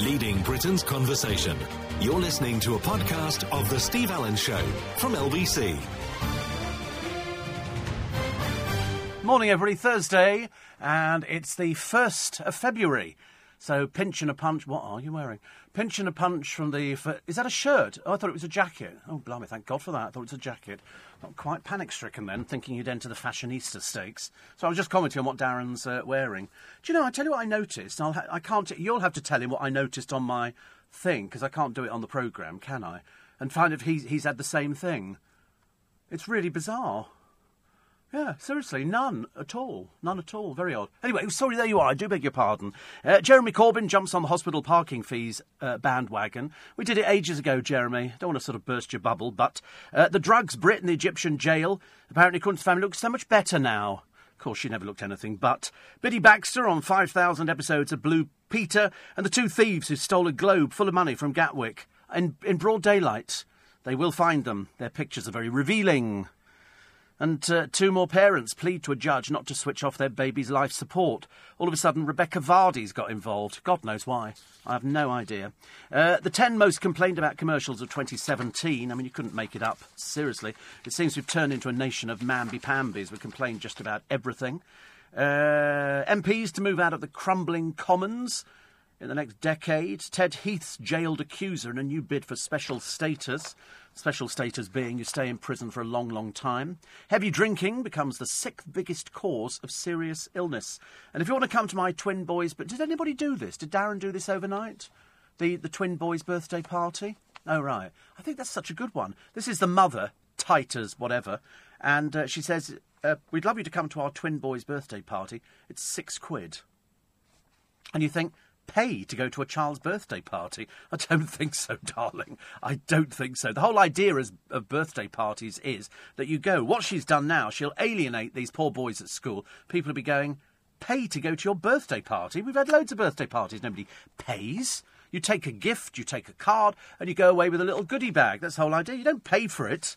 leading Britain's conversation. You're listening to a podcast of The Steve Allen Show from LBC. Morning, everybody. Thursday, and it's the 1st of February. So, pinch and a punch. What are you wearing? Pinch and a punch from the. Is that a shirt? Oh, I thought it was a jacket. Oh, blimey, thank God for that. I thought it was a jacket. Not quite panic stricken then, thinking you'd enter the fashionista stakes. So, I was just commenting on what Darren's uh, wearing. Do you know, I tell you what I noticed. I'll ha- I can't. You'll have to tell him what I noticed on my thing, because I can't do it on the programme, can I? And find if he's, he's had the same thing. It's really bizarre. Yeah, seriously, none at all. None at all. Very odd. Anyway, sorry, there you are. I do beg your pardon. Uh, Jeremy Corbyn jumps on the hospital parking fees uh, bandwagon. We did it ages ago, Jeremy. Don't want to sort of burst your bubble, but uh, the drugs Brit in the Egyptian jail. Apparently, Quinton's family looks so much better now. Of course, she never looked anything but. Biddy Baxter on 5,000 episodes of Blue Peter, and the two thieves who stole a globe full of money from Gatwick in, in broad daylight. They will find them. Their pictures are very revealing. And uh, two more parents plead to a judge not to switch off their baby's life support. All of a sudden, Rebekah Vardy's got involved. God knows why. I have no idea. Uh, the 10 most complained about commercials of 2017. I mean, you couldn't make it up. Seriously. It seems we've turned into a nation of mamby-pambies. We complain just about everything. Uh, MPs to move out of the crumbling Commons in the next decade. Ted Heath's jailed accuser in a new bid for special status. Special status being you stay in prison for a long, long time. Heavy drinking becomes the sixth biggest cause of serious illness. And if you want to come to my twin boys, but did anybody do this? Did Darren do this overnight? The the twin boys' birthday party? Oh right, I think that's such a good one. This is the mother, tight as whatever, and uh, she says, uh, "We'd love you to come to our twin boys' birthday party. It's six quid." And you think, pay to go to a child's birthday party? I don't think so, darling. I don't think so. The whole idea is, of birthday parties is that you go. What she's done now, she'll alienate these poor boys at school. People will be going, pay to go to your birthday party. We've had loads of birthday parties. Nobody pays. You take a gift, you take a card, and you go away with a little goodie bag. That's the whole idea. You don't pay for it.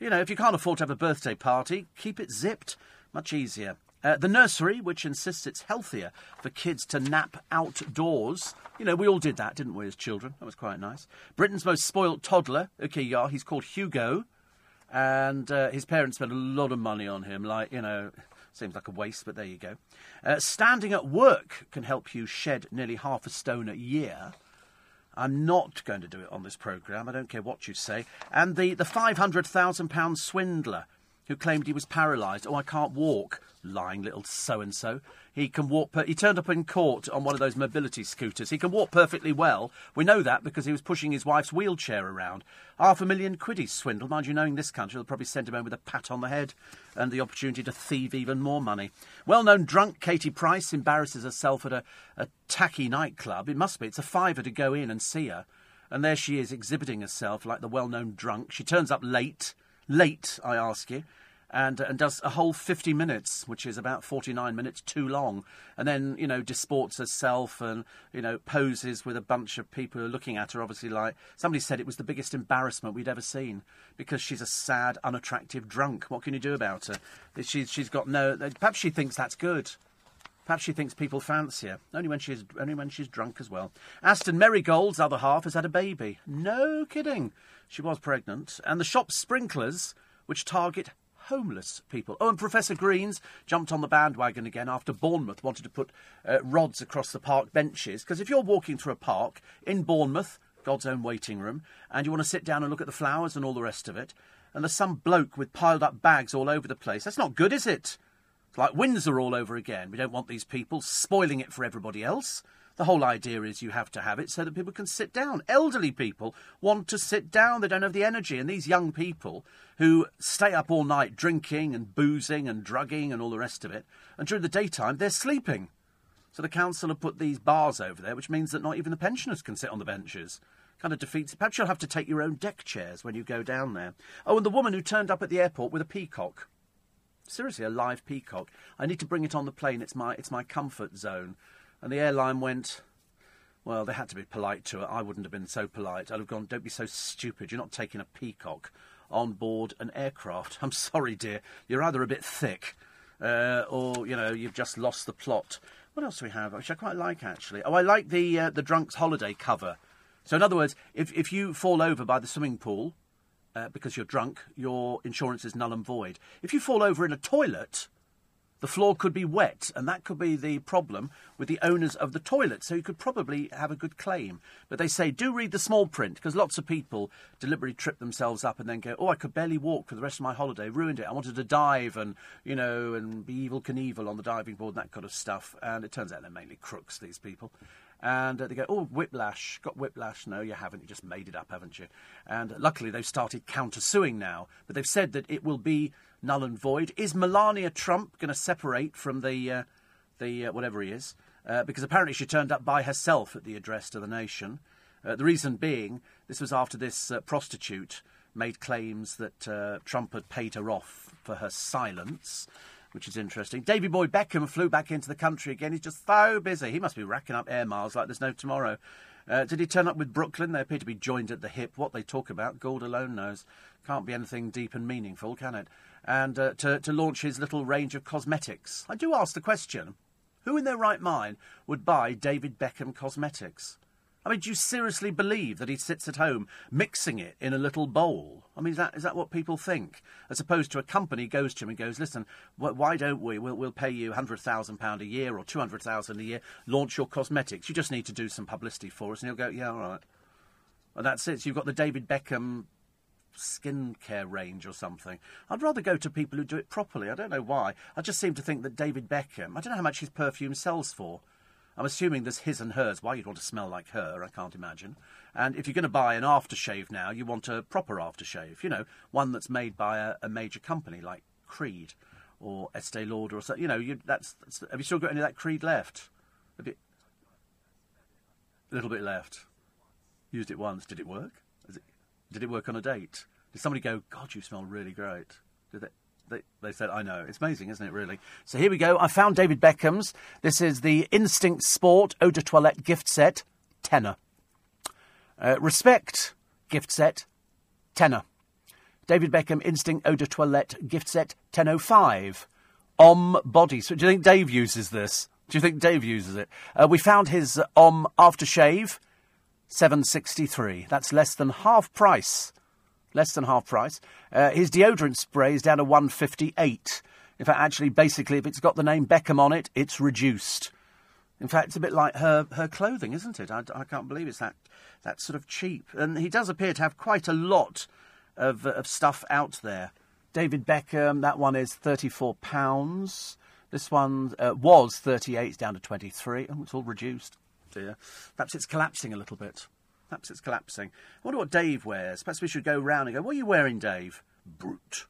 You know, if you can't afford to have a birthday party, keep it zipped. Much easier. Uh, the nursery, which insists it's healthier for kids to nap outdoors. You know, we all did that, didn't we, as children? That was quite nice. Britain's most spoilt toddler, okay, yeah, he's called Hugo, and uh, his parents spent a lot of money on him. Like, you know, seems like a waste, but there you go. Uh, standing at work can help you shed nearly half a stone a year. I'm not going to do it on this programme. I don't care what you say. And the, the £500,000 swindler who claimed he was paralysed. Oh, I can't walk. Lying little so and so. He can walk. Per- he turned up in court on one of those mobility scooters. He can walk perfectly well. We know that because he was pushing his wife's wheelchair around. Half a million quid he swindled. Mind you, knowing this country, they'll probably send him home with a pat on the head and the opportunity to thieve even more money. Well known drunk Katie Price embarrasses herself at a, a tacky nightclub. It must be. It's a fiver to go in and see her. And there she is exhibiting herself like the well known drunk. She turns up late. Late, I ask you and and does a whole 50 minutes, which is about 49 minutes too long, and then you know disports herself and you know poses with a bunch of people who are looking at her. Obviously, like somebody said, it was the biggest embarrassment we'd ever seen because she's a sad, unattractive drunk. What can you do about her? She's she's got no. Perhaps she thinks that's good. Perhaps she thinks people fancy her. Only when she's only when she's drunk as well. Aston Merrygold's other half has had a baby. No kidding. She was pregnant, and the shop sprinklers, which target homeless people. Oh, and Professor Greens jumped on the bandwagon again after Bournemouth wanted to put uh, rods across the park benches. Because if you're walking through a park in Bournemouth, God's own waiting room, and you want to sit down and look at the flowers and all the rest of it, and there's some bloke with piled up bags all over the place, that's not good, is it? It's like Windsor all over again. We don't want these people spoiling it for everybody else. The whole idea is you have to have it so that people can sit down. Elderly people want to sit down, they don't have the energy. And these young people who stay up all night drinking and boozing and drugging and all the rest of it, and during the daytime they're sleeping. So the council have put these bars over there, which means that not even the pensioners can sit on the benches. Kind of defeats. it. Perhaps you'll have to take your own deck chairs when you go down there. Oh, and the woman who turned up at the airport with a peacock. Seriously, a live peacock. I need to bring it on the plane. It's my it's my comfort zone. And the airline went, well, they had to be polite to it. I wouldn't have been so polite. I'd have gone, don't be so stupid. You're not taking a peacock on board an aircraft. I'm sorry, dear. You're either a bit thick uh, or, you know, you've just lost the plot. What else do we have? Which I quite like actually. Oh, I like the uh, the drunk's holiday cover. So in other words, if if you fall over by the swimming pool uh, because you're drunk, your insurance is null and void. If you fall over in a toilet, the floor could be wet, and that could be the problem with the owners of the toilet. So you could probably have a good claim. But they say do read the small print because lots of people deliberately trip themselves up and then go, "Oh, I could barely walk for the rest of my holiday. Ruined it. I wanted to dive and you know and be Evel Knievel on the diving board and that kind of stuff." And it turns out they're mainly crooks. These people. And uh, they go, oh, whiplash. Got whiplash? No, you haven't. You just made it up, haven't you? And luckily, they've started countersuing now. But they've said that it will be null and void. Is Melania Trump going to separate from the, uh, the uh, whatever he is? Uh, because apparently she turned up by herself at the address to the nation. Uh, the reason being, this was after this uh, prostitute made claims that Trump had paid her off for her silence which is interesting. Davy Boy Beckham flew back into the country again. He's just so busy. He must be racking up air miles like there's no tomorrow. Uh, did he turn up with Brooklyn? They appear to be joined at the hip. What they talk about, Gould alone knows. Can't be anything deep and meaningful, can it? And uh, to, to launch his little range of cosmetics. I do ask the question who in their right mind would buy David Beckham cosmetics? I mean, do you seriously believe that he sits at home mixing it in a little bowl? I mean, is that, is that what people think? As opposed to a company goes to him and goes, listen, wh- why don't we? We'll, we'll pay you £100,000 a year or 200000 a year, launch your cosmetics. You just need to do some publicity for us. And he'll go, yeah, all right. And that's it. So you've got the David Beckham skincare range or something. I'd rather go to people who do it properly. I don't know why. I just seem to think that David Beckham, I don't know how much his perfume sells for. I'm assuming there's his and hers. Why you'd want to smell like her, I can't imagine. And if you're going to buy an aftershave now, you want a proper aftershave. You know, one that's made by a, a major company like Creed or Estee Lauder or something. You know, you, that's, that's, have you still got any of that Creed left? You, a little bit left. Used it once. Did it work? It, did it work on a date? Did somebody go, God, you smell really great? Did they? They, they, said, I know. It's amazing, isn't it, really? So here we go. I found David Beckham's. This is the Instinct Sport Eau de Toilette gift set, tenner. Uh, Respect gift set, tenner. David Beckham Instinct Eau de Toilette gift set, 1005. Homme Body. So do you think Dave uses this? Do you think Dave uses it? Uh, we found his uh, Homme Aftershave, 763. That's less than half price less than half price. Uh, his deodorant spray is down to 158. In fact, actually, basically, if it's got the name Beckham on it, it's reduced. In fact, it's a bit like her, her clothing, isn't it? I, I can't believe it's that, that sort of cheap. And he does appear to have quite a lot of, of stuff out there. David Beckham, that one is £34. This one uh, was 38 down to 23 Oh, it's all reduced. Dear. Perhaps it's collapsing a little bit. Perhaps it's collapsing. I wonder what Dave wears. Perhaps we should go round and go, What are you wearing, Dave? Brute.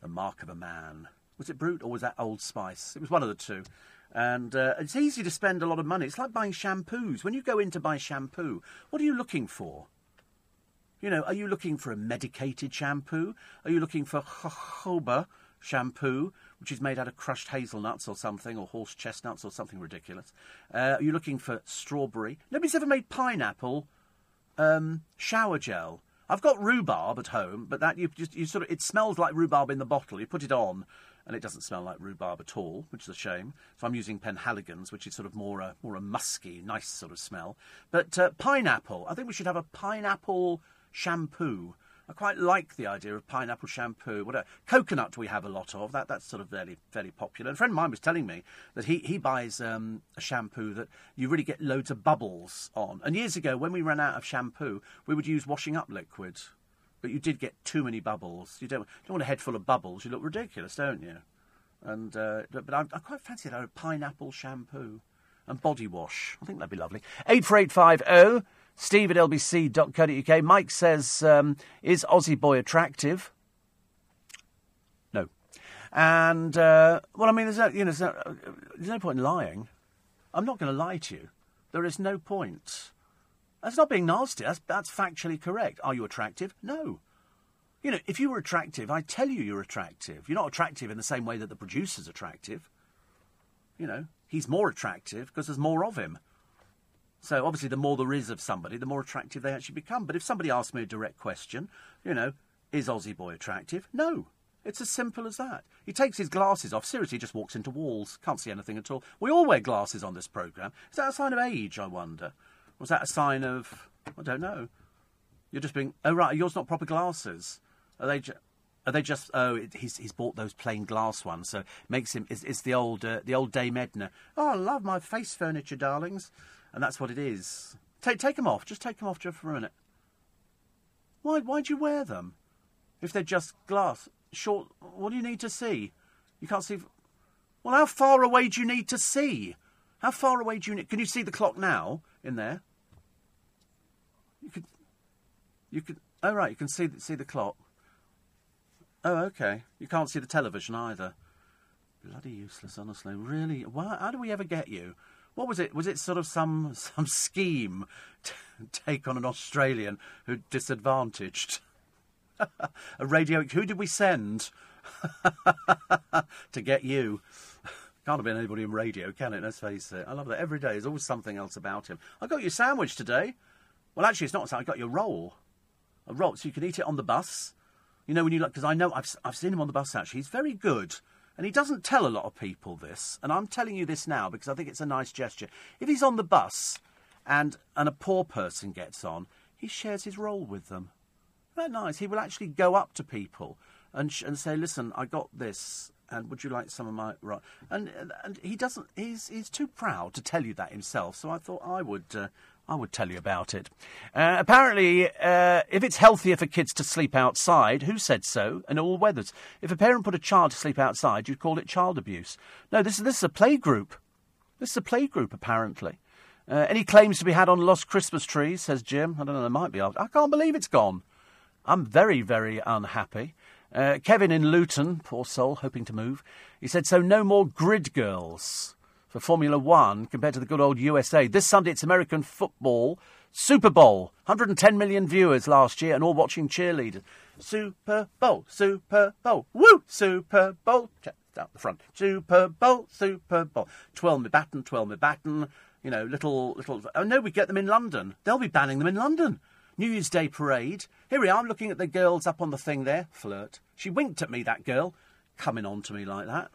The mark of a man. Was it Brute or was that Old Spice? It was one of the two. And uh, it's easy to spend a lot of money. It's like buying shampoos. When you go in to buy shampoo, what are you looking for? You know, are you looking for a medicated shampoo? Are you looking for jojoba shampoo, which is made out of crushed hazelnuts or something, or horse chestnuts or something ridiculous? Uh, are you looking for strawberry? Nobody's ever made pineapple um, shower gel. I've got rhubarb at home, but that you just you sort of it smells like rhubarb in the bottle. You put it on, and it doesn't smell like rhubarb at all, which is a shame. So I'm using Penhaligon's, which is sort of more a more a musky, nice sort of smell. But uh, pineapple, I think we should have a pineapple shampoo I quite like the idea of pineapple shampoo. Whatever. Coconut we have a lot of. That that's sort of fairly fairly popular. A friend of mine was telling me that he he buys um, a shampoo that you really get loads of bubbles on. And years ago, when we ran out of shampoo, we would use washing up liquid. But you did get too many bubbles. You don't don't want a head full of bubbles. You look ridiculous, don't you? And uh, but I, I quite fancy a pineapple shampoo and body wash. I think that'd be lovely. Eight four eight five zero. Steve at lbc.co.uk. Mike says, um, Is Aussie Boy attractive? No. And, uh, well, I mean, there's no, you know, there's no, there's no point in lying. I'm not going to lie to you. There is no point. That's not being nasty. That's, that's factually correct. Are you attractive? No. You know, if you were attractive, I tell you you're attractive. You're not attractive in the same way that the producer's attractive. You know, he's more attractive because there's more of him. So obviously, the more there is of somebody, the more attractive they actually become. But if somebody asks me a direct question, you know, is Aussie Boy attractive? No. It's as simple as that. He takes his glasses off. Seriously, just walks into walls. Can't see anything at all. We all wear glasses on this programme. Is that a sign of age, I wonder? Was that a sign of. I don't know. You're just being. Oh, right, yours not proper glasses. Are they. Ju- are they just? Oh, he's he's bought those plain glass ones, so it makes him. It's, it's the old uh, the old Dame Edna. Oh, I love my face furniture, darlings, and that's what it is. Take take them off. Just take them off just for a minute. Why why do you wear them? If they're just glass, short. What do you need to see? You can't see. Well, how far away do you need to see? How far away do you need? Can you see the clock now in there? You could. You could. Oh right, you can see see the clock. Oh okay. You can't see the television either. Bloody useless, honestly. Really? Why? How do we ever get you? What was it? Was it sort of some some scheme to take on an Australian who disadvantaged? a radio. Who did we send to get you? Can't have been anybody in radio, can it? Let's face it. I love that. Every day there's always something else about him. I got your sandwich today. Well, actually, it's not. I got your roll. A roll, so you can eat it on the bus. You know when you like, because I know I've I've seen him on the bus. Actually, he's very good. And he doesn't tell a lot of people this, and I'm telling you this now because I think it's a nice gesture. If he's on the bus and and a poor person gets on, he shares his roll with them. Isn't that nice? He will actually go up to people and sh- and say, "Listen, I got this, and would you like some of my right?" And and he doesn't. He's he's too proud to tell you that himself. So I thought I would. Uh, I would tell you about it. Uh, apparently, uh, if it's healthier for kids to sleep outside, who said so? In all weathers, if a parent put a child to sleep outside, you'd call it child abuse. No, this is this is a play group. This is a play group, apparently. Uh, any claims to be had on lost Christmas trees? Says Jim. I don't know. There might be. I can't believe it's gone. I'm very, very unhappy. Uh, Kevin in Luton, poor soul, hoping to move. He said, so no more grid girls for Formula One compared to the good old USA. This Sunday it's American football. Super Bowl. 110 million viewers last year and all watching cheerleaders. Super Bowl, Super Bowl, woo! Super Bowl. Check out the front. Super Bowl, Super Bowl. Twirl me baton, twirl me baton. You know, little, little. Oh no, we get them in London. They'll be banning them in London. New Year's Day parade. Here we are, I'm looking at the girls up on the thing there. Flirt. She winked at me, that girl, coming on to me like that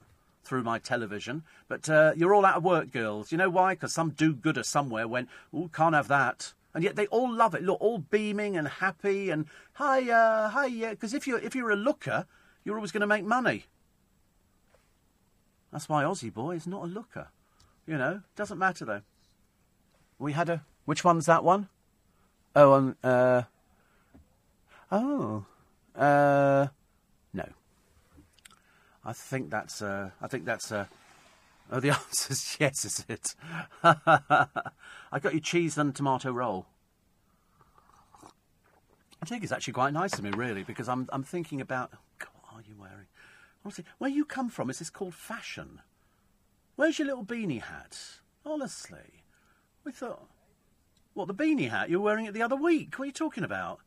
through my television. But uh, you're all out of work, girls. You know why? Because some do-gooder somewhere went, "Oh, can't have that." And yet they all love it. Look, all beaming and happy and hi, uh, hi. Because if you're if you're a looker, you're always going to make money. That's why Aussie boy is not a looker. You know, doesn't matter though. We had a which one's that one? Oh, um, uh, oh, uh, no. I think that's, uh, I think that's, uh, oh, the answer's yes, is it? I got you cheese and tomato roll. I think it's actually quite nice of me, really, because I'm, I'm thinking about, God, what are you wearing? Honestly, where you come from, is this called fashion? Where's your little beanie hat? Honestly, we thought. What, the beanie hat? You were wearing it the other week. What are you talking about?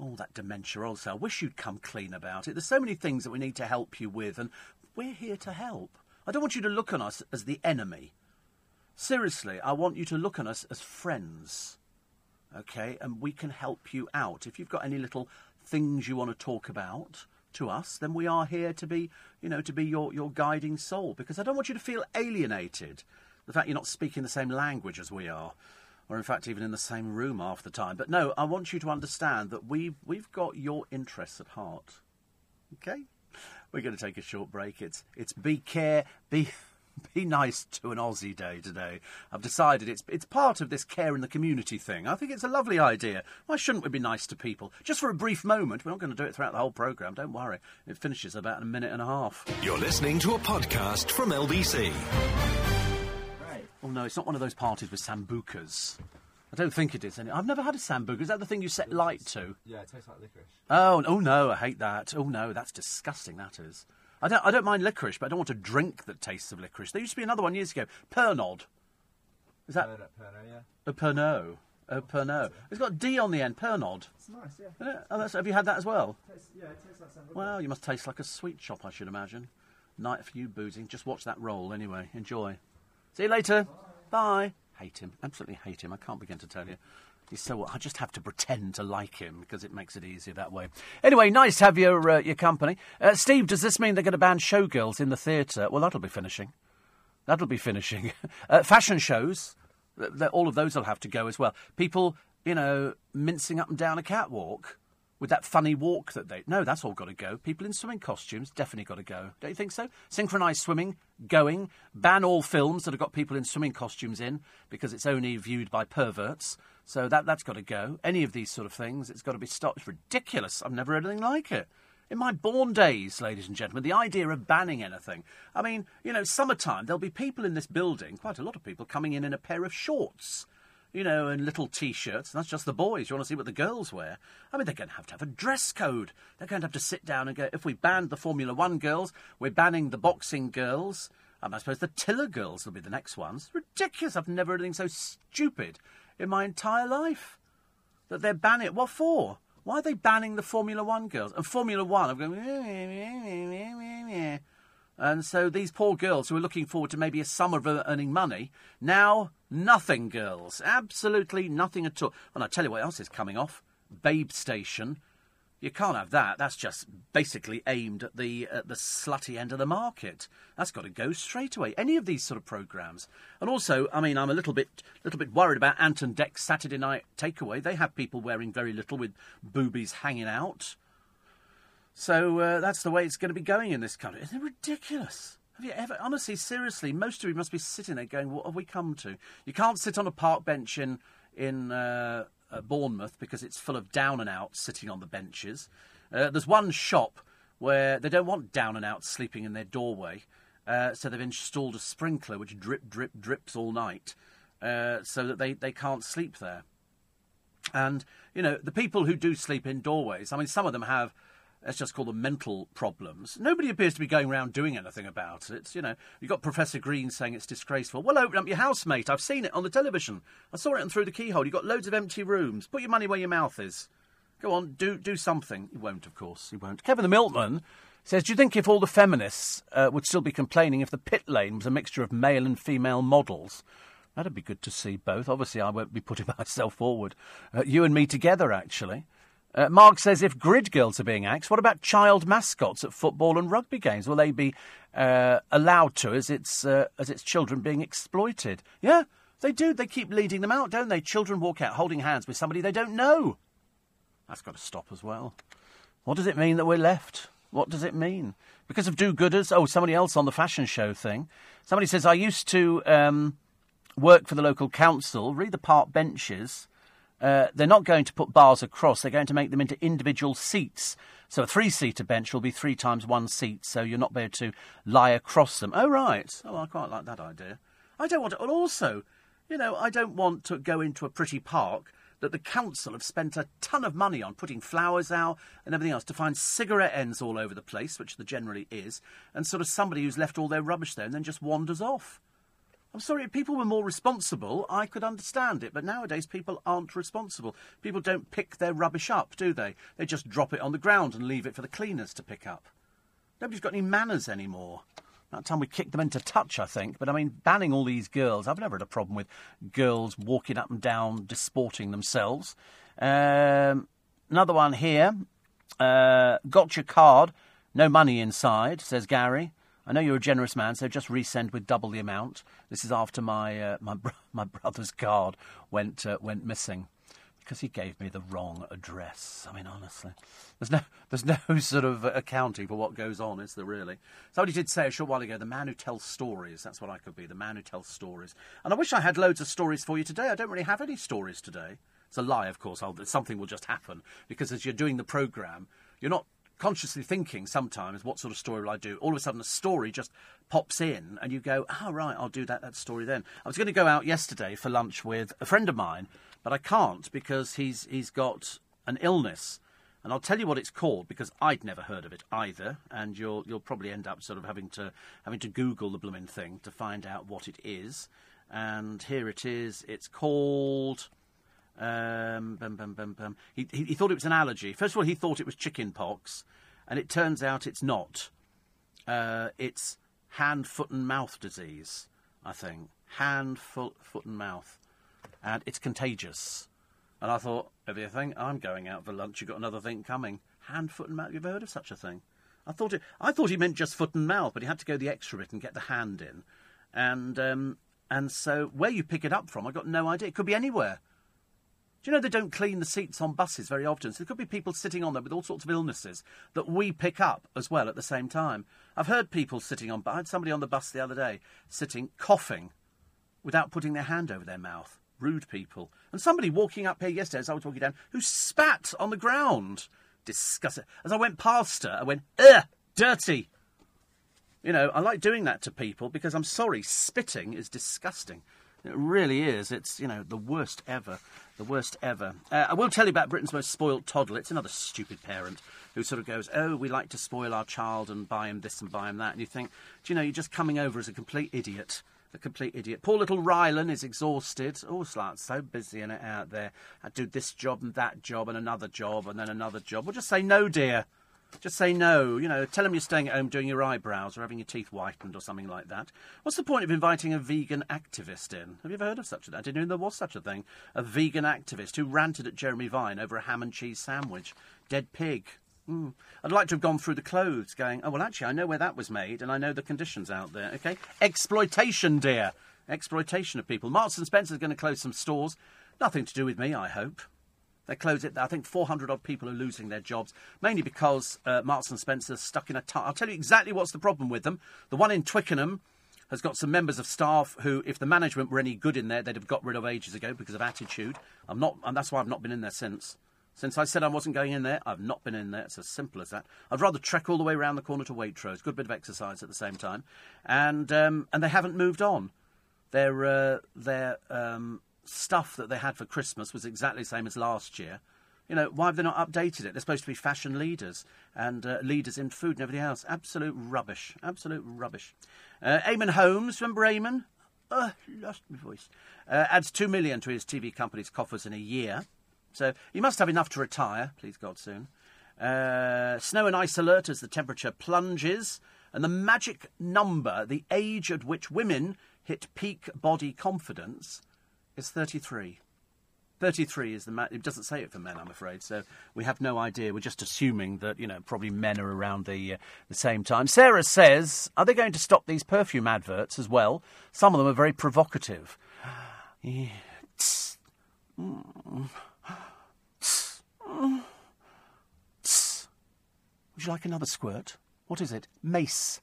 Oh, that dementia also. I wish you'd come clean about it. There's so many things that we need to help you with, and we're here to help. I don't want you to look on us as the enemy. Seriously, I want you to look on us as friends. Okay? And we can help you out. If you've got any little things you want to talk about to us, then we are here to be, you know, to be your, your guiding soul. Because I don't want you to feel alienated. The fact you're not speaking the same language as we are or in fact even in the same room half the time. But no, I want you to understand that we've, we've got your interests at heart. Okay? We're going to take a short break. It's, it's be care, be, be nice to an Aussie day today. I've decided it's, it's part of this care in the community thing. I think it's a lovely idea. Why shouldn't we be nice to people? Just for a brief moment. We're not going to do it throughout the whole programme, don't worry. It finishes about a minute and a half. You're listening to a podcast from LBC. Oh no, it's not one of those parties with sambucas. I don't think it is. Any. I've never had a sambuca. Is that the thing you set light to? Yeah, it tastes like licorice. Oh, oh no, I hate that. Oh no, that's disgusting. That is. I don't. I don't mind licorice, but I don't want a drink that tastes of licorice. There used to be another one years ago. Pernod. Is that Pernod, Pernod, yeah. a Pernod? A Pernod. It's got D on the end. Pernod. It's nice, yeah. Yeah, Oh, that's, have you had that as well? Tastes, yeah, it tastes like sambuca. Well, you must taste like a sweet shop, I should imagine. Night for you boozing. Just watch that roll anyway. Enjoy. See you later. Bye. hate him. Absolutely hate him. I can't begin to tell you. He's so. I just have to pretend to like him because it makes it easier that way. Anyway, nice to have your uh, your company, uh, Steve. Does this mean they're going to ban showgirls in the theatre? Well, that'll be finishing. That'll be finishing. Uh, fashion shows, th- th- all of those will have to go as well. People, you know, mincing up and down a catwalk with that funny walk that they. No, that's all got to go. People in swimming costumes, definitely got to go. Don't you think so? Synchronised swimming, going. Ban all films that have got people in swimming costumes in because it's only viewed by perverts. So that, that's got to go. Any of these sort of things, it's got to be stopped. It's ridiculous. I've never heard anything like it. In my born days, ladies and gentlemen, the idea of banning anything. I mean, you know, summertime, there'll be people in this building, quite a lot of people, coming in in a pair of shorts, you know, and little t shirts. That's just the boys. You want to see what the girls wear? I mean, they're going to have to have a dress code. They're going to have to sit down and go, if we banned the Formula One girls, we're banning the boxing girls. Um, I suppose the Tiller girls will be the next ones. Ridiculous. I've never heard anything so stupid in my entire life. That they're banning it. What for? Why are they banning the Formula One girls? And Formula One, I'm going. And so these poor girls who are looking forward to maybe a summer of earning money, now nothing, girls. Absolutely nothing at all. And I tell you what else is coming off Babe Station. You can't have that. That's just basically aimed at the at the slutty end of the market. That's got to go straight away. Any of these sort of programs, and also, I mean, I'm a little bit little bit worried about Ant and Dec's Saturday Night Takeaway. They have people wearing very little with boobies hanging out. So uh, that's the way it's going to be going in this country. Isn't it ridiculous? Have you ever, honestly, seriously, most of you must be sitting there going, "What have we come to?" You can't sit on a park bench in in uh, uh, Bournemouth because it's full of down and outs sitting on the benches. Uh, there's one shop where they don't want down and outs sleeping in their doorway, uh, so they've installed a sprinkler which drip, drip, drips all night, uh, so that they, they can't sleep there. And you know the people who do sleep in doorways. I mean, some of them have let's just call them mental problems. Nobody appears to be going around doing anything about it. You know, you've got Professor Green saying it's disgraceful. Well, open up your house, mate. I've seen it on the television. I saw it through the keyhole. You've got loads of empty rooms. Put your money where your mouth is. Go on, do do something. He won't, of course. He won't. Kevin the Milkman says, Do you think if all the feminists uh, would still be complaining if the pit lane was a mixture of male and female models? That'd be good to see both. Obviously, I won't be putting myself forward. Uh, you and me together, actually. Uh, Mark says if grid girls are being axed, what about child mascots at football and rugby games? Will they be uh, allowed to as its uh, as its children being exploited? Yeah, they do. They keep leading them out, don't they? Children walk out holding hands with somebody they don't know. That's got to stop as well. What does it mean that we're left? What does it mean? Because of do-gooders? Oh, somebody else on the fashion show thing. Somebody says I used to um, work for the local council, read the park benches. Uh, they're not going to put bars across. They're going to make them into individual seats. So a three-seater bench will be three times one seat, so you're not able to lie across them. Oh right. Oh, I quite like that idea. I don't want to. And also, you know, I don't want to go into a pretty park that the council have spent a ton of money on putting flowers out and everything else to find cigarette ends all over the place, which there generally is, and sort of somebody who's left all their rubbish there and then just wanders off. I'm sorry, if people were more responsible, I could understand it. But nowadays, people aren't responsible. People don't pick their rubbish up, do they? They just drop it on the ground and leave it for the cleaners to pick up. Nobody's got any manners anymore. That time we kicked them into touch, I think. But I mean, banning all these girls, I've never had a problem with girls walking up and down, disporting themselves. Um, another one here. Uh, got your card, no money inside, says Gary. I know you're a generous man, so just resend with double the amount. This is after my uh, my br- my brother's card went uh, went missing because he gave me the wrong address. I mean, honestly, there's no there's no sort of accounting for what goes on, is there really? Somebody did say a short while ago, the man who tells stories. That's what I could be, the man who tells stories. And I wish I had loads of stories for you today. I don't really have any stories today. It's a lie, of course. I'll, something will just happen because as you're doing the program, you're not consciously thinking sometimes what sort of story will I do. All of a sudden, a story just pops in, and you go, "Oh right, I'll do that that story then." I was going to go out yesterday for lunch with a friend of mine, but I can't because he's he's got an illness. And I'll tell you what it's called because I'd never heard of it either, and you'll you'll probably end up sort of having to having to Google the blooming thing to find out what it is. And here it is. It's called. Um, bum, bum, bum. He, he, he thought it was an allergy. First of all, he thought it was chicken pox, and it turns out it's not. Uh, it's hand, foot, and mouth disease. I think. Hand, foot, foot and mouth. And it's contagious. And I thought, think I'm going out for lunch, you've got another thing coming. Hand, foot and mouth. You've heard of such a thing? I thought it, I thought he meant just foot and mouth, but he had to go the extra bit and get the hand in. And um, and so where you pick it up from, I got no idea. It could be anywhere. Do you know they don't clean the seats on buses very often? So there could be people sitting on them with all sorts of illnesses that we pick up as well at the same time. I've heard people sitting on. I had somebody on the bus the other day sitting coughing without putting their hand over their mouth. Rude people. And somebody walking up here yesterday as I was walking down who spat on the ground. Disgusting. As I went past her, I went, ugh, dirty. You know, I like doing that to people because I'm sorry, spitting is disgusting. It really is. It's, you know, the worst ever. The worst ever. Uh, I will tell you about Britain's most spoilt toddler. It's another stupid parent who sort of goes, Oh, we like to spoil our child and buy him this and buy him that. And you think, Do you know, you're just coming over as a complete idiot. A complete idiot. Poor little Rylan is exhausted. Oh, like so busy and out there. I do this job and that job and another job and then another job. Well, just say no, dear. Just say no. You know, tell them you're staying at home doing your eyebrows or having your teeth whitened or something like that. What's the point of inviting a vegan activist in? Have you ever heard of such a thing? I didn't know there was such a thing. A vegan activist who ranted at Jeremy Vine over a ham and cheese sandwich. Dead pig. Mm. I'd like to have gone through the clothes, going, oh, well, actually, I know where that was made and I know the conditions out there, okay? Exploitation, dear. Exploitation of people. Marks and Spencer's going to close some stores. Nothing to do with me, I hope. They close it. I think 400 odd people are losing their jobs, mainly because uh, Marks and Spencer's stuck in a. T- I'll tell you exactly what's the problem with them. The one in Twickenham has got some members of staff who, if the management were any good in there, they'd have got rid of ages ago because of attitude. I'm not, and that's why I've not been in there since. Since I said I wasn't going in there, I've not been in there. It's as simple as that. I'd rather trek all the way around the corner to Waitrose. Good bit of exercise at the same time, and um, and they haven't moved on. Their uh, their um, stuff that they had for Christmas was exactly the same as last year. You know, why have they not updated it? They're supposed to be fashion leaders and uh, leaders in food and everything else. Absolute rubbish. Absolute rubbish. Uh, Eamonn Holmes, remember Eamonn? Lost my voice. Uh, adds two million to his TV company's coffers in a year. So he must have enough to retire, please God, soon. Uh, snow and ice alert as the temperature plunges. And the magic number, the age at which women hit peak body confidence, is 33. 33 is the ma- it doesn't say it for men i'm afraid so we have no idea. We're just assuming that you know probably men are around the uh, the same time. Sarah says are they going to stop these perfume adverts as well? Some of them are very provocative. Would you like another squirt? What is it? Mace.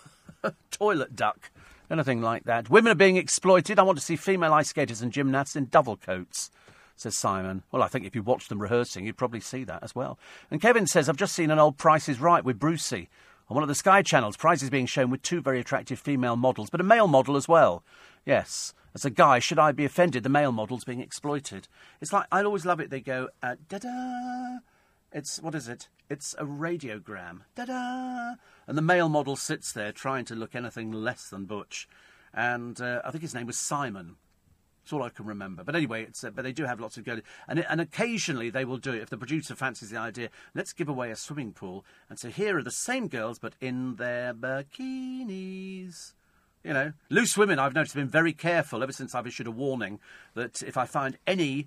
Toilet duck anything like that. Women are being exploited. I want to see female ice skaters and gymnasts in double coats, says Simon. Well, I think if you watched them rehearsing, you'd probably see that as well. And Kevin says, I've just seen an old Price is Right with Brucey. On one of the Sky channels, Price is being shown with two very attractive female models, but a male model as well. Yes. As a guy, should I be offended the male model's being exploited? It's like, I always love it. They go, uh, da da. It's, what is it? It's a radiogram. Da da! And the male model sits there trying to look anything less than Butch. And uh, I think his name was Simon. That's all I can remember. But anyway, it's, uh, but they do have lots of girls. And, and occasionally they will do it. If the producer fancies the idea, let's give away a swimming pool. And so here are the same girls, but in their bikinis. You know, loose women, I've noticed, have been very careful ever since I've issued a warning that if I find any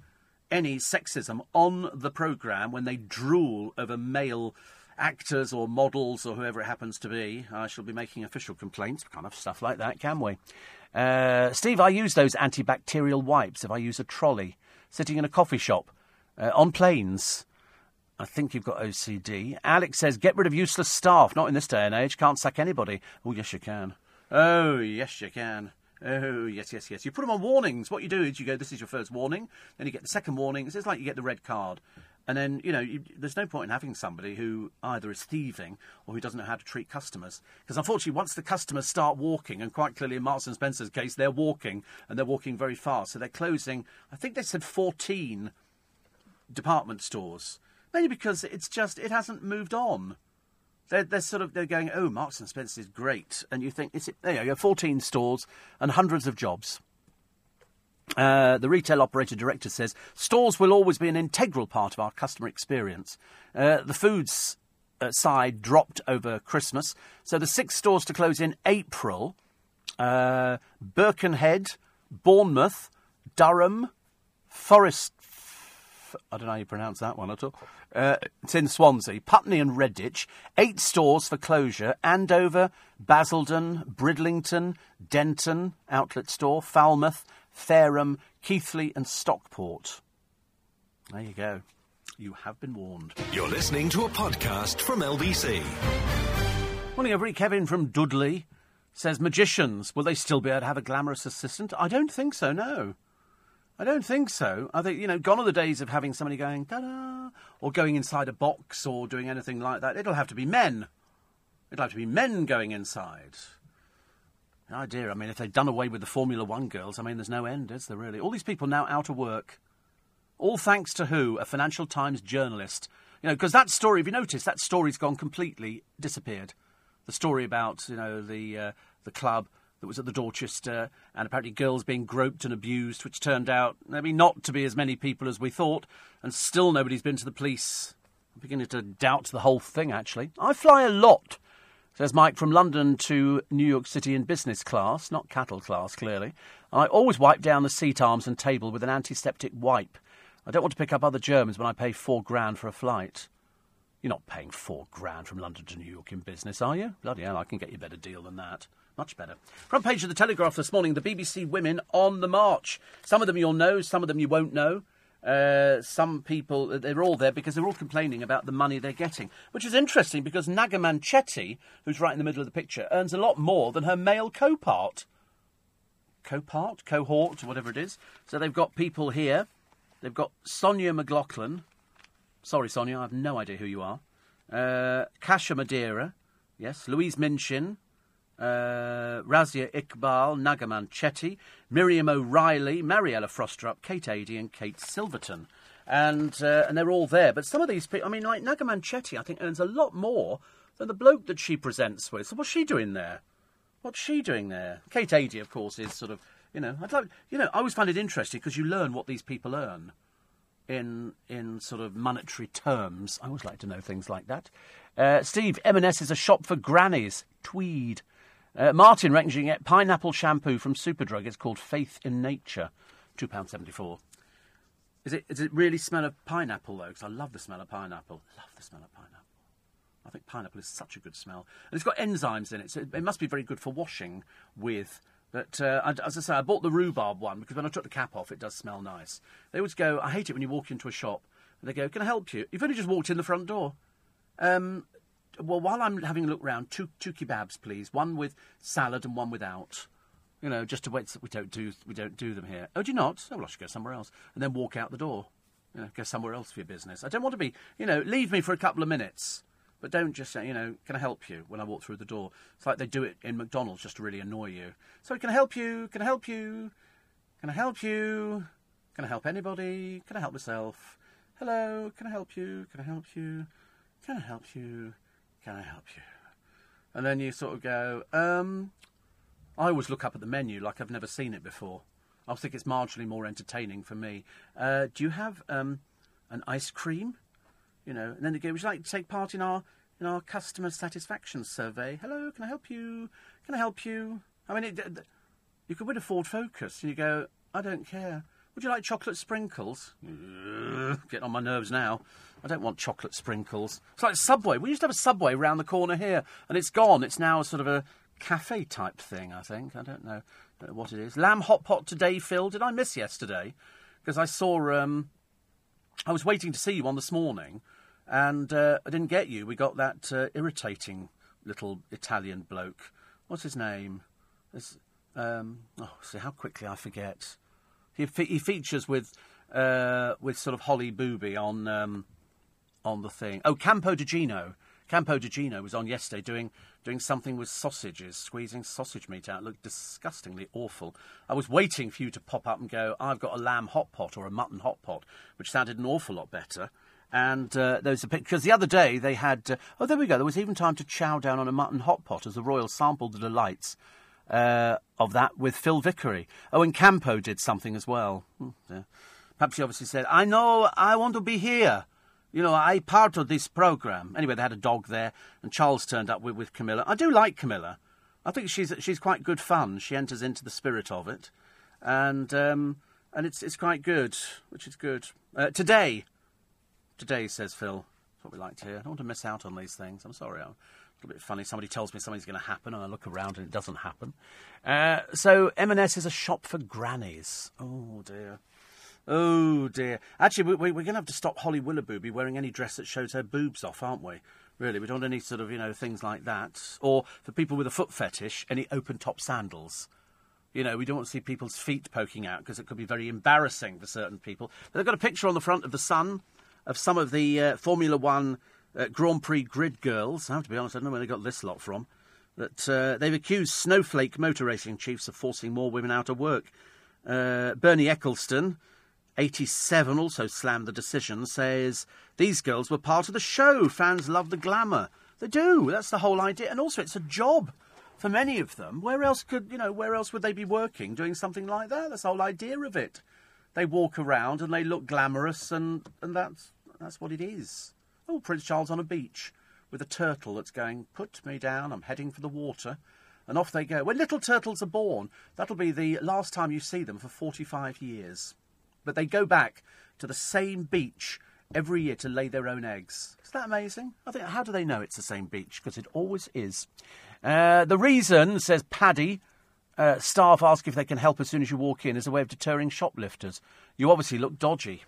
any sexism on the programme when they drool over male actors or models or whoever it happens to be, I shall be making official complaints. Kind of stuff like that, can we? Uh, Steve, I use those antibacterial wipes if I use a trolley, sitting in a coffee shop, uh, on planes. I think you've got OCD. Alex says, get rid of useless staff. Not in this day and age. Can't sack anybody. Oh, yes, you can. Oh, yes, you can. Oh, yes, yes, yes. You put them on warnings. What you do is you go, this is your first warning. Then you get the second warning. It's like you get the red card. And then, you know, you, there's no point in having somebody who either is thieving or who doesn't know how to treat customers. Because unfortunately, once the customers start walking, and quite clearly in Marks and Spencer's case, they're walking and they're walking very fast. So they're closing, I think they said 14 department stores. Mainly because it's just, it hasn't moved on. They're, they're sort of they're going, oh, Marks and Spencer is great, and you think, is it, there you go, 14 stores and hundreds of jobs. Uh, the retail operator director says stores will always be an integral part of our customer experience. Uh, the foods uh, side dropped over Christmas, so the six stores to close in April uh, Birkenhead, Bournemouth, Durham, Forest. I don't know how you pronounce that one at all. Uh, it's in Swansea, Putney and Redditch. Eight stores for closure: Andover, Basildon, Bridlington, Denton outlet store, Falmouth, Fareham, Keighley, and Stockport. There you go. You have been warned. You're listening to a podcast from LBC. Morning, everybody. Kevin from Dudley says magicians will they still be able to have a glamorous assistant? I don't think so. No, I don't think so. I think you know, gone are the days of having somebody going da da or going inside a box or doing anything like that. It'll have to be men. It'll have to be men going inside. Oh dear. I mean, if they'd done away with the Formula One girls, I mean, there's no end, is there really? All these people now out of work. All thanks to who? A Financial Times journalist. You know, because that story, if you notice, that story's gone completely disappeared. The story about, you know, the, uh, the club that was at the Dorchester and apparently girls being groped and abused, which turned out maybe not to be as many people as we thought, and still nobody's been to the police. I'm beginning to doubt the whole thing, actually. I fly a lot, says Mike, from London to New York City in business class, not cattle class, clearly. I always wipe down the seat arms and table with an antiseptic wipe. I don't want to pick up other germs when I pay four grand for a flight. You're not paying four grand from London to New York in business, are you? Bloody hell, I can get you a better deal than that. Much better. Front page of the Telegraph this morning, the BBC women on the march. Some of them you'll know, some of them you won't know. Uh, some people, they're all there because they're all complaining about the money they're getting. Which is interesting because Naga Munchetty, who's right in the middle of the picture, earns a lot more than her male co-part. Co-part? Cohort, whatever it is. So they've got people here. They've got Sonja McLaughlan. Sorry, Sonia, I have no idea who you are. Uh, Kasia Madera. Yes. Louise Minchin. Uh, Razia Iqbal, Naga Munchetty, Miriam O'Reilly, Mariella Frostrup, Kate Adie, and Kate Silverton. And, uh, and they're all there. But some of these people, I mean, like Naga Munchetty, I think earns a lot more than the bloke that she presents with. So what's she doing there? What's she doing there? Kate Adie, of course, is sort of, you know, I'd like, you know, I always find it interesting because you learn what these people earn in in sort of monetary terms. I always like to know things like that. Uh, Steve, M&S is a shop for grannies. Tweed. Uh, Martin reckons you can get pineapple shampoo from Superdrug. It's called Faith in Nature. £2.74. Is it, does it really smell of pineapple, though? Because I love the smell of pineapple. Love the smell of pineapple. I think pineapple is such a good smell. And it's got enzymes in it, so it must be very good for washing with. But uh, as I say, I bought the rhubarb one because when I took the cap off, it does smell nice. They always go, I hate it when you walk into a shop and they go, Can I help you? You've only just walked in the front door. Um, well, while I'm having a look round, two, two kebabs, please. One with salad and one without. You know, just to wait. We don't do we don't do them here. Oh, do you not? Oh, well, I should go somewhere else. And then walk out the door. You know, go somewhere else for your business. I don't want to be. You know, leave me for a couple of minutes, but don't just say, you know, can I help you when I walk through the door? It's like they do it in McDonald's just to really annoy you. Sorry, can I help you? Can I help you? Can I help you? Can I help anybody? Can I help myself? Hello, can I help you? Can I help you? Can I help you? Can I help you? And then you sort of go, um, I always look up at the menu like I've never seen it before. I think it's marginally more entertaining for me. Uh, do you have um, an ice cream? You know, and then they go, would you like to take part in our in our customer satisfaction survey? Hello, can I help you? Can I help you? I mean, it, you could win a Ford Focus, and you go, I don't care. Would you like chocolate sprinkles? Getting on my nerves now. I don't want chocolate sprinkles. It's like Subway. We used to have a Subway round the corner here, and it's gone. It's now sort of a cafe type thing, I think. I don't know, what it is. Lamb hot pot today, Phil. Did I miss yesterday? Because I saw. Um, I was waiting to see you on this morning, and uh, I didn't get you. We got that uh, irritating little Italian bloke. What's his name? Um, oh, see how quickly I forget. He, fe- he features with uh, with sort of Holly Booby on um, on the thing. Oh, Campo de Gino. Campo de Gino was on yesterday doing doing something with sausages, squeezing sausage meat out. It looked disgustingly awful. I was waiting for you to pop up and go, I've got a lamb hot pot or a mutton hot pot, which sounded an awful lot better. And uh, a because the other day they had. Uh, oh, there we go. There was even time to chow down on a mutton hot pot as the Royal sampled the delights uh, of that with Phil Vickery. Oh, and Campo did something as well. Hmm, yeah. Perhaps he obviously said, "I know, I want to be here." You know, I part of this program. Anyway, they had a dog there, and Charles turned up with, with Camilla. I do like Camilla. I think she's she's quite good fun. She enters into the spirit of it, and um, and it's it's quite good, which is good. Uh, today, today says Phil. That's what we like to hear. I don't want to miss out on these things. I'm sorry. I'm a little bit funny. Somebody tells me something's going to happen, and I look around and it doesn't happen. Uh, so M&S is a shop for grannies. Oh dear. Oh dear. Actually, we, are going to have to stop Holly Willoughby wearing any dress that shows her boobs off, aren't we? Really, we don't want any sort of you know things like that. Or for people with a foot fetish, any open top sandals. You know, we don't want to see people's feet poking out because it could be very embarrassing for certain people. But they've got a picture on the front of the Sun of some of the uh, Formula One uh, Grand Prix grid girls. I have to be honest, I don't know where they got this lot from. That uh, they've accused snowflake motor racing chiefs of forcing more women out of work. Uh, Bernie Ecclestone, 87, also slammed the decision, says these girls were part of the show. Fans love the glamour. They do. That's the whole idea. And also, it's a job for many of them. Where else could, you know, where else would they be working doing something like that? That's the whole idea of it. They walk around and they look glamorous, and, and that's, that's what it is. Oh, Prince Charles on a beach with a turtle that's going, Put me down, I'm heading for the water. And off they go. When little turtles are born, that'll be the last time you see them for 45 years. But they go back to the same beach every year to lay their own eggs. Is that amazing? I think, how do they know it's the same beach? Because it always is. Uh, the reason, says Paddy, uh, staff ask if they can help as soon as you walk in, is a way of deterring shoplifters. You obviously look dodgy.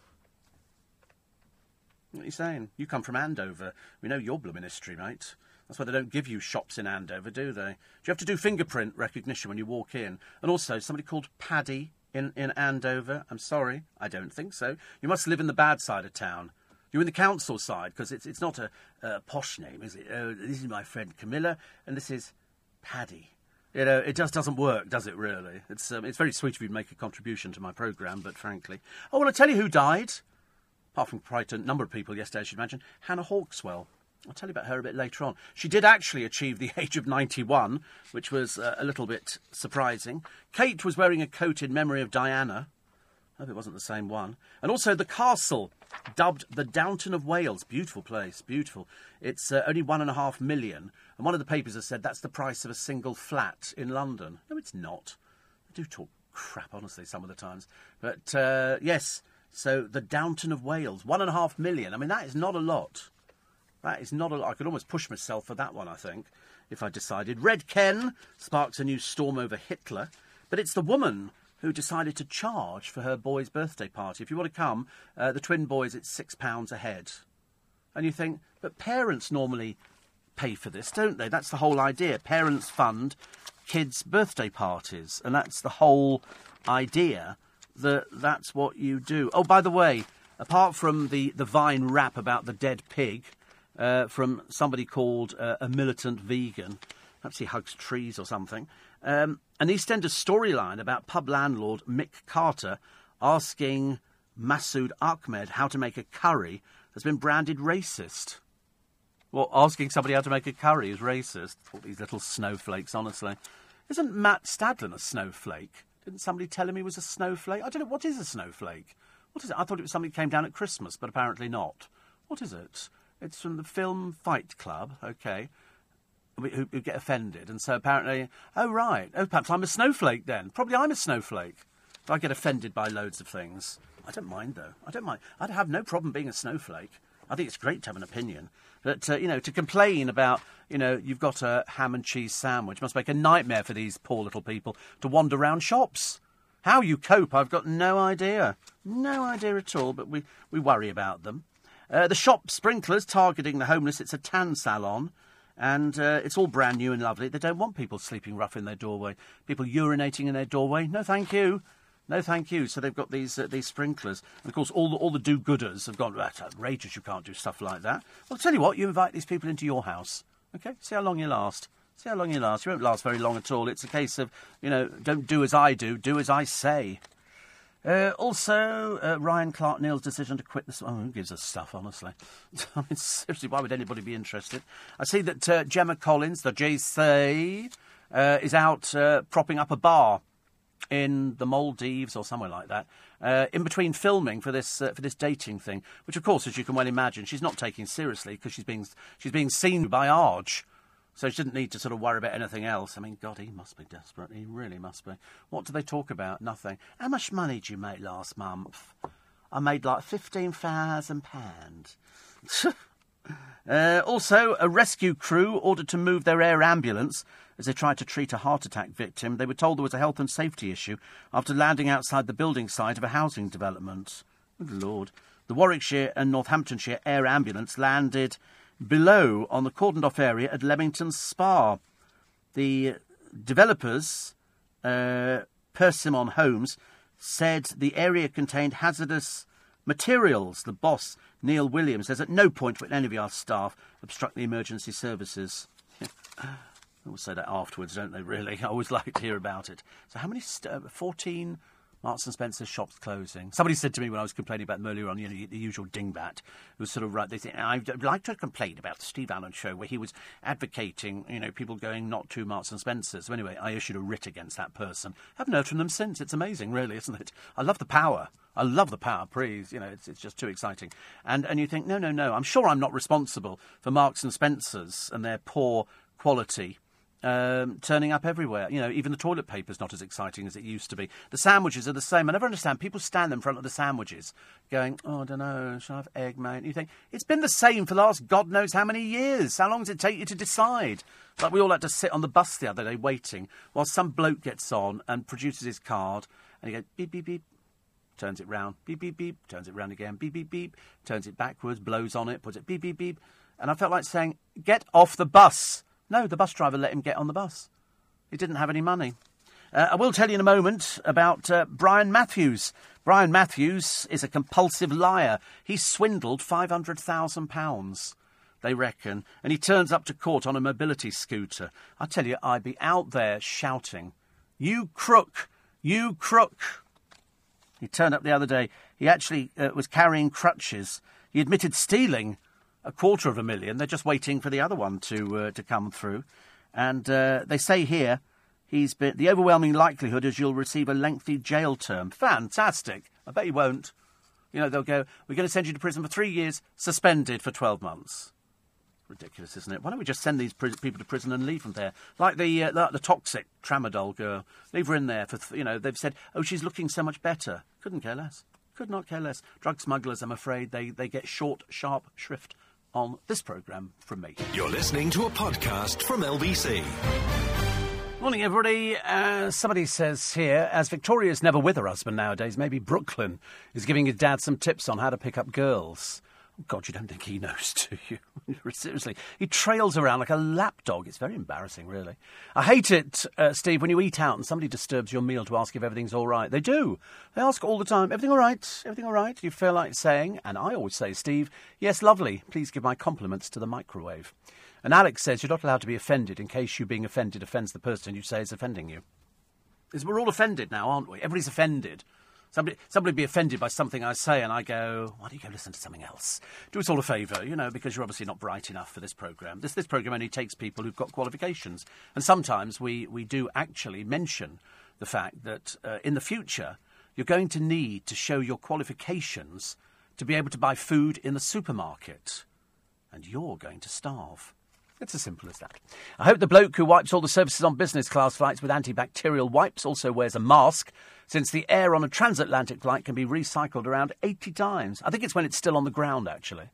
What are you saying? You come from Andover. We know your blooming history, mate. That's why they don't give you shops in Andover, do they? Do you have to do fingerprint recognition when you walk in? And also, somebody called Paddy in, in Andover? I'm sorry, I don't think so. You must live in the bad side of town. You're in the council side, because it's, it's not a, a posh name, is it? Oh, this is my friend Camilla, and this is Paddy. You know, it just doesn't work, does it, really? It's, um, it's very sweet of you to make a contribution to my programme, but frankly. Oh, well, I'll tell you who died apart from quite a number of people yesterday, I should imagine, Hannah Hawkswell. I'll tell you about her a bit later on. She did actually achieve the age of 91, which was uh, a little bit surprising. Kate was wearing a coat in memory of Diana. I hope it wasn't the same one. And also the castle, dubbed the Downton of Wales. Beautiful place, beautiful. It's uh, only one and a half million. And one of the papers has said that's the price of a single flat in London. No, it's not. I do talk crap, honestly, some of the times. But uh, yes, so the Downton of Wales, one and a half million. I mean, that is not a lot. That is not a lot. I could almost push myself for that one, I think, if I decided. Red Ken sparks a new storm over Hitler, but it's the woman who decided to charge for her boy's birthday party. If you want to come, uh, the twin boys, it's six pounds a head. And you think, but parents normally pay for this, don't they? That's the whole idea. Parents fund kids' birthday parties, and that's the whole idea that that's what you do. Oh, by the way, apart from the, the Vine rap about the dead pig uh, from somebody called uh, a militant vegan, perhaps he hugs trees or something, um, an EastEnders storyline about pub landlord Mick Carter asking Masood Ahmed how to make a curry has been branded racist. Well, asking somebody how to make a curry is racist. All these little snowflakes, honestly. Isn't Matt Stadlen a snowflake? Didn't somebody tell him he was a snowflake? I don't know. What is a snowflake? What is it? I thought it was something that came down at Christmas, but apparently not. What is it? It's from the film Fight Club, okay, who, who get offended. And so apparently, oh, right. Oh, perhaps I'm a snowflake then. Probably I'm a snowflake. I get offended by loads of things. I don't mind, though. I don't mind. I'd have no problem being a snowflake. I think it's great to have an opinion. But, uh, you know, to complain about, you know, you've got a ham and cheese sandwich must make a nightmare for these poor little people to wander around shops. How you cope, I've got no idea. No idea at all, but we, we worry about them. Uh, the shop sprinklers targeting the homeless. It's a tan salon. And uh, it's all brand new and lovely. They don't want people sleeping rough in their doorway, people urinating in their doorway. No, thank you. No, thank you. So they've got these uh, these sprinklers, and of course, all the all the do-gooders have gone. That's outrageous. You can't do stuff like that. Well, I'll tell you what. You invite these people into your house. Okay, see how long you last. See how long you last. You won't last very long at all. It's a case of you know, don't do as I do, do as I say. Uh, also, uh, Rylan Clark Neal's decision to quit the. Oh, who gives us stuff, honestly? I mean, seriously, why would anybody be interested? I see that uh, Gemma Collins, the JC, uh, is out uh, propping up a bar in the Maldives or somewhere like that, uh, in between filming for this for this dating thing, which of course, as you can well imagine, she's not taking seriously because she's being she's being seen by Arg. So she didn't need to sort of worry about anything else. I mean, God, he must be desperate. He really must be. What do they talk about? Nothing. How much money did you make last month? I made like fifteen thousand pounds. Uh, also, a rescue crew ordered to move their air ambulance as they tried to treat a heart attack victim. They were told there was a health and safety issue after landing outside the building site of a housing development. Good Lord. The Warwickshire and Northamptonshire air ambulance landed below on the cordoned off area at Leamington Spa. The developers, uh, Persimmon Homes, said the area contained hazardous materials. The boss, Neil Williams, says at no point would any of our staff obstruct the emergency services. They always say that afterwards, don't they, really? I always like to hear about it. So, how many? St- uh, 14 Marks and Spencer's shops closing. Somebody said to me when I was complaining about them earlier on, you know, the usual dingbat, who was sort of right. They think, I'd like to complain about the Steve Allen show where he was advocating, you know, people going not to Marks and Spencer's. So, anyway, I issued a writ against that person. Haven't heard from them since. It's amazing, really, isn't it? I love the power. I love the power, please. You know, it's, it's just too exciting. And, and you think, no, no, no, I'm sure I'm not responsible for Marks and Spencer's and their poor quality um, turning up everywhere. You know, even the toilet paper's not as exciting as it used to be. The sandwiches are the same. I never understand. People stand in front of the sandwiches going, oh, I don't know, shall I have egg, mate? You think, it's been the same for the last God knows how many years. How long does it take you to decide? Like we all had to sit on the bus the other day waiting while some bloke gets on and produces his card and he goes, beep, beep, beep. Turns it round, beep, beep, beep, turns it round again, beep, beep, beep, turns it backwards, blows on it, puts it beep, beep, beep. And I felt like saying, Get off the bus. No, the bus driver let him get on the bus. He didn't have any money. Uh, I will tell you in a moment about uh, Brian Matthews. Brian Matthews is a compulsive liar. He swindled £500,000, they reckon, and he turns up to court on a mobility scooter. I tell you, I'd be out there shouting, You crook! You crook! He turned up the other day. He actually uh, was carrying crutches. He admitted stealing a quarter of a million. They're just waiting for the other one to uh, to come through. And uh, they say here he's been the overwhelming likelihood is you'll receive a lengthy jail term. Fantastic. I bet you won't. You know they'll go. We're going to send you to prison for three years, suspended for twelve months. Ridiculous, isn't it? Why don't we just send these people to prison and leave them there, like the uh, the, the toxic tramadol girl? Leave her in there for th- you know. They've said, oh, she's looking so much better. Couldn't care less. Could not care less. Drug smugglers, I'm afraid, they, they get short, sharp shrift on this programme from me. You're listening to a podcast from LBC. Morning, everybody. Uh, somebody says here, as Victoria's never with her husband nowadays, maybe Brooklyn is giving his dad some tips on how to pick up girls. God, you don't think he knows, do you? Seriously. He trails around like a lapdog. It's very embarrassing, really. I hate it, uh, Steve, when you eat out and somebody disturbs your meal to ask if everything's all right. They do. They ask all the time, everything all right? Everything all right? You feel like saying, and I always say, Steve, yes, lovely. Please give my compliments to the microwave. And Alex says you're not allowed to be offended in case you being offended offends the person you say is offending you. Because we're all offended now, aren't we? Everybody's offended. Somebody, somebody be offended by something I say, and I go, why don't you go listen to something else? Do us all a favour, you know, because you're obviously not bright enough for this programme. This, this programme only takes people who've got qualifications. And sometimes we, we do actually mention the fact that uh, in the future, you're going to need to show your qualifications to be able to buy food in the supermarket. And you're going to starve. It's as simple as that. I hope the bloke who wipes all the surfaces on business class flights with antibacterial wipes also wears a mask, since the air on a transatlantic flight can be recycled around 80 times. I think it's when it's still on the ground, actually.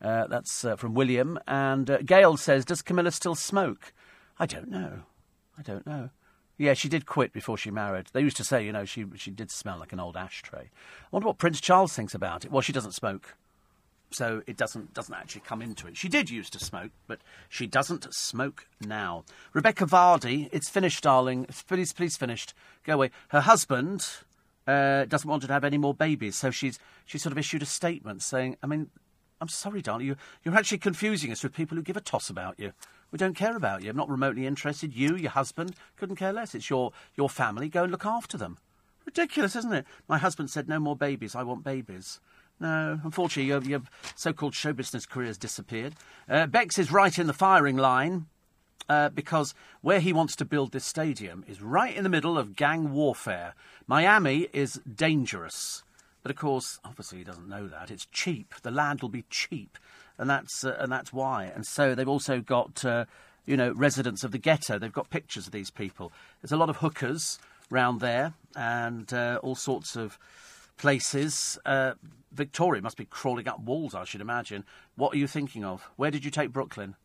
Uh, that's uh, from William. And uh, Gail says, Does Camilla still smoke? I don't know. I don't know. Yeah, she did quit before she married. They used to say, you know, she, she did smell like an old ashtray. I wonder what Prince Charles thinks about it. Well, she doesn't smoke so it doesn't doesn't actually come into it. She did used to smoke, but she doesn't smoke now. Rebekah Vardy, it's finished, darling. Please, please, finished. Go away. Her husband uh, doesn't want her to have any more babies, so she's she sort of issued a statement saying, "I mean, I'm sorry, darling, you you're actually confusing us with people who give a toss about you." We don't care about you. I'm not remotely interested. You, your husband, couldn't care less. It's your, your family. Go and look after them. Ridiculous, isn't it? My husband said, no more babies. I want babies. No, unfortunately, your, your so-called show business career has disappeared. Uh, Bex is right in the firing line uh, because where he wants to build this stadium is right in the middle of gang warfare. Miami is dangerous. But of course, obviously, he doesn't know that. It's cheap. The land will be cheap. And that's, uh, and that's why. And so they've also got, uh, you know, residents of the ghetto. They've got pictures of these people. There's a lot of hookers round there and uh, all sorts of places. Victoria must be crawling up walls, I should imagine. What are you thinking of? Where did you take Brooklyn?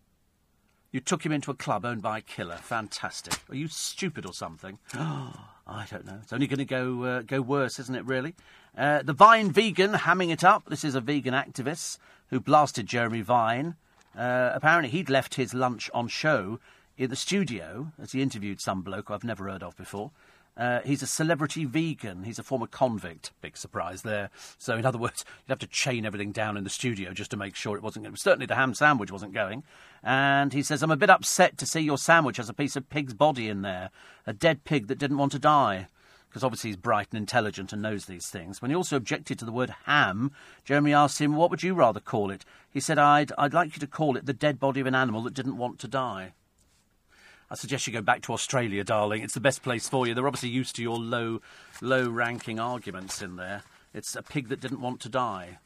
You took him into a club owned by a killer. Fantastic. Are you stupid or something? I don't know. It's only going to go uh, go worse, isn't it? Really. Uh, the Vine vegan hamming it up. This is a vegan activist who blasted Jeremy Vine. Uh, apparently, he'd left his lunch on show in the studio as he interviewed some bloke I've never heard of before. Uh, he's a celebrity vegan. He's a former convict. Big surprise there. So, in other words, you'd have to chain everything down in the studio just to make sure it wasn't going. Certainly, the ham sandwich wasn't going. And he says, "I'm a bit upset to see your sandwich has a piece of pig's body in there, a dead pig that didn't want to die." Because obviously he's bright and intelligent and knows these things. When he also objected to the word ham, Jeremy asked him, "What would you rather call it?" He said, "I'd I'd like you to call it the dead body of an animal that didn't want to die." I suggest you go back to Australia, darling. It's the best place for you. They're obviously used to your low, low-ranking arguments in there. It's a pig that didn't want to die.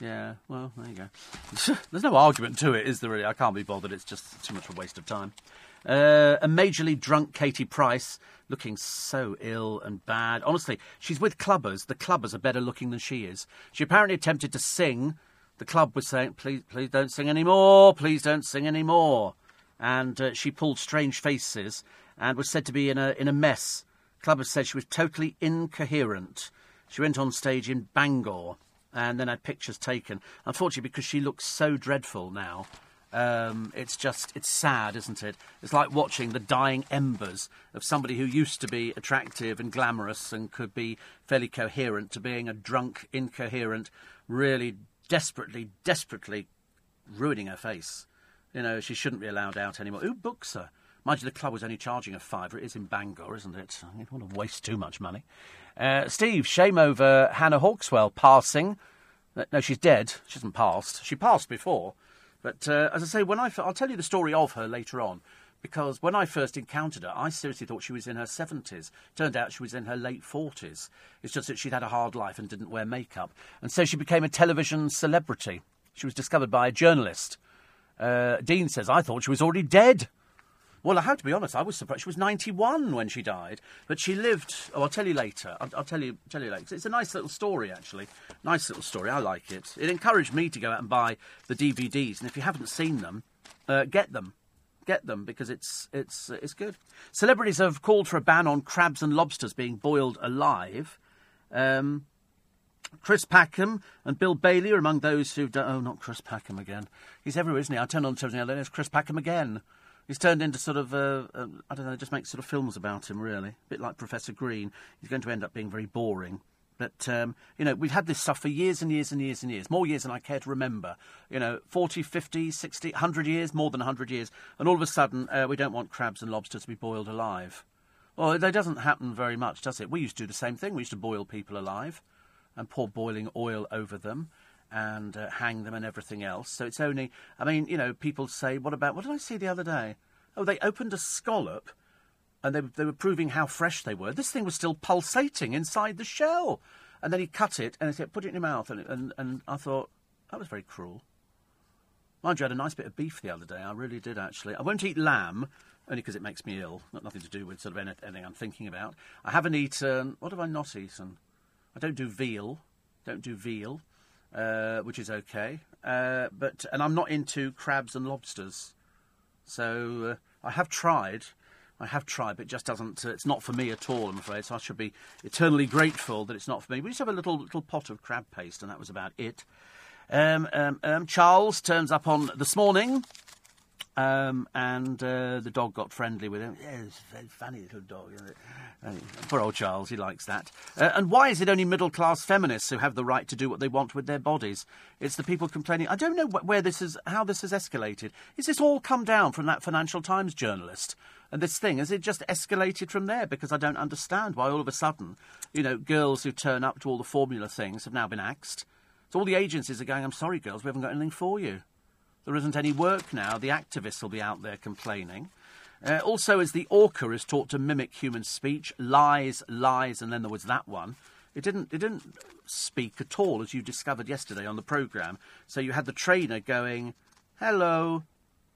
Yeah, well, there you go. There's no argument to it, is there really? I can't be bothered. It's just too much of a waste of time. Uh, a majorly drunk Katie Price, looking so ill and bad. Honestly, she's with clubbers. The clubbers are better looking than she is. She apparently attempted to sing. The club was saying, please, please don't sing anymore. Please don't sing anymore and uh, she pulled strange faces and was said to be in a in a mess. Clubbers said she was totally incoherent. She went on stage in Bangor and then had pictures taken. Unfortunately, because she looks so dreadful now, um, it's just it's sad, isn't it? It's like watching the dying embers of somebody who used to be attractive and glamorous and could be fairly coherent to being a drunk, incoherent, really desperately, desperately ruining her face. You know, she shouldn't be allowed out anymore. Who books her? Mind you, the club was only charging a fiver. It is in Bangor, isn't it? I don't want to waste too much money. Uh, Steve, shame over Hannah Hawkswell passing. Uh, no, she's dead. She hasn't passed. She passed before. But uh, as I say, when I f- I'll tell you the story of her later on, because when I first encountered her, I seriously thought she was in her 70s. Turned out she was in her late 40s. It's just that she'd had a hard life and didn't wear makeup. And so she became a television celebrity. She was discovered by a journalist uh, Dean says, I thought she was already dead. Well, I have to be honest. I was surprised. She was 91 when she died, but she lived. Oh, I'll tell you later. I'll, I'll tell you tell you later. It's a nice little story, actually. Nice little story. I like it. It encouraged me to go out and buy the DVDs, and if you haven't seen them, uh, get them. Get them because it's it's it's good. Celebrities have called for a ban on crabs and lobsters being boiled alive. Um, Chris Packham and Bill Bailey are among those who've done. Oh, not Chris Packham again. He's everywhere, isn't he? I turned on television other. It's Chris Packham again. He's turned into sort of, uh, uh, I don't know, just makes sort of films about him, really. A bit like Professor Green. He's going to end up being very boring. But, um, you know, we've had this stuff for years and years and years and years. More years than I care to remember. You know, 40, 50, 60, 100 years, more than 100 years. And all of a sudden, uh, we don't want crabs and lobsters to be boiled alive. Well, that doesn't happen very much, does it? We used to do the same thing. We used to boil people alive and pour boiling oil over them and uh, hang them and everything else. So it's only, I mean, you know, people say, what about, what did I see the other day? Oh, they opened a scallop and they, they were proving how fresh they were. This thing was still pulsating inside the shell. And then he cut it and he said, put it in your mouth. And, and, and I thought, that was very cruel. Mind you, I had a nice bit of beef the other day. I really did, actually. I won't eat lamb, only because it makes me ill. Not nothing to do with sort of anything I'm thinking about. I haven't eaten, what have I not eaten? I don't do veal. Don't do veal, uh, which is okay. Uh, but and I'm not into crabs and lobsters. So uh, I have tried. I have tried, but it just doesn't. Uh, it's not for me at all. I'm afraid. So I should be eternally grateful that it's not for me. We just have a little little pot of crab paste, and that was about it. Um, um, um, Charles turns up on this morning. Um, and uh, the dog got friendly with him. Yeah, it's a very funny little dog. Uh, poor old Charles, he likes that. Uh, and why is it only middle class feminists who have the right to do what they want with their bodies? It's the people complaining. I don't know wh- where this is, how this has escalated. Is this all come down from that Financial Times journalist? And this thing, has it just escalated from there? Because I don't understand why all of a sudden, you know, girls who turn up to all the formula things have now been axed. So all the agencies are going, I'm sorry, girls, we haven't got anything for you. There isn't any work now. The activists will be out there complaining. Uh, also, as the orca is taught to mimic human speech, lies, lies, and then there was that one. It didn't, it didn't speak at all, as you discovered yesterday on the programme. So you had the trainer going, hello,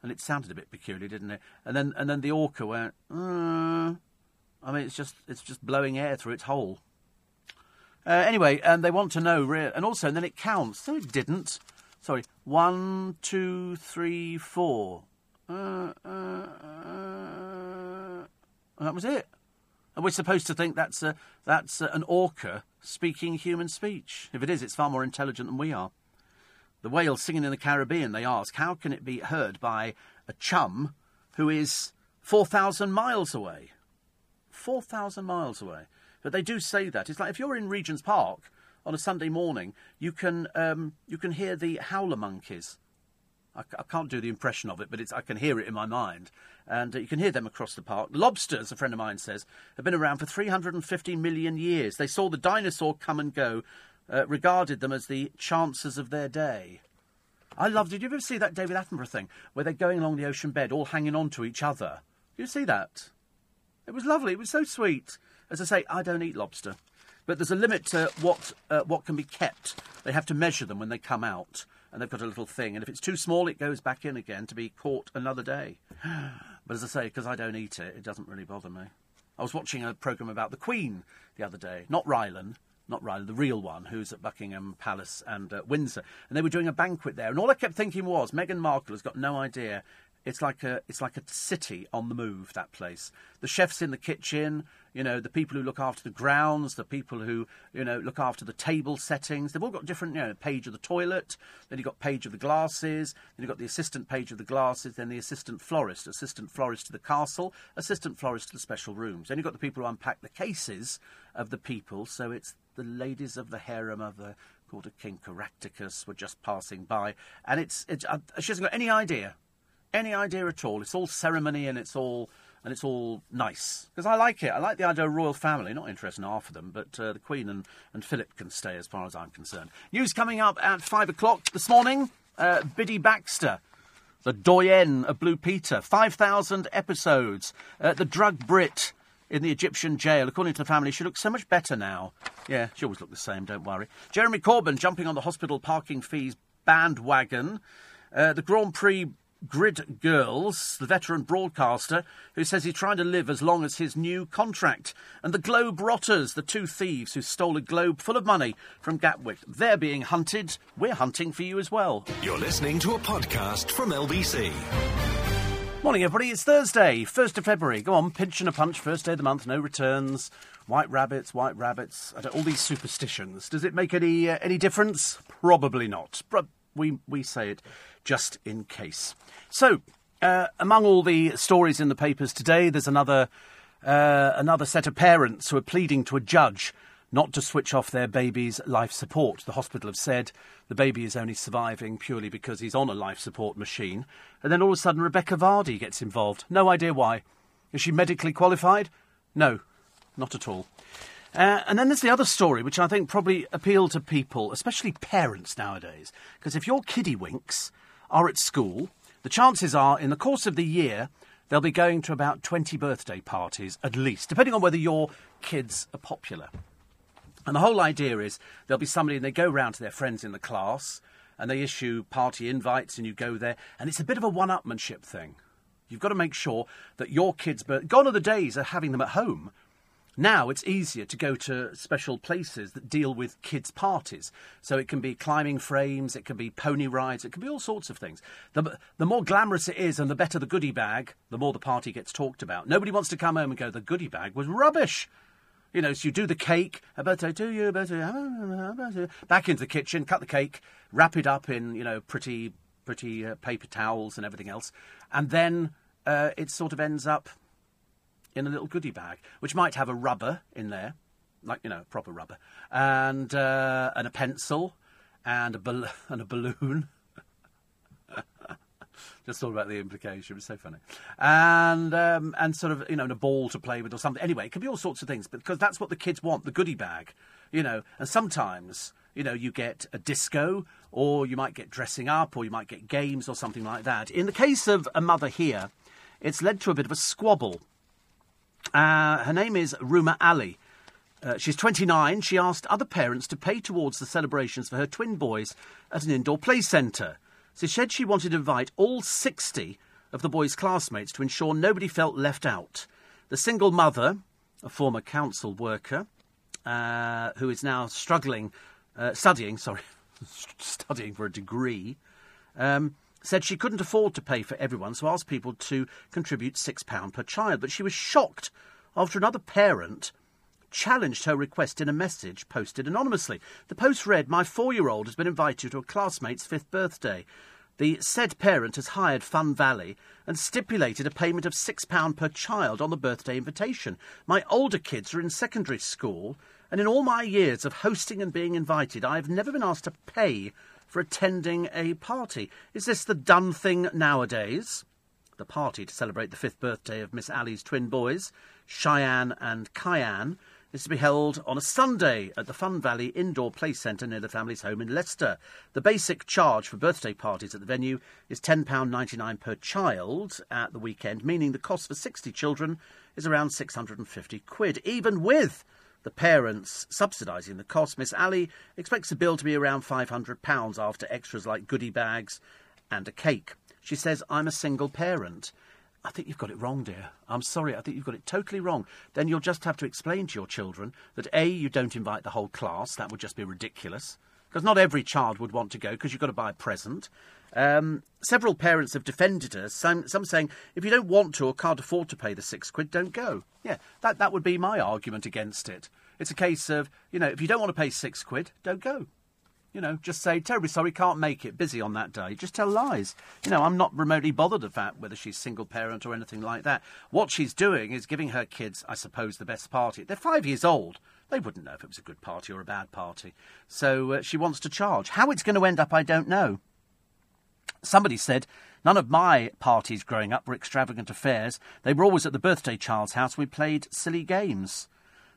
and it sounded a bit peculiar, didn't it? And then and then the orca went. Uh, I mean, it's just it's just blowing air through its hole. Uh, anyway, and they want to know, and also, and then it counts. So it didn't. Sorry, one, two, three, four. Uh, uh, uh, that was it. And we're supposed to think that's a, that's a, an orca speaking human speech. If it is, it's far more intelligent than we are. The whales singing in the Caribbean, they ask, how can it be heard by a chum who is 4,000 miles away? 4,000 miles away. But they do say that. It's like if you're in Regent's Park on a Sunday morning, you can, um, you can hear the howler monkeys. I, I can't do the impression of it, but I can hear it in my mind. And uh, you can hear them across the park. Lobsters, a friend of mine says, have been around for 350 million years. They saw the dinosaur come and go, uh, regarded them as the chances of their day. I love. Did you ever see that David Attenborough thing where they're going along the ocean bed, all hanging on to each other? Did you see that? It was lovely. It was so sweet. As I say, I don't eat lobster, but there's a limit to what uh, what can be kept. They have to measure them when they come out, and they've got a little thing. And if it's too small, it goes back in again to be caught another day. But as I say, because I don't eat it, it doesn't really bother me. I was watching a programme about the Queen the other day, not Rylan, not Riley, the real one, who's at Buckingham Palace and uh, Windsor, and they were doing a banquet there. And all I kept thinking was, Meghan Markle has got no idea. It's like a it's like a city on the move. That place. The chefs in the kitchen. You know, the people who look after the grounds, the people who you know look after the table settings. They've all got different. You know, page of the toilet. Then you've got page of the glasses. Then you've got the assistant page of the glasses. Then the assistant florist, assistant florist to the castle, assistant florist to the special rooms. Then you've got the people who unpack the cases of the people. So it's the ladies of the harem of the called a King Caractacus were just passing by, and it's, it's uh, she hasn't got any idea, any idea at all. It's all ceremony and it's all and it's all nice because I like it. I like the idea of royal family. Not interested in half of them, but uh, the Queen and, and Philip can stay as far as I'm concerned. News coming up at five o'clock this morning. Uh, Biddy Baxter. The doyen of Blue Peter, 5,000 episodes. Uh, the drug Brit in the Egyptian jail. According to the family, she looks so much better now. Yeah, she always looked the same, don't worry. Jeremy Corbyn jumping on the hospital parking fees bandwagon. Uh, the Grand Prix Grid Girls, the veteran broadcaster, who says he's trying to live as long as his new contract. And the Globe Rotters, the two thieves who stole a globe full of money from Gatwick. They're being hunted. We're hunting for you as well. You're listening to a podcast from LBC. Morning, everybody. It's Thursday, 1st of February. Go on, pinch and a punch, first day of the month, no returns. White rabbits, white rabbits. All these superstitions. Does it make any uh, any difference? Probably not. But we, we say it just in case. So, uh, among all the stories in the papers today, there's another, uh, another set of parents who are pleading to a judge not to switch off their baby's life support. The hospital have said the baby is only surviving purely because he's on a life support machine. And then all of a sudden, Rebekah Vardy gets involved. No idea why. Is she medically qualified? No, not at all. Uh, and then there's the other story, which I think probably appeal to people, especially parents nowadays. Because if your kiddie winks are at school, the chances are in the course of the year they'll be going to about 20 birthday parties at least, depending on whether your kids are popular. And the whole idea is there'll be somebody and they go round to their friends in the class and they issue party invites and you go there. And it's a bit of a one upmanship thing. You've got to make sure that your kids. But gone are the days of having them at home. Now it's easier to go to special places that deal with kids' parties. So it can be climbing frames, it can be pony rides, it can be all sorts of things. The, the more glamorous it is and the better the goodie bag, the more the party gets talked about. Nobody wants to come home and go, the goodie bag was rubbish. You know, so you do the cake, to back into the kitchen, cut the cake, wrap it up in, you know, pretty, pretty uh, paper towels and everything else, and then uh, it sort of ends up in a little goodie bag, which might have a rubber in there, like you know, proper rubber, and uh, and a pencil, and a bal- and a balloon. Just thought about the implication. It was so funny, and um, and sort of you know, and a ball to play with or something. Anyway, it can be all sorts of things, because that's what the kids want—the goodie bag, you know. And sometimes you know you get a disco, or you might get dressing up, or you might get games or something like that. In the case of a mother here, it's led to a bit of a squabble. Uh, her name is Ruma Ali. Uh, she's 29. She asked other parents to pay towards the celebrations for her twin boys at an indoor play centre. She said she wanted to invite all 60 of the boys' classmates to ensure nobody felt left out. The single mother, a former council worker, uh, who is now struggling, uh, studying, sorry, studying for a degree, um, said she couldn't afford to pay for everyone, so asked people to contribute £6 per child. But she was shocked after another parent challenged her request in a message posted anonymously. The post read, My four year old has been invited to a classmate's fifth birthday. The said parent has hired Fun Valley and stipulated a payment of £6 per child on the birthday invitation. My older kids are in secondary school, and in all my years of hosting and being invited, I have never been asked to pay for attending a party. Is this the done thing nowadays? The party to celebrate the fifth birthday of Miss Ali's twin boys, Cheyenne and Cayenne, is to be held on a Sunday at the Fun Valley Indoor Play Centre near the family's home in Leicester. The basic charge for birthday parties at the venue is £10.99 per child at the weekend, meaning the cost for 60 children is around 650 quid. Even with the parents subsidising the cost, Miss Ali expects the bill to be around £500 after extras like goodie bags and a cake. She says, I'm a single parent. I think you've got it wrong, dear. I'm sorry, I think you've got it totally wrong. Then you'll just have to explain to your children that A, you don't invite the whole class, that would just be ridiculous. Because not every child would want to go because you've got to buy a present. Um, several parents have defended her, some, some saying, if you don't want to or can't afford to pay the six quid, don't go. Yeah, that, that would be my argument against it. It's a case of, you know, if you don't want to pay six quid, don't go. You know, just say, terribly sorry, can't make it, busy on that day. Just tell lies. You know, I'm not remotely bothered about whether she's single parent or anything like that. What she's doing is giving her kids, I suppose, the best party. They're five years old. They wouldn't know if it was a good party or a bad party. So uh, she wants to charge. How it's going to end up, I don't know. Somebody said, None of my parties growing up were extravagant affairs. They were always at the birthday child's house. We played silly games.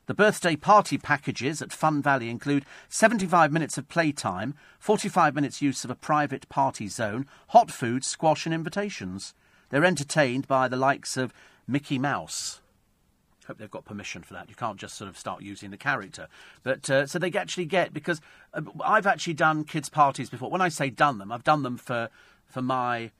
The birthday party packages at Fun Valley include 75 minutes of playtime, 45 minutes use of a private party zone, hot food, squash, and invitations. They're entertained by the likes of Mickey Mouse. Hope they've got permission for that. You can't just sort of start using the character. But uh, so they actually get because uh, I've actually done kids' parties before. When I say done them, I've done them for for my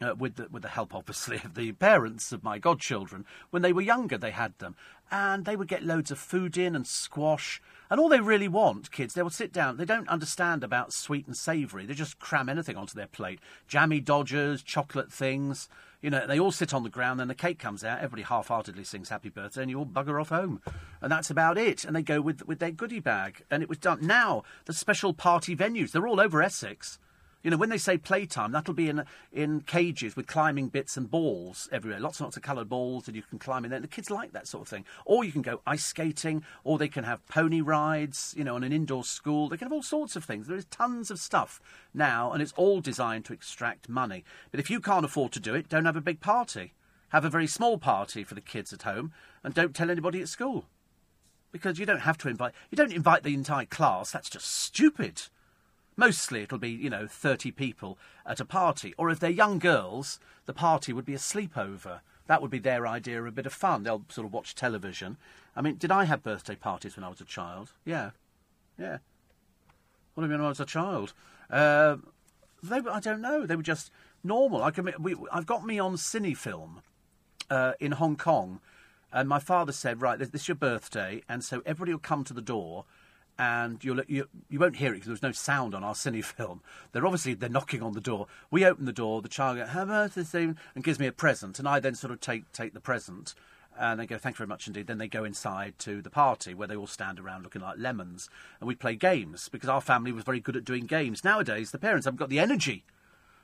uh, with the, with the help, obviously, of the parents of my godchildren. When they were younger, they had them, and they would get loads of food in and squash. And all they really want, kids, they will sit down. They don't understand about sweet and savoury. They just cram anything onto their plate. Jammy Dodgers, chocolate things. You know, they all sit on the ground, then the cake comes out. Everybody half-heartedly sings "Happy Birthday," and you all bugger off home, and that's about it. And they go with with their goodie bag, and it was done. Now the special party venues—they're all over Essex. You know, when they say playtime, that'll be in in cages with climbing bits and balls everywhere. Lots and lots of coloured balls, and you can climb in there. The kids like that sort of thing. Or you can go ice skating, or they can have pony rides. You know, in an indoor school, they can have all sorts of things. There is tons of stuff now, and it's all designed to extract money. But if you can't afford to do it, don't have a big party. Have a very small party for the kids at home, and don't tell anybody at school because you don't have to invite. You don't invite the entire class. That's just stupid. Mostly it'll be, you know, 30 people at a party. Or if they're young girls, the party would be a sleepover. That would be their idea of a bit of fun. They'll sort of watch television. I mean, did I have birthday parties when I was a child? Yeah. Yeah. What do you mean when I was a child? Uh, they were, I don't know. They were just normal. I can, we, I've got me on cine film uh, in Hong Kong. And my father said, right, this is your birthday. And so everybody will come to the door and you'll, you you won't hear it because there's no sound on our cine film. They're obviously they're knocking on the door. We open the door. The child goes, "How about this and gives me a present, and I then sort of take take the present. And they go, thank you very much indeed. Then they go inside to the party where they all stand around looking like lemons. And we play games because our family was very good at doing games. Nowadays, the parents haven't got the energy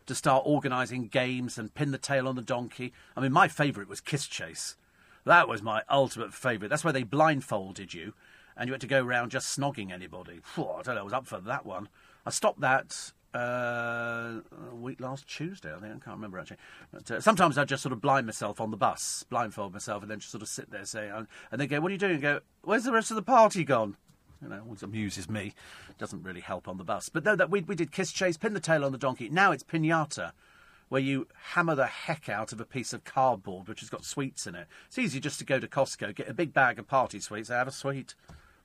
to start organising games and pin the tail on the donkey. I mean, my favourite was Kiss Chase. That was my ultimate favourite. That's where they blindfolded you and you had to go around just snogging anybody. Phew, I don't know, I was up for that one. I stopped that uh, a week last Tuesday, I think. I can't remember actually. But, uh, sometimes I just sort of blind myself on the bus, blindfold myself, and then just sort of sit there saying, and they go, "What are you doing?" And go, "Where's the rest of the party gone?" You know, always amuses me. Doesn't really help on the bus. But no, that we we did kiss chase, pin the tail on the donkey. Now it's pinata. Where you hammer the heck out of a piece of cardboard which has got sweets in it. It's easy just to go to Costco, get a big bag of party sweets, have a sweet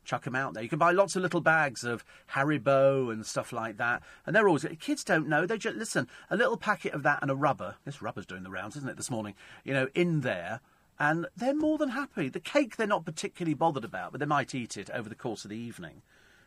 chuck them out there. You can buy lots of little bags of Haribo and stuff like that, and they're always kids don't know. They just listen a little packet of that and a rubber. This rubber's doing the rounds, isn't it? This morning, you know, in there. And they're more than happy. The cake they're not particularly bothered about, but they might eat it over the course of the evening.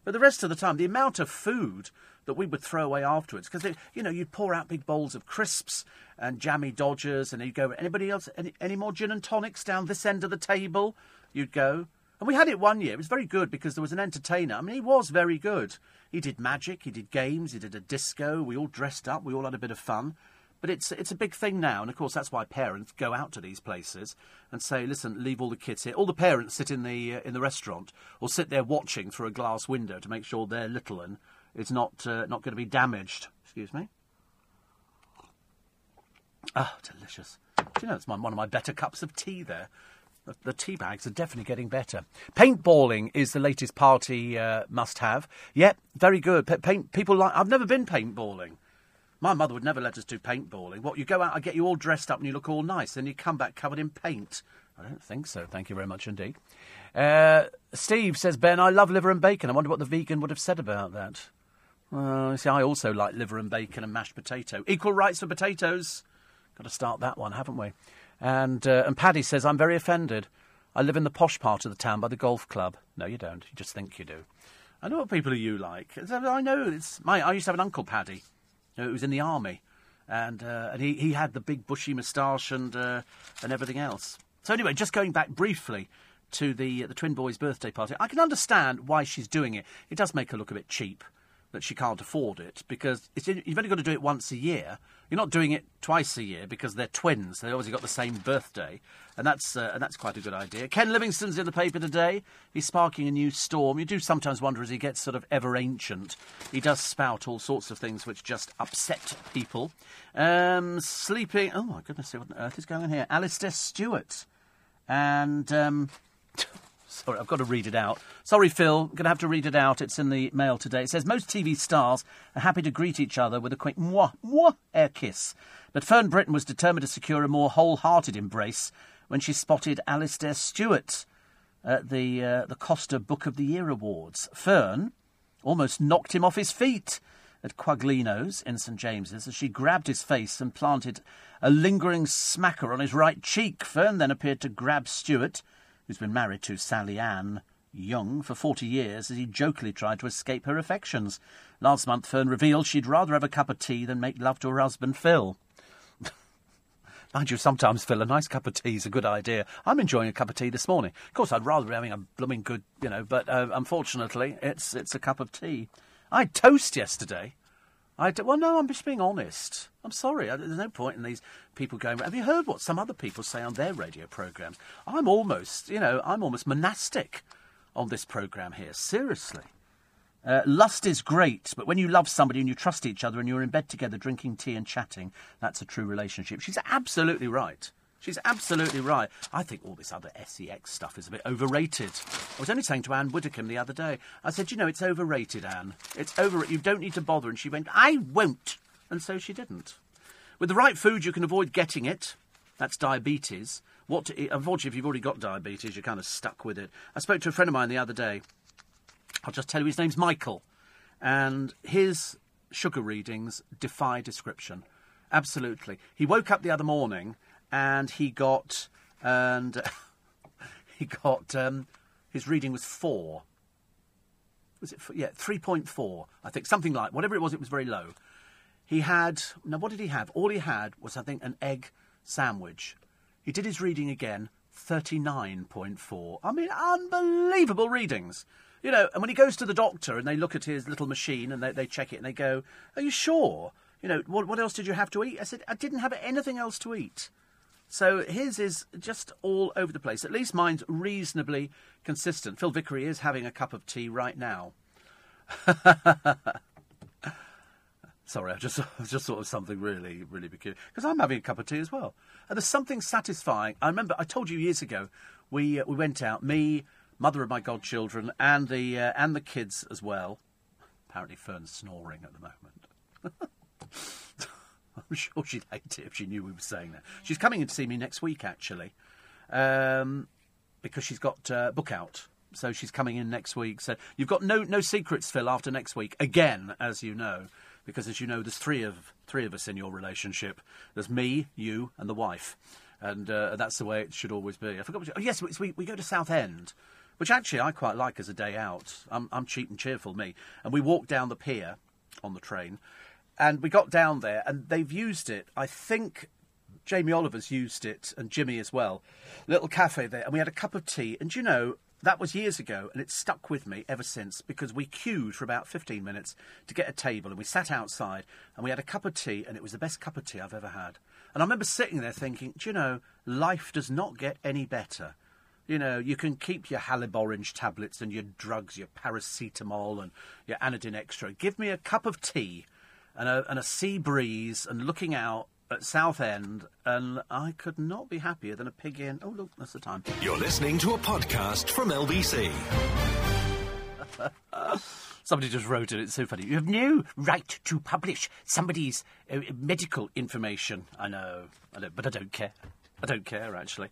But the rest of the time, the amount of food that we would throw away afterwards, because you know you'd pour out big bowls of crisps and jammy Dodgers, and you'd go. Anybody else? Any, any more gin and tonics down this end of the table? You'd go. And we had it one year. It was very good because there was an entertainer. I mean, he was very good. He did magic, he did games, he did a disco. We all dressed up, we all had a bit of fun. But it's it's a big thing now, and of course that's why parents go out to these places and say, "Listen, leave all the kids here." All the parents sit in the uh, in the restaurant or sit there watching through a glass window to make sure their little one is not uh, not going to be damaged. Excuse me. Ah, delicious. Do you know it's my, one of my better cups of tea there. The, tea bags are definitely getting better. Paintballing is the latest party uh, must-have. Yep, very good. Pa- paint people like. I've never been paintballing. My mother would never let us do paintballing. What, you go out, I get you all dressed up and you look all nice, then you come back covered in paint. I don't think so. Thank you very much indeed. Uh, Steve says, Ben, I love liver and bacon. I wonder what the vegan would have said about that. See, I also like liver and bacon and mashed potato. Equal rights for potatoes. Got to start that one, haven't we? And, uh, and Paddy says, I'm very offended. I live in the posh part of the town by the golf club. No, you don't. You just think you do. I know what people are you like. I know. It's my, I used to have an uncle, Paddy who was in the army, and uh, and he, he had the big bushy moustache and uh, and everything else. So anyway, just going back briefly to the the twin boys' birthday party, I can understand why she's doing it. It does make her look a bit cheap that she can't afford it because you've only got to do it once a year. You're not doing it twice a year because they're twins. They've obviously got the same birthday, and that's uh, and that's quite a good idea. Ken Livingstone's in the paper today. He's sparking a new storm. You do sometimes wonder as he gets sort of ever ancient, he does spout all sorts of things which just upset people. Um, sleeping. Oh my goodness, what on earth is going on here? Alastair Stewart and. Um, Sorry, I've got to read it out. Sorry, Phil, going to have to read it out. It's in the mail today. It says most TV stars are happy to greet each other with a quick mwah, mwah, air kiss. But Fern Britton was determined to secure a more wholehearted embrace when she spotted Alastair Stewart at the, uh, the Costa Book of the Year Awards. Fern almost knocked him off his feet at Quaglino's in St James's as she grabbed his face and planted a lingering smacker on his right cheek. Fern then appeared to grab Stewart who's been married to Sally Ann Young for 40 years as he jokingly tried to escape her affections. Last month, Fern revealed she'd rather have a cup of tea than make love to her husband, Phil. Mind you, sometimes, Phil, a nice cup of tea is a good idea. I'm enjoying a cup of tea this morning. Of course, I'd rather be having a blooming good, you know, but uh, unfortunately, it's, it's a cup of tea. I had toast yesterday. I d- well, no, I'm just being honest. I'm sorry. I, there's no point in these people going. Have you heard what some other people say on their radio programs? I'm almost, you know, I'm almost monastic on this program here. Seriously. Uh, lust is great, but when you love somebody and you trust each other and you're in bed together drinking tea and chatting, that's a true relationship. She's absolutely right. She's absolutely right. I think all this other sex stuff is a bit overrated. I was only saying to Anne Widdecombe the other day, I said, you know, it's overrated, Anne. It's over. You don't need to bother. And she went, I won't. And so she didn't. With the right food, you can avoid getting it. That's diabetes. What? To, eat, unfortunately, if you've already got diabetes, you're kind of stuck with it. I spoke to a friend of mine the other day. I'll just tell you his name's Michael, and his sugar readings defy description. Absolutely. He woke up the other morning and he got and he got um, his reading was four. Was it? Yeah, three point four. I think something like whatever it was. It was very low. He had now. What did he have? All he had was I think an egg sandwich. He did his reading again. Thirty nine point four. I mean, unbelievable readings. You know, and when he goes to the doctor and they look at his little machine and they, they check it and they go, "Are you sure?" You know, what, what else did you have to eat? I said, I didn't have anything else to eat. So his is just all over the place. At least mine's reasonably consistent. Phil Vickery is having a cup of tea right now. Sorry, I just just thought of something really, really peculiar because I'm having a cup of tea as well. And there's something satisfying. I remember I told you years ago we uh, we went out, me, mother of my godchildren, and the uh, and the kids as well. Apparently, Fern's snoring at the moment. I'm sure she'd hate it if she knew we were saying that. She's coming in to see me next week, actually, um, because she's got uh, book out. so she's coming in next week. So you've got no no secrets, Phil, after next week again, as you know, because as you know, there's three of three of us in your relationship. There's me, you, and the wife, and uh, that's the way it should always be. I forgot. What, oh yes, we we go to Southend. Which actually I quite like as a day out. I'm, I'm cheap and cheerful, me. And we walked down the pier on the train, and we got down there, and they've used it. I think Jamie Oliver's used it, and Jimmy as well. Little cafe there, and we had a cup of tea. And you know, that was years ago, and it's stuck with me ever since because we queued for about 15 minutes to get a table, and we sat outside, and we had a cup of tea, and it was the best cup of tea I've ever had. And I remember sitting there thinking, do you know, life does not get any better. You know, you can keep your Haliborange tablets and your drugs, your paracetamol and your Anadin extra. Give me a cup of tea and a, and a sea breeze and looking out at Southend, and I could not be happier than a pig in. Oh, look, that's the time. You're listening to a podcast from LBC. Somebody just wrote it. It's so funny. You have no right to publish somebody's uh, medical information. I know, I know, but I don't care. I don't care actually.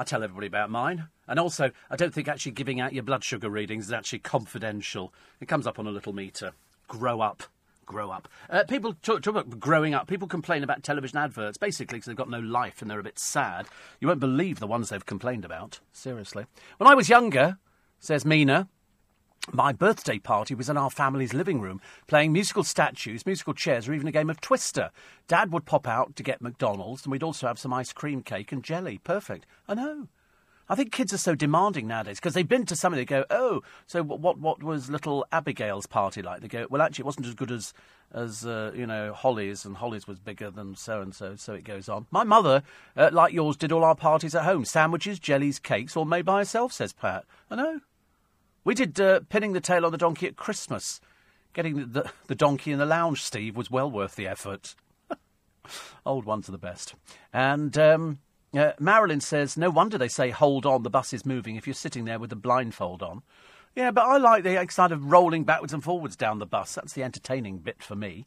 I tell everybody about mine, and also I don't think actually giving out your blood sugar readings is actually confidential. It comes up on a little meter. Grow up. Grow up. Uh, people talk, talk about growing up. People complain about television adverts, basically because they've got no life and they're a bit sad. You won't believe the ones they've complained about. Seriously. When I was younger, says Mina, my birthday party was in our family's living room, playing musical statues, musical chairs, or even a game of Twister. Dad would pop out to get McDonald's, and we'd also have some ice cream cake and jelly. Perfect. I know. I think kids are so demanding nowadays because they've been to something. They go, "Oh, so what? What, what was little Abigail's party like?" They go, "Well, actually, it wasn't as good as as uh, you know Holly's, and Holly's was bigger than so and so." So it goes on. My mother, uh, like yours, did all our parties at home: sandwiches, jellies, cakes, all made by herself. Says Pat. I know. We did uh, pinning the tail on the donkey at Christmas. Getting the, the, the donkey in the lounge, Steve, was well worth the effort. Old ones are the best. And um, uh, Marilyn says, no wonder they say hold on, the bus is moving if you're sitting there with the blindfold on. Yeah, but I like the kind of rolling backwards and forwards down the bus. That's the entertaining bit for me.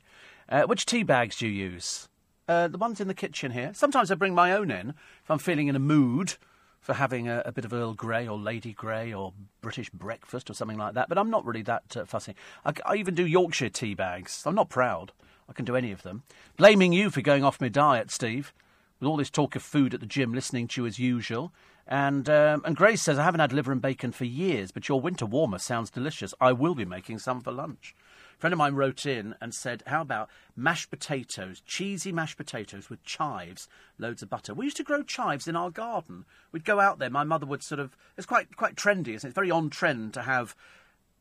Uh, which tea bags do you use? Uh, the ones in the kitchen here. Sometimes I bring my own in if I'm feeling in a mood for having a, a, bit of Earl Grey or Lady Grey or British breakfast or something like that. But I'm not really that uh, fussy. I, I, even do Yorkshire tea bags. I'm not proud. I can do any of them. Blaming you for going off my diet, Steve. With all this talk of food at the gym, listening to you as usual. And um, and Grace says I haven't had liver and bacon for years, but your winter warmer sounds delicious. I will be making some for lunch. A friend of mine wrote in and said, How about mashed potatoes, cheesy mashed potatoes with chives, loads of butter? We used to grow chives in our garden. We'd go out there, my mother would sort of, it's quite, quite trendy, isn't it? It's very on trend to have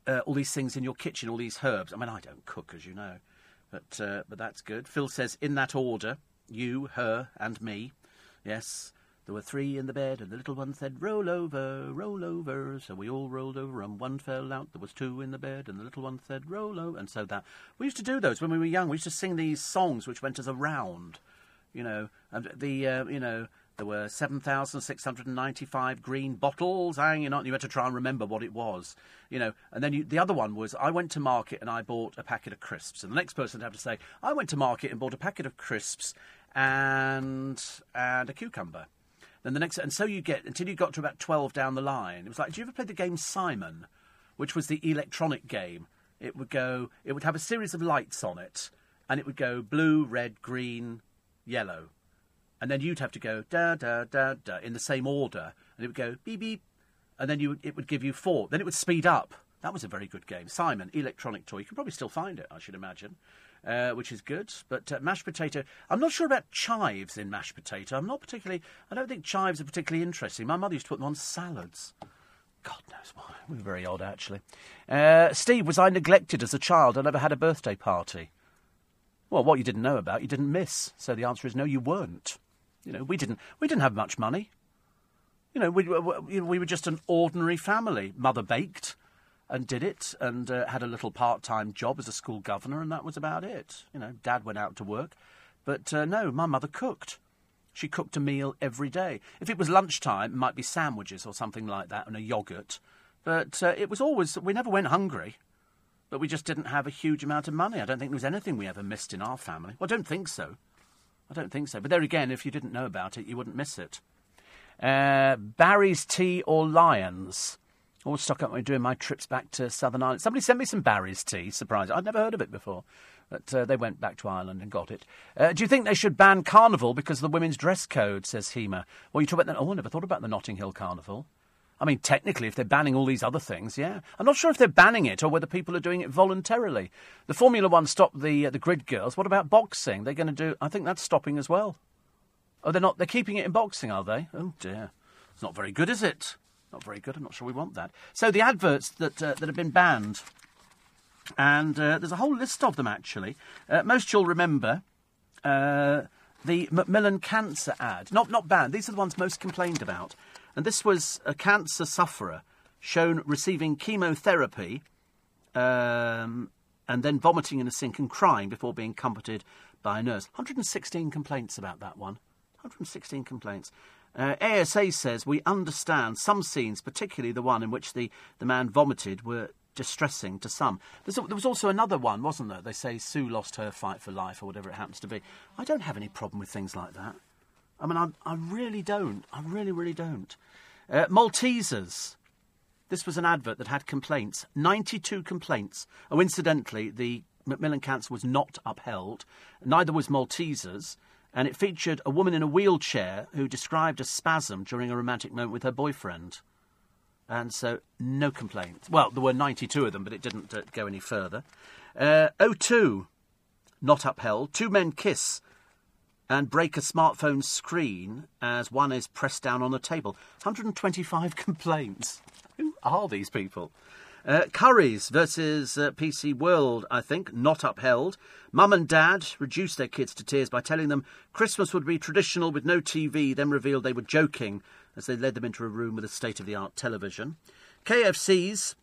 uh, all these things in your kitchen, all these herbs. I mean, I don't cook, as you know, but, uh, but that's good. Phil says, In that order, you, her, and me. Yes, there were three in the bed, and the little one said, Roll over, roll over. So we all rolled over, and one fell out. There was two in the bed, and the little one said, Roll over. And so that. We used to do those when we were young. We used to sing these songs which went as a round. You know, and the, uh, you know, there were 7,695 green bottles hanging on. You had to try and remember what it was, you know. And then you, the other one was I went to market and I bought a packet of crisps. And the next person would have to say, I went to market and bought a packet of crisps and and a cucumber. Then the next, and so you get until you got to about twelve down the line. It was like, do you ever play the game Simon, which was the electronic game? It would go, it would have a series of lights on it, and it would go blue, red, green, yellow, and then you'd have to go da da da da in the same order, and it would go beep beep, and then you it would give you four. Then it would speed up. That was a very good game. Simon, electronic toy. You can probably still find it, I should imagine uh, which is good. But uh, mashed potato, I'm not sure about chives in mashed potato. I'm not particularly, I don't think chives are particularly interesting. My mother used to put them on salads. God knows why. We were very odd, actually. Uh, Steve, was I neglected as a child? I never had a birthday party. Well, what you didn't know about, you didn't miss. So the answer is no, you weren't. You know, we didn't. We didn't have much money. You know, we, we, we were just an ordinary family. Mother baked and did it and uh, had a little part-time job as a school governor and that was about it. You know dad went out to work. But uh, no my mother cooked. She cooked a meal every day. If it was lunchtime it might be sandwiches or something like that and a yogurt. But uh, it was always we never went hungry but we just didn't have a huge amount of money. I don't think there was anything we ever missed in our family. Well, i don't think so i don't think so but there again if you didn't know about it you wouldn't miss it uh, barry's tea or Lyons Always stock up when doing my trips back to Southern Ireland. Somebody sent me some Barry's tea, surprising. I'd never heard of it before. But uh, they went back to Ireland and got it. Uh, do you think they should ban Carnival because of the women's dress code, says Hema? Well, you talk about that. Oh, I never thought about the Notting Hill Carnival. I mean, technically, if they're banning all these other things, yeah. I'm not sure if they're banning it or whether people are doing it voluntarily. The Formula One stopped the uh, the grid girls. What about boxing? They're going to do. I think that's stopping as well. Oh, they're not. They're keeping it in boxing, are they? Oh dear, it's not very good, is it? Not very good. I'm not sure we want that. So the adverts that uh, that have been banned, and uh, there's a whole list of them actually. Uh, most you'll remember. Uh, the Macmillan cancer ad. Not, not banned. These are the ones most complained about. And this was a cancer sufferer shown receiving chemotherapy um, and then vomiting in a sink and crying before being comforted by a nurse. 116 complaints about that one. 116 complaints. Uh, ASA says we understand some scenes, particularly the one in which the, the man vomited, were distressing to some. There's, there was also another one, wasn't there? They say Sue lost her fight for life or whatever it happens to be. I don't have any problem with things like that. I mean, I, I really don't. I really, really don't. Uh, Maltesers. This was an advert that had complaints. 92 complaints. Oh, incidentally, the Macmillan Cancer was not upheld. Neither was Maltesers. And it featured a woman in a wheelchair who described a spasm during a romantic moment with her boyfriend. And so, no complaints. Well, there were 92 of them, but it didn't uh, go any further. Uh, O2, not upheld. Two men kiss and break a smartphone screen as one is pressed down on a table. 125 complaints. Who are these people? Uh, Currys versus uh, PC World, I think, not upheld. Mum and Dad reduced their kids to tears by telling them Christmas would be traditional with no TV, then revealed they were joking as they led them into a room with a state of the art television. KFC's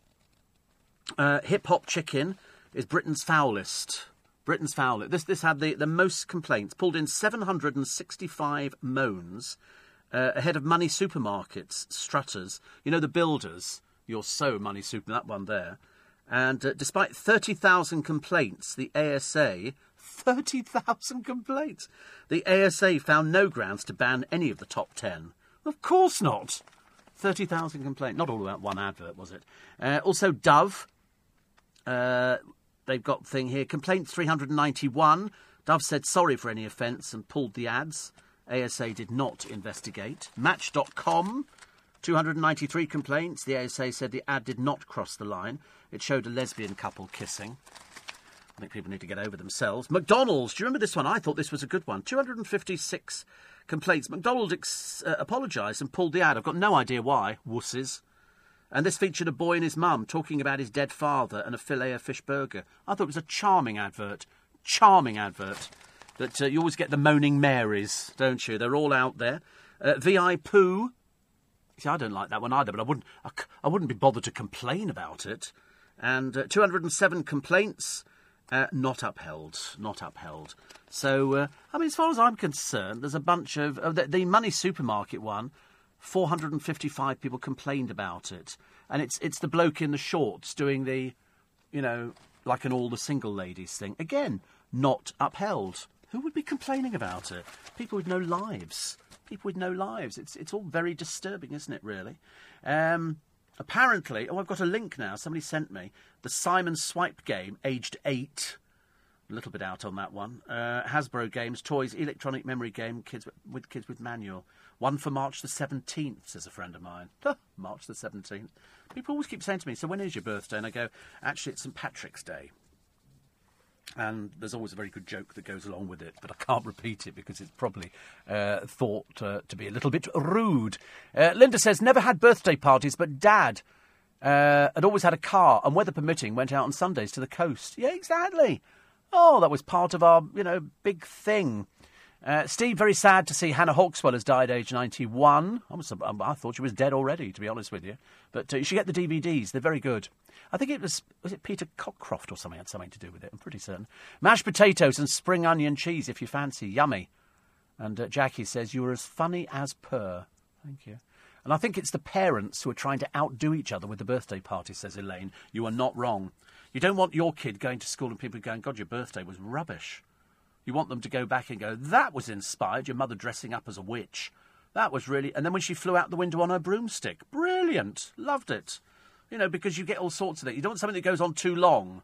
uh, hip hop chicken is Britain's foulest. Britain's foul. This, this had the, the most complaints, pulled in 765 moans uh, ahead of money supermarkets, strutters. You know, the builders. You're so money super, that one there. And uh, despite 30,000 complaints, the ASA 30,000 complaints. The ASA found no grounds to ban any of the top 10. Of course not. 30,000 complaints. Not all about one advert, was it? Uh, also, Dove. Uh, they've got thing here. Complaints 391. Dove said sorry for any offence and pulled the ads. ASA did not investigate. Match.com. 293 complaints. The ASA said the ad did not cross the line. It showed a lesbian couple kissing. I think people need to get over themselves. McDonald's, do you remember this one? I thought this was a good one. 256 complaints. McDonald ex- uh, apologised and pulled the ad. I've got no idea why. Wusses. And this featured a boy and his mum talking about his dead father and a filet of fish burger. I thought it was a charming advert. Charming advert. That uh, you always get the moaning Marys, don't you? They're all out there. Uh, VI Poo. See, I don't like that one either, but I wouldn't, I, I wouldn't be bothered to complain about it. And uh, 207 complaints, uh, not upheld. Not upheld. So, uh, I mean, as far as I'm concerned, there's a bunch of. The, the Money Supermarket one, 455 people complained about it. And it's, it's the bloke in the shorts doing the, you know, like an all the single ladies thing. Again, not upheld. Who would be complaining about it? People with no lives. People with no lives. It's, it's all very disturbing, isn't it, really? Um, apparently, oh, I've got a link now. Somebody sent me. The Simon Swipe game, aged eight. A little bit out on that one. Uh, Hasbro Games, toys, electronic memory game, kids with, with kids with manual. One for March the 17th, says a friend of mine. March the 17th. People always keep saying to me, so when is your birthday? And I go, actually, it's St. Patrick's Day. And there's always a very good joke that goes along with it, but I can't repeat it because it's probably uh, thought uh, to be a little bit rude. Uh, Linda says, never had birthday parties, but dad uh, had always had a car and, weather permitting, went out on Sundays to the coast. Yeah, exactly. Oh, that was part of our, you know, big thing. Uh, Steve, very sad to see Hannah Hauxwell has died aged 91. I, was, I thought she was dead already, to be honest with you. But uh, you should get the DVDs, they're very good. I think it was, was it Peter Cockcroft or something had something to do with it, I'm pretty certain. Mashed potatoes and spring onion cheese if you fancy, yummy. And uh, Jackie says, You are as funny as per. Thank you. And I think it's the parents who are trying to outdo each other with the birthday party, says Elaine. You are not wrong. You don't want your kid going to school and people going, God, your birthday was rubbish. You want them to go back and go, that was inspired, your mother dressing up as a witch. That was really. And then when she flew out the window on her broomstick, brilliant. Loved it. You know, because you get all sorts of it. You don't want something that goes on too long.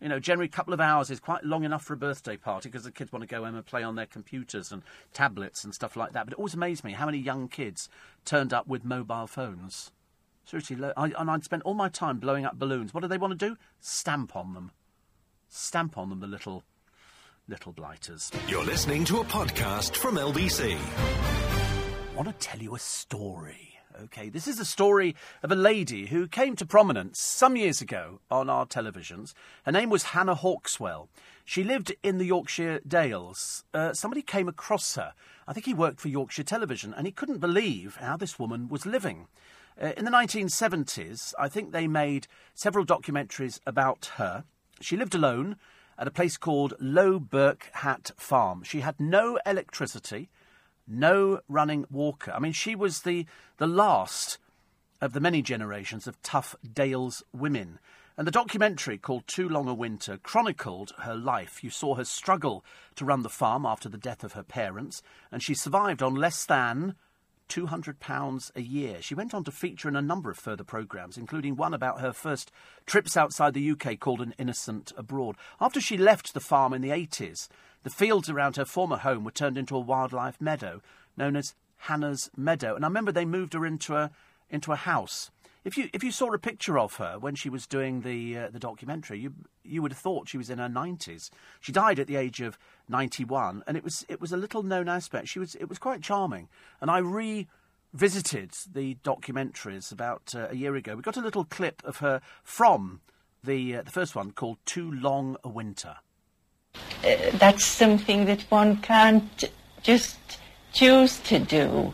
You know, generally a couple of hours is quite long enough for a birthday party because the kids want to go home and play on their computers and tablets and stuff like that. But it always amazed me how many young kids turned up with mobile phones. Seriously, I, and I'd spent all my time blowing up balloons. What do they want to do? Stamp on them. Stamp on them, the little, little blighters. You're listening to a podcast from LBC. I want to tell you a story. Okay, this is a story of a lady who came to prominence some years ago on our televisions. Her name was Hannah Hauxwell. She lived in the Yorkshire Dales. Uh, somebody came across her. I think he worked for Yorkshire Television, and he couldn't believe how this woman was living. Uh, in the 1970s, I think they made several documentaries about her. She lived alone at a place called Low Birk Hatt Farm. She had no electricity no running walker. I mean, she was the, the last of the many generations of tough Dales women. And the documentary called Too Long a Winter chronicled her life. You saw her struggle to run the farm after the death of her parents, and she survived on less than £200 a year. She went on to feature in a number of further programmes, including one about her first trips outside the UK called An Innocent Abroad. After she left the farm in the 80s, the fields around her former home were turned into a wildlife meadow known as Hannah's Meadow. And I remember they moved her into a, into a house. If you, if you saw a picture of her when she was doing the, uh, the documentary, you, you would have thought she was in her 90s. She died at the age of 91, and it was, it was a little known aspect. She was, it was quite charming. And I revisited the documentaries about uh, a year ago. We got a little clip of her from the, uh, the first one called Too Long a Winter. Uh, that's something that one can't just choose to do.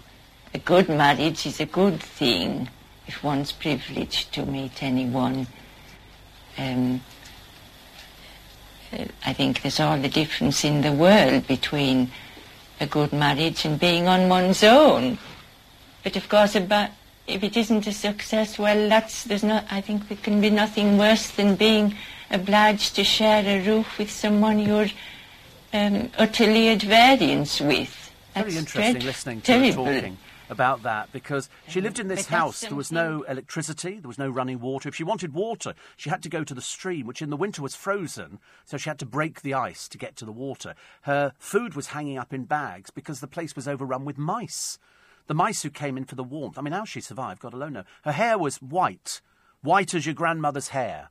A good marriage is a good thing if one's privileged to meet anyone. Um, uh, I think there's all the difference in the world between a good marriage and being on one's own. But of course, about, if it isn't a success, well, that's there's not. I think there can be nothing worse than being obliged to share a roof with someone you're um, utterly at variance with. Very interesting listening to terrible. talking about that because she lived in this house. There was no electricity, there was no running water. If she wanted water, she had to go to the stream, which in the winter was frozen, so she had to break the ice to get to the water. Her food was hanging up in bags because the place was overrun with mice. The mice who came in for the warmth. I mean, how she survived, God alone knows. Her hair was white, white as your grandmother's hair.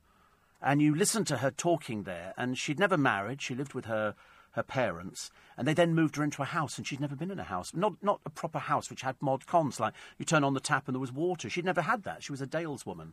And you listened to her talking there, and she'd never married. She lived with her her parents, and they then moved her into a house, and she'd never been in a house, not not a proper house which had mod cons like you turn on the tap and there was water. She'd never had that. She was a Dales woman,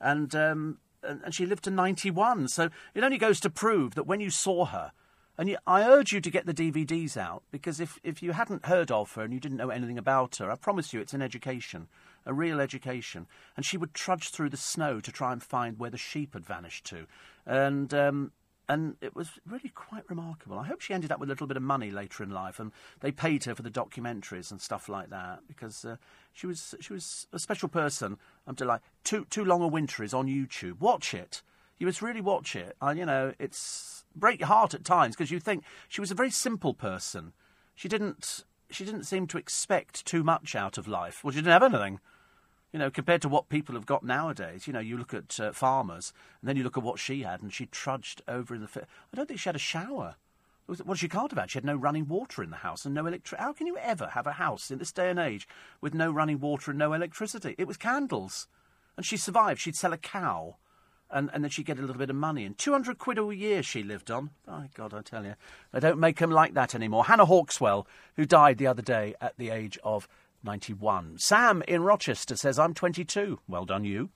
and um, and, and she lived to ninety one. So it only goes to prove that when you saw her. And you, I urge you to get the DVDs out because if, if you hadn't heard of her and you didn't know anything about her, I promise you it's an education, a real education. And she would trudge through the snow to try and find where the sheep had vanished to. And um, and it was really quite remarkable. I hope she ended up with a little bit of money later in life, and they paid her for the documentaries and stuff like that because uh, she was she was a special person. I'm delighted. Too too long a winter is on YouTube. Watch it. You must really watch it. Uh, you know, it's break your heart at times because you think she was a very simple person. She didn't she didn't seem to expect too much out of life. Well, she didn't have anything. You know, compared to what people have got nowadays, you know, you look at uh, farmers, and then you look at what she had, and she trudged over in the. Fi- I don't think she had a shower. Was- Well, she can't have had. She had no running water in the house and no electric. How can you ever have a house in this day and age with no running water and no electricity? It was candles, and she survived. She'd sell a cow, and, and then she'd get a little bit of money. And two hundred quid a year she lived on. My God, I tell you, they don't make 'em like that anymore. Hannah Hauxwell, who died the other day at the age of 91. Sam in Rochester says, I'm 22. Well done, you.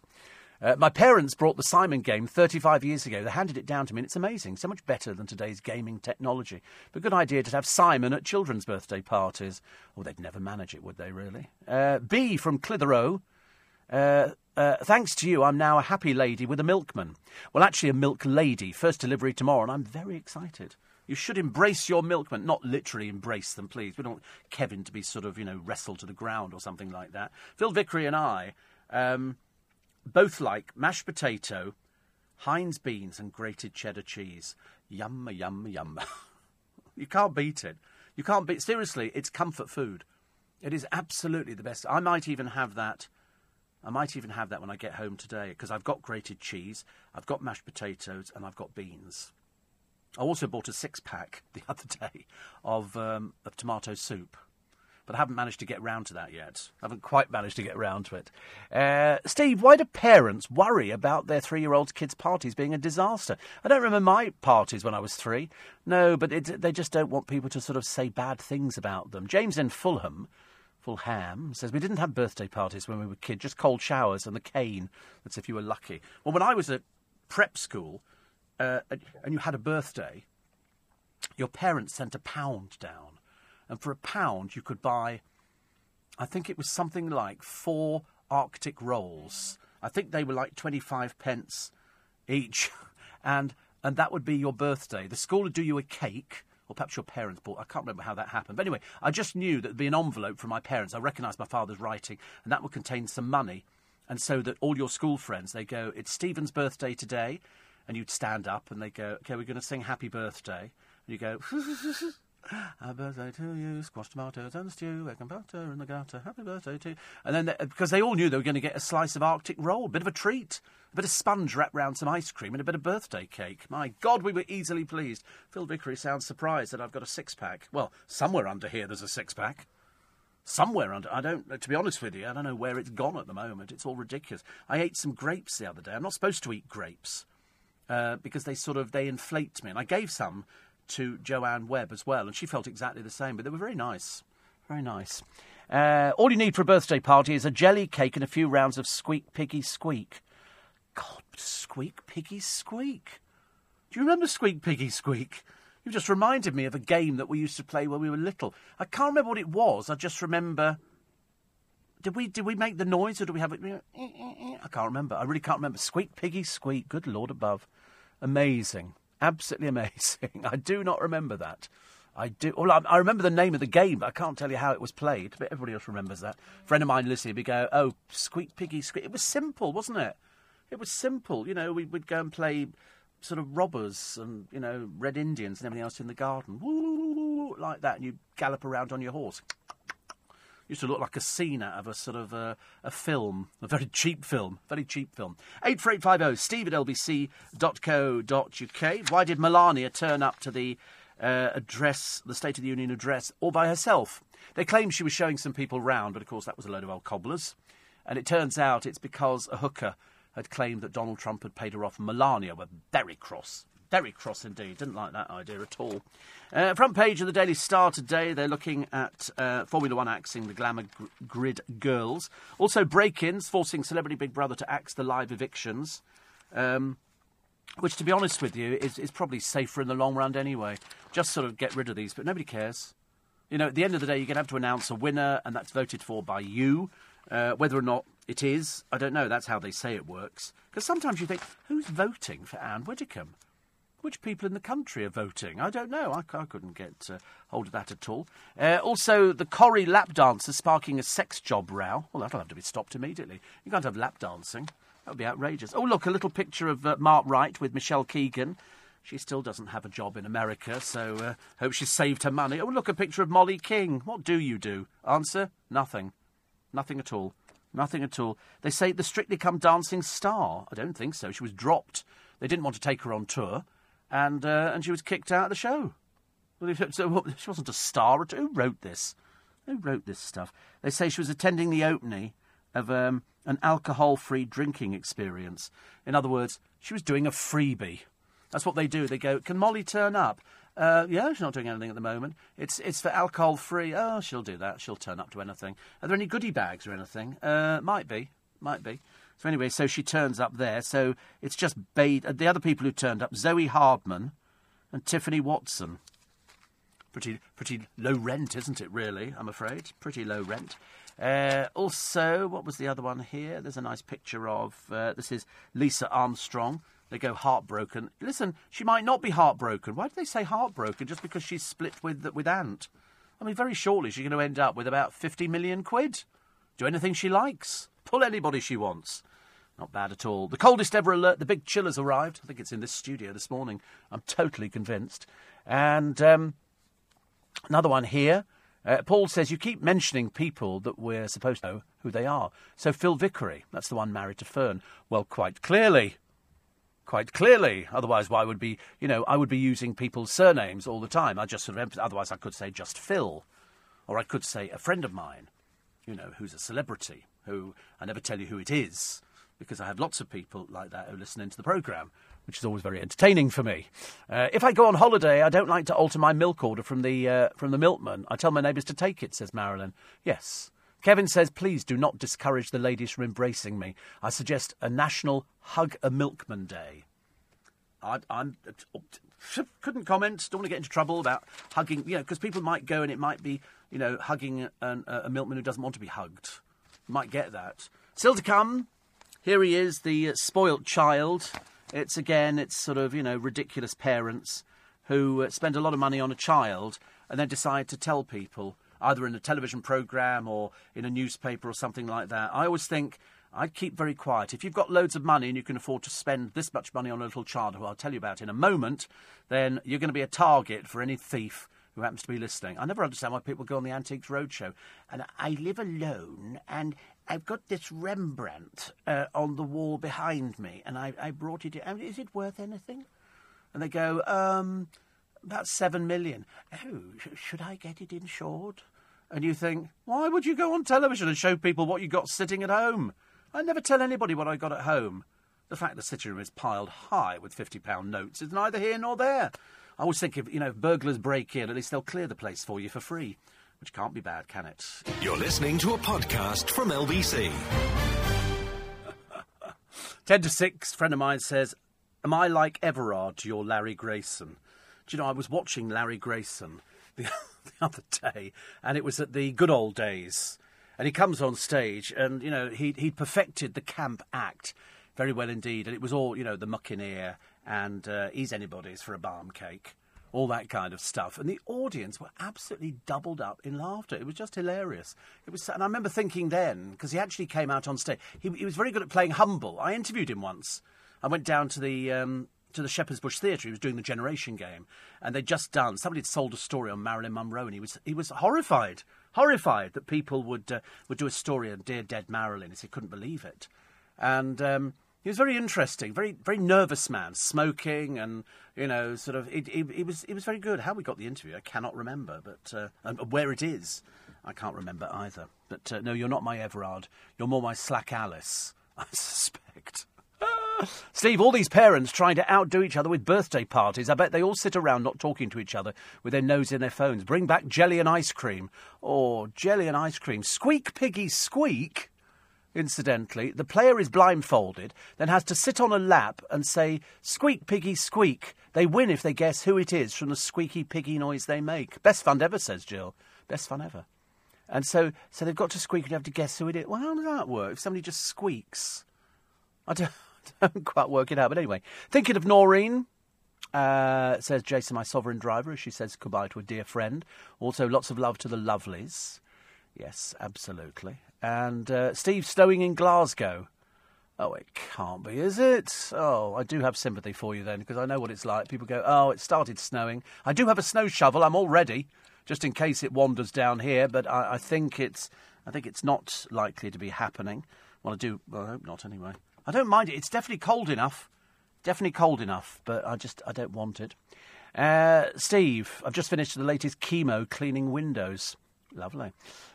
Uh, my parents brought the Simon game 35 years ago. They handed it down to me, and it's amazing. So much better than today's gaming technology. But good idea to have Simon at children's birthday parties. Oh, they'd never manage it, would they, really? Uh, B from Clitheroe. Uh, uh, thanks to you, I'm now a happy lady with a milkman. Well, actually, a milk lady. First delivery tomorrow, and I'm very excited. You should embrace your milkman, not literally embrace them, please. We don't want Kevin to be sort of, you know, wrestled to the ground or something like that. Phil Vickery and I um, both like mashed potato, Heinz beans, and grated cheddar cheese. Yum, yum, yum. you can't beat it. You can't beat. Seriously, it's comfort food. It is absolutely the best. I might even have that I might even have that when I get home today because I've got grated cheese, I've got mashed potatoes, and I've got beans. I also bought a six pack the other day of, um, of tomato soup. But I haven't managed to get round to that yet. I haven't quite managed to get round to it. Uh, Steve, why do parents worry about their three year old kids' parties being a disaster? I don't remember my parties when I was three. No, but it, they just don't want people to sort of say bad things about them. James in Fulham Fulham says we didn't have birthday parties when we were kids, just cold showers and the cane. That's if you were lucky. Well, when I was at prep school uh, and you had a birthday, your parents sent a pound down, and for a pound you could buy, I think it was something like four Arctic rolls. I think they were like twenty-five pence each, and and that would be your birthday. The school would do you a cake or perhaps your parents bought. I can't remember how that happened. But anyway, I just knew that there'd be an envelope from my parents. I recognised my father's writing, and that would contain some money. And so that all your school friends, they go, it's Stephen's birthday today, and you'd stand up and they'd go, okay, we're going to sing happy birthday. And you go, Happy birthday to you, squash tomatoes and stew, egg and butter in the gutter. Happy birthday to you. And then, they, because they all knew they were going to get a slice of Arctic roll, a bit of a treat, a bit of sponge wrapped round some ice cream, and a bit of birthday cake. My God, we were easily pleased. Phil Vickery sounds surprised that I've got a six pack. Well, somewhere under here there's a six pack. Somewhere under, I don't, to be honest with you, I don't know where it's gone at the moment. It's all ridiculous. I ate some grapes the other day. I'm not supposed to eat grapes uh, because they sort of they inflate me, and I gave some to Joanne Webb as well, and she felt exactly the same. But they were very nice, very nice. Uh, all you need for a birthday party is a jelly cake and a few rounds of Squeak Piggy Squeak. God, Squeak Piggy Squeak. Do you remember Squeak Piggy Squeak? You just reminded me of a game that we used to play when we were little. I can't remember what it was. I just remember. Did we did we make the noise or do we have it? I can't remember. I really can't remember. Squeak Piggy Squeak. Good Lord above, amazing. Absolutely amazing. I do not remember that. I do. Well, I, I, remember the name of the game, but I can't tell you how it was played. But everybody else remembers that. A friend of mine, Lizzie, would go, "Oh, squeak piggy, squeak." It was simple, wasn't it? It was simple. You know, we, would go and play sort of robbers and you know red Indians and everything else in the garden, woo, like that, and you gallop around on your horse used to look like a scene out of a sort of a, a film, a very cheap film, very cheap film. 84850 steve at lbc.co.uk. Why did Melania turn up to the uh, address, the State of the Union address, all by herself? They claimed she was showing some people round, but of course that was a load of old cobblers. And it turns out it's because a hooker had claimed that Donald Trump had paid her off. Melania were very cross. Very cross indeed. Didn't like that idea at all. Uh, front page of the Daily Star today, they're looking at uh, Formula One axing the Glamour gr- Grid girls. Also, break ins forcing Celebrity Big Brother to axe the live evictions. Um, which, to be honest with you, is, is probably safer in the long run anyway. Just sort of get rid of these, but nobody cares. You know, at the end of the day, you're going to have to announce a winner, and that's voted for by you. Uh, whether or not it is, I don't know. That's how they say it works. Because sometimes you think, who's voting for Ann Widdecombe? Which people in the country are voting? I don't know. I, I couldn't get uh, hold of that at all. Uh, also, the Corrie lap dancer sparking a sex job row. Well, that'll have to be stopped immediately. You can't have lap dancing. That would be outrageous. Oh, look, a little picture of uh, Mark Wright with Michelle Keegan. She still doesn't have a job in America, so uh, hope she's saved her money. Oh, look, a picture of Molly King. What do you do? Answer: nothing. Nothing at all. Nothing at all. They say the Strictly Come Dancing star. I don't think so. She was dropped. They didn't want to take her on tour and uh, and she was kicked out of the show. So she wasn't a star. Who wrote this? Who wrote this stuff? They say she was attending the opening of um, an alcohol-free drinking experience. In other words, she was doing a freebie. That's what they do. They go, "Can Molly turn up?" Uh, yeah, she's not doing anything at the moment. It's it's for alcohol free. Oh, she'll do that. She'll turn up to anything. Are there any goodie bags or anything? Uh, might be, might be. So anyway, so she turns up there. So it's just uh, the other people who turned up: Zoe Hardman and Tiffany Watson. Pretty, pretty low rent, isn't it? Really, I'm afraid. Pretty low rent. Uh, also, what was the other one here? There's a nice picture of uh, this is Lisa Armstrong. They go heartbroken. Listen, she might not be heartbroken. Why do they say heartbroken? Just because she's split with with Ant? I mean, very shortly she's going to end up with about fifty million quid. Do anything she likes. Pull anybody she wants. Not bad at all. The coldest ever alert. The big chill has arrived. I think it's in this studio this morning. I'm totally convinced. And um, another one here. Uh, Paul says, You keep mentioning people that we're supposed to know who they are. So Phil Vickery, that's the one married to Fern. Well, quite clearly. Quite clearly. Otherwise, why would be, you know, I would be using people's surnames all the time. I just sort of, otherwise, I could say just Phil. Or I could say a friend of mine, you know, who's a celebrity, who I never tell you who it is, because I have lots of people like that who listen into the programme which is always very entertaining for me. Uh, if I go on holiday, I don't like to alter my milk order from the uh, from the milkman. I tell my neighbours to take it, says Marilyn. Yes. Kevin says, please do not discourage the ladies from embracing me. I suggest a national Hug a Milkman Day. I, I'm couldn't comment. Don't want to get into trouble about hugging, you know, because people might go and it might be, you know, hugging an, a milkman who doesn't want to be hugged. might get that. Still to come. Here he is, the spoilt child. It's again, it's sort of you know ridiculous parents who uh, spend a lot of money on a child and then decide to tell people either in a television program or in a newspaper or something like that. I always think I'd keep very quiet. If you've got loads of money and you can afford to spend this much money on a little child, who I'll tell you about in a moment, then you're going to be a target for any thief who happens to be listening. I never understand why people go on the Antiques Roadshow. And I live alone, and I've got this Rembrandt uh, on the wall behind me, and I, I brought it in. Is it worth anything? And they go, um, about seven million. Oh, sh- should I get it insured? And you think, why would you go on television and show people what you got sitting at home? I never tell anybody what I got at home. The fact the sitting room is piled high with £50 notes is neither here nor there. I always think if, you know, if burglars break in, at least they'll clear the place for you for free which can't be bad, can it? You're listening to a podcast from LBC. 10 to 6, friend of mine says, Am I like Everard to your Larry Grayson? Do you know, I was watching Larry Grayson the, the other day, and it was at the good old days. And he comes on stage, and, you know, he, he'd perfected the camp act very well indeed. And it was all, you know, the mucking ear and uh, He's Anybody's for a Balm cake all that kind of stuff. And the audience were absolutely doubled up in laughter. It was just hilarious. It was, and I remember thinking then, because he actually came out on stage, he, he, was very good at playing humble. I interviewed him once. I went down to the. Um, to the Shepherd's Bush Theatre, he was doing the Generation Game, and they'd just done. Somebody had sold a story on Marilyn Monroe, and he was he was horrified, horrified that people would uh, would do a story on dear dead Marilyn. He said couldn't believe it, and um, he was very interesting, very very nervous man, smoking and you know, sort of. It, it, it was it was very good. How we got the interview, I cannot remember, but uh, and where it is, I can't remember either. But uh, no, you're not my Everard. You're more my Slack Alice, I suspect. Steve, all these parents trying to outdo each other with birthday parties. I bet they all sit around not talking to each other with their nose in their phones. Bring back jelly and ice cream. Or oh, jelly and ice cream. Squeak, piggy, squeak incidentally, the player is blindfolded, then has to sit on a lap and say, Squeak, piggy, squeak. They win if they guess who it is from the squeaky, piggy noise they make. Best fun ever, says Jill. Best fun ever. And so, so they've got to squeak and you have to guess who it is. Well, how does that work? If somebody just squeaks, I don't, don't quite work it out. But anyway, thinking of Noreen, uh, says Jason, my sovereign driver, as she says goodbye to a dear friend. Also, lots of love to the lovelies. Yes, absolutely. And uh, Steve snowing in Glasgow. Oh, it can't be, is it? Oh, I do have sympathy for you then, because I know what it's like. People go, oh, it started snowing. I do have a snow shovel. I'm all ready, just in case it wanders down here. But I, I think it's, I think it's not likely to be happening. Well, I do. Well, I hope not. Anyway, I don't mind it. It's definitely cold enough. Definitely cold enough, but I just I don't want it. Uh, Steve, I've just finished the latest chemo cleaning windows. Lovely.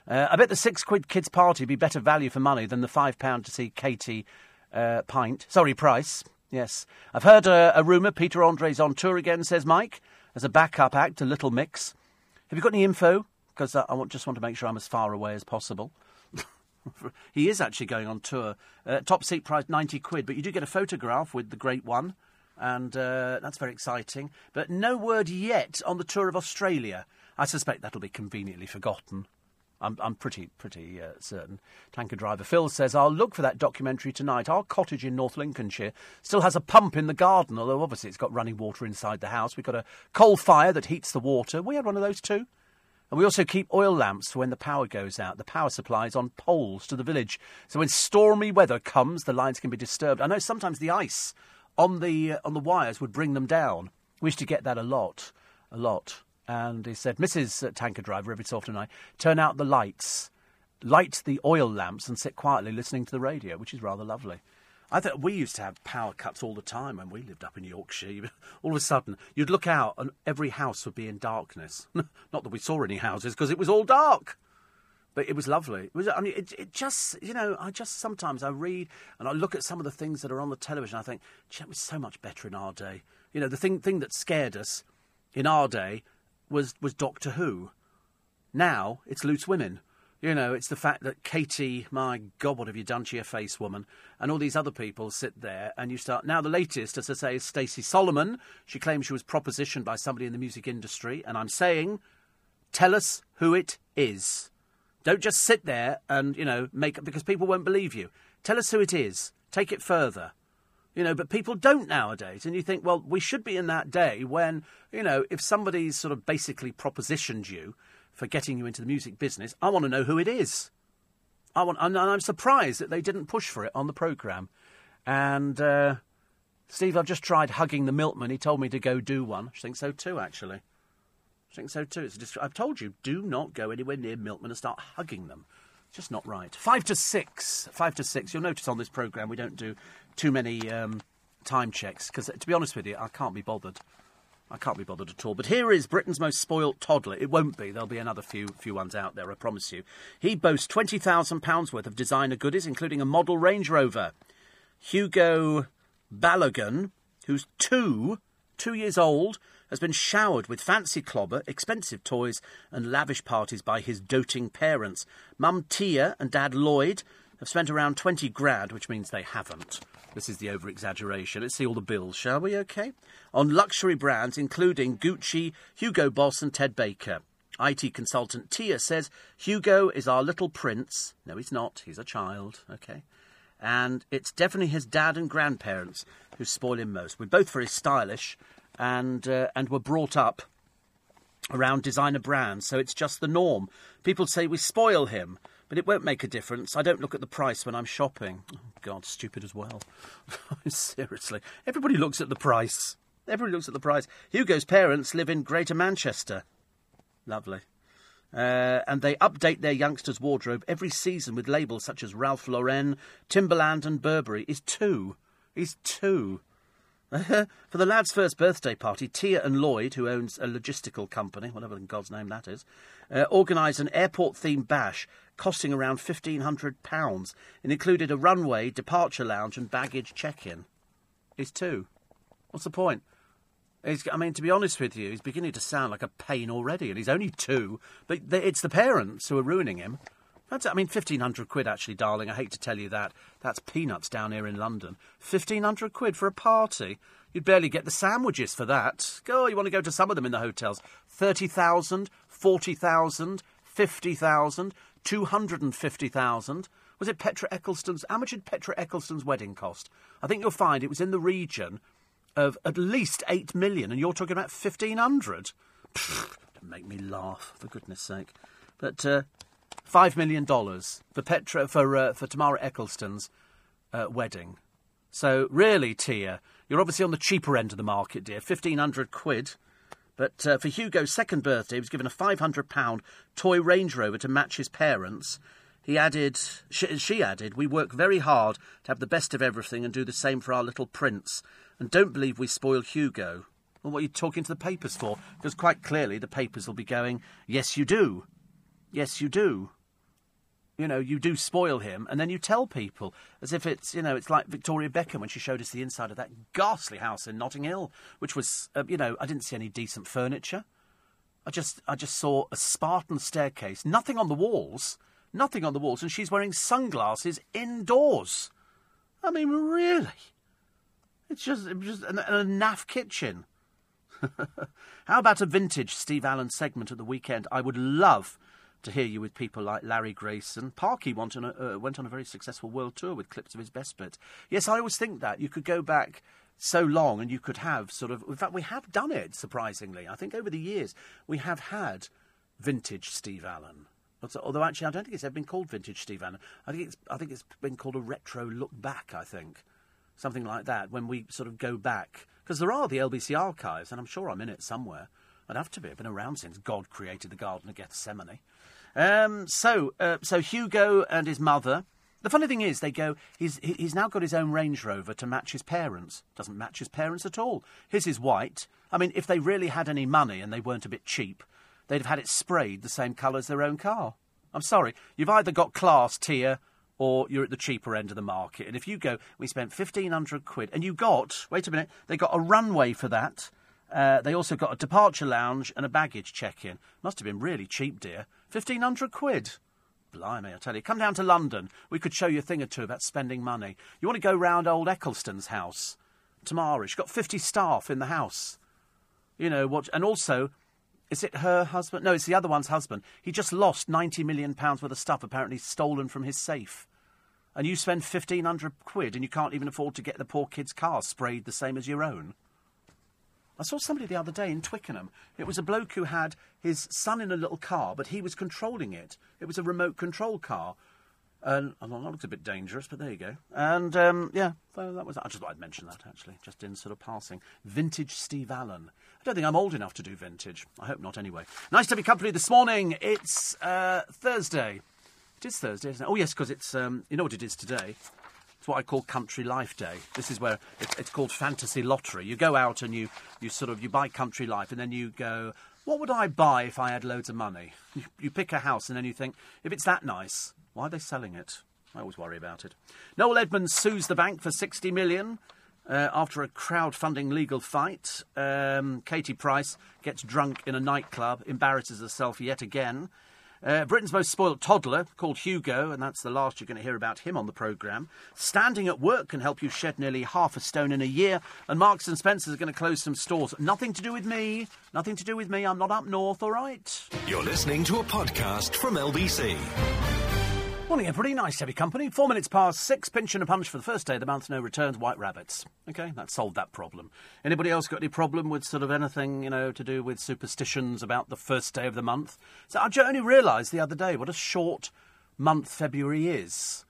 Uh, I bet the six quid kids' party would be better value for money than the five pound to see Katie uh, Pint. Sorry, Price. Yes. I've heard uh, a rumour Peter Andre's on tour again, says Mike, as a backup act, a little mix. Have you got any info? Because I, I just want to make sure I'm as far away as possible. he is actually going on tour. Uh, top seat price 90 quid, but you do get a photograph with the great one, and uh, that's very exciting. But no word yet on the tour of Australia. I suspect that'll be conveniently forgotten. I'm, I'm pretty, pretty uh, certain. Tanker driver Phil says, I'll look for that documentary tonight. Our cottage in North Lincolnshire still has a pump in the garden, although obviously it's got running water inside the house. We've got a coal fire that heats the water. We had one of those too. And we also keep oil lamps for when the power goes out. The power supply is on poles to the village. So when stormy weather comes, the lines can be disturbed. I know sometimes the ice on the, uh, on the wires would bring them down. We used to get that a lot. A lot. And he said, Mrs. Uh, tanker Driver, every so often I turn out the lights, light the oil lamps, and sit quietly listening to the radio, which is rather lovely. I thought we used to have power cuts all the time when we lived up in Yorkshire. All of a sudden, you'd look out and every house would be in darkness. Not that we saw any houses because it was all dark. But it was lovely. It was. I mean, it, it just, you know, I just sometimes I read and I look at some of the things that are on the television. I think, gee, it was so much better in our day. You know, the thing thing that scared us in our day was was Doctor Who. Now it's loose women. You know, it's the fact that Katie, my God, what have you done to your face, woman? And all these other people sit there, and you start. Now, the latest, as I say, is Stacey Solomon. She claims she was propositioned by somebody in the music industry, and I'm saying, tell us who it is. Don't just sit there and, you know, make because people won't believe you. Tell us who it is. Take it further. You know, but people don't nowadays. And you think, well, we should be in that day when, you know, if somebody's sort of basically propositioned you for getting you into the music business, I want to know who it is. I want, and I'm surprised that they didn't push for it on the programme. And, uh, Steve, I've just tried hugging the milkman. He told me to go do one. I think so too, actually. I think so too. It's dist- I've told you, do not go anywhere near milkmen and start hugging them. It's just not right. Five to six. Five to six. You'll notice on this programme we don't do too many um, time checks because, to be honest with you, I can't be bothered. I can't be bothered at all. But here is Britain's most spoilt toddler. It won't be. There'll be another few few ones out there, I promise you. He boasts twenty thousand pounds worth of designer goodies, including a model Range Rover. Hugo Balogun, who's two, two years old, has been showered with fancy clobber, expensive toys, and lavish parties by his doting parents. Mum Tia and Dad Lloyd have spent around 20 grand, which means they haven't. This is the over exaggeration. Let's see all the bills, shall we? Okay. On luxury brands, including Gucci, Hugo Boss, and Ted Baker. IT consultant Tia says Hugo is our little prince. No, he's not. He's a child. Okay. And it's definitely his dad and grandparents who spoil him most. We're both very stylish and, uh, and were brought up around designer brands, so it's just the norm. People say we spoil him, but it won't make a difference. I don't look at the price when I'm shopping. Oh, God, stupid as well. Seriously. Everybody looks at the price. Everybody looks at the price. Hugo's parents live in Greater Manchester. Lovely. Uh, and they update their youngsters' wardrobe every season with labels such as Ralph Lauren, Timberland, and Burberry. Is two. Is two. For the lad's first birthday party, Tia and Lloyd, who owns a logistical company, whatever in God's name that is, uh, organised an airport-themed bash costing around £1,500 and included a runway, departure lounge and baggage check-in. He's two. What's the point? He's, I mean, to be honest with you, he's beginning to sound like a pain already, and he's only two. But it's the parents who are ruining him. That's, I mean, fifteen hundred quid, actually, darling. I hate to tell you that. That's peanuts down here in London. Fifteen hundred quid for a party. You'd barely get the sandwiches for that. Go, you want to go to some of them in the hotels? Thirty thousand, forty thousand, fifty thousand, two hundred and fifty thousand. Was it Petra Ecclestone's? How much did Petra Ecclestone's wedding cost? I think you'll find it was in the region of at least eight million, and you're talking about fifteen hundred. Don't make me laugh, for goodness sake. But uh, five million dollars for Petra for uh, for Tamara Ecclestone's uh, wedding. So really, Tia, you're obviously on the cheaper end of the market, dear. Fifteen hundred quid. But uh, for Hugo's second birthday, he was given a five hundred pound toy Range Rover to match his parents. He added, she, she added, we work very hard to have the best of everything and do the same for our little prince. And don't believe we spoil Hugo. Well, what are you talking to the papers for? Because quite clearly the papers will be going, yes, you do. Yes, you do. You know, you do spoil him, and then you tell people as if it's, you know, it's like Victoria Beckham when she showed us the inside of that ghastly house in Notting Hill, which was, uh, you know, I didn't see any decent furniture. I just, I just saw a Spartan staircase, nothing on the walls, nothing on the walls, and she's wearing sunglasses indoors. I mean, really? It's just, it was just and a naff kitchen. How about a vintage Steve Allen segment at the weekend? I would love to hear you with people like Larry Grayson. Parky went on, a, uh, went on a very successful world tour with clips of his best bit. Yes, I always think that. You could go back so long and you could have sort of. In fact, we have done it, surprisingly. I think over the years we have had vintage Steve Allen. Although actually, I don't think it's ever been called vintage Steve Allen. I think it's, I think it's been called a retro look back, I think. Something like that, when we sort of go back. Because there are the LBC archives, and I'm sure I'm in it somewhere. I'd have to be. I've been around since God created the Garden of Gethsemane. Um, so, uh, so Hugo and his mother. The funny thing is, they go. He's he's now got his own Range Rover to match his parents. Doesn't match his parents at all. His is white. I mean, if they really had any money and they weren't a bit cheap, they'd have had it sprayed the same colour as their own car. I'm sorry. You've either got class tier or you're at the cheaper end of the market. And if you go, we spent fifteen hundred quid, and you got. Wait a minute. They got a runway for that. Uh, they also got a departure lounge and a baggage check-in. Must have been really cheap, dear. Fifteen hundred quid. Blimey, I tell you. Come down to London. We could show you a thing or two about spending money. You want to go round old Ecclestone's house tomorrow? She's got 50 staff in the house. You know, what? And also, is it her husband? No, it's the other one's husband. He just lost £90 million worth of stuff apparently stolen from his safe. And you spend 1500 quid and you can't even afford to get the poor kid's car sprayed the same as your own. I saw somebody the other day in Twickenham. It was a bloke who had his son in a little car, but he was controlling it. It was a remote control car. And that looks a bit dangerous, but there you go. And um, yeah, so that was. I just thought I'd mention that actually, just in sort of passing. Vintage Steve Allen. I don't think I'm old enough to do vintage. I hope not, anyway. Nice to be company this morning. It's uh, Thursday. It is Thursday, isn't it? Oh yes, because it's. Um, you know what it is today. What I call Country Life Day. This is where it's, it's called Fantasy Lottery. You go out and you, you sort of you buy Country Life, and then you go, what would I buy if I had loads of money? You, you pick a house, and then you think, if it's that nice, why are they selling it? I always worry about it. Noel Edmonds sues the bank for 60 million. Uh, after a crowdfunding legal fight, um, Katie Price gets drunk in a nightclub, embarrasses herself yet again. Uh, Britain's most spoilt toddler, called Hugo, and that's the last you're going to hear about him on the programme. Standing at work can help you shed nearly half a stone in a year. And Marks and Spencer's are going to close some stores. Nothing to do with me. Nothing to do with me. I'm not up north, all right? You're listening to a podcast from LBC. Morning, everybody. Nice your company. Four minutes past six. Pinch and a punch for the first day of the month. No returns. White rabbits. Okay, that solved that problem. Anybody else got any problem with sort of anything you know to do with superstitions about the first day of the month? So I only realised the other day what a short month February is.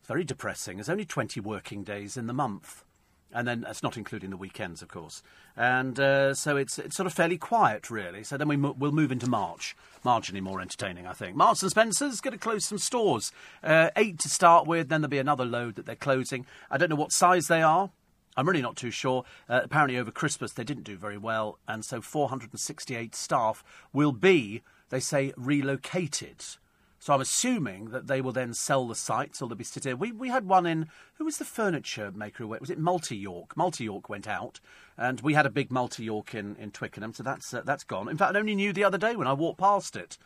It's very depressing. There's only twenty working days in the month. And then that's not including the weekends, of course. And uh, so it's it's sort of fairly quiet, really. So then we we'll move into March, marginally more entertaining, I think. Marks and Spencers going to close some stores, uh, eight to start with. Then there'll be another load that they're closing. I don't know what size they are. I'm really not too sure. Uh, apparently, over Christmas they didn't do very well, and so 468 staff will be, they say, relocated. So I'm assuming that they will then sell the sites, or they'll be sitting. We we had one in who was the furniture maker who went? Was it Multi York? Multi York went out, and we had a big Multi York in, in Twickenham, so that's uh, that's gone. In fact, I only knew the other day when I walked past it.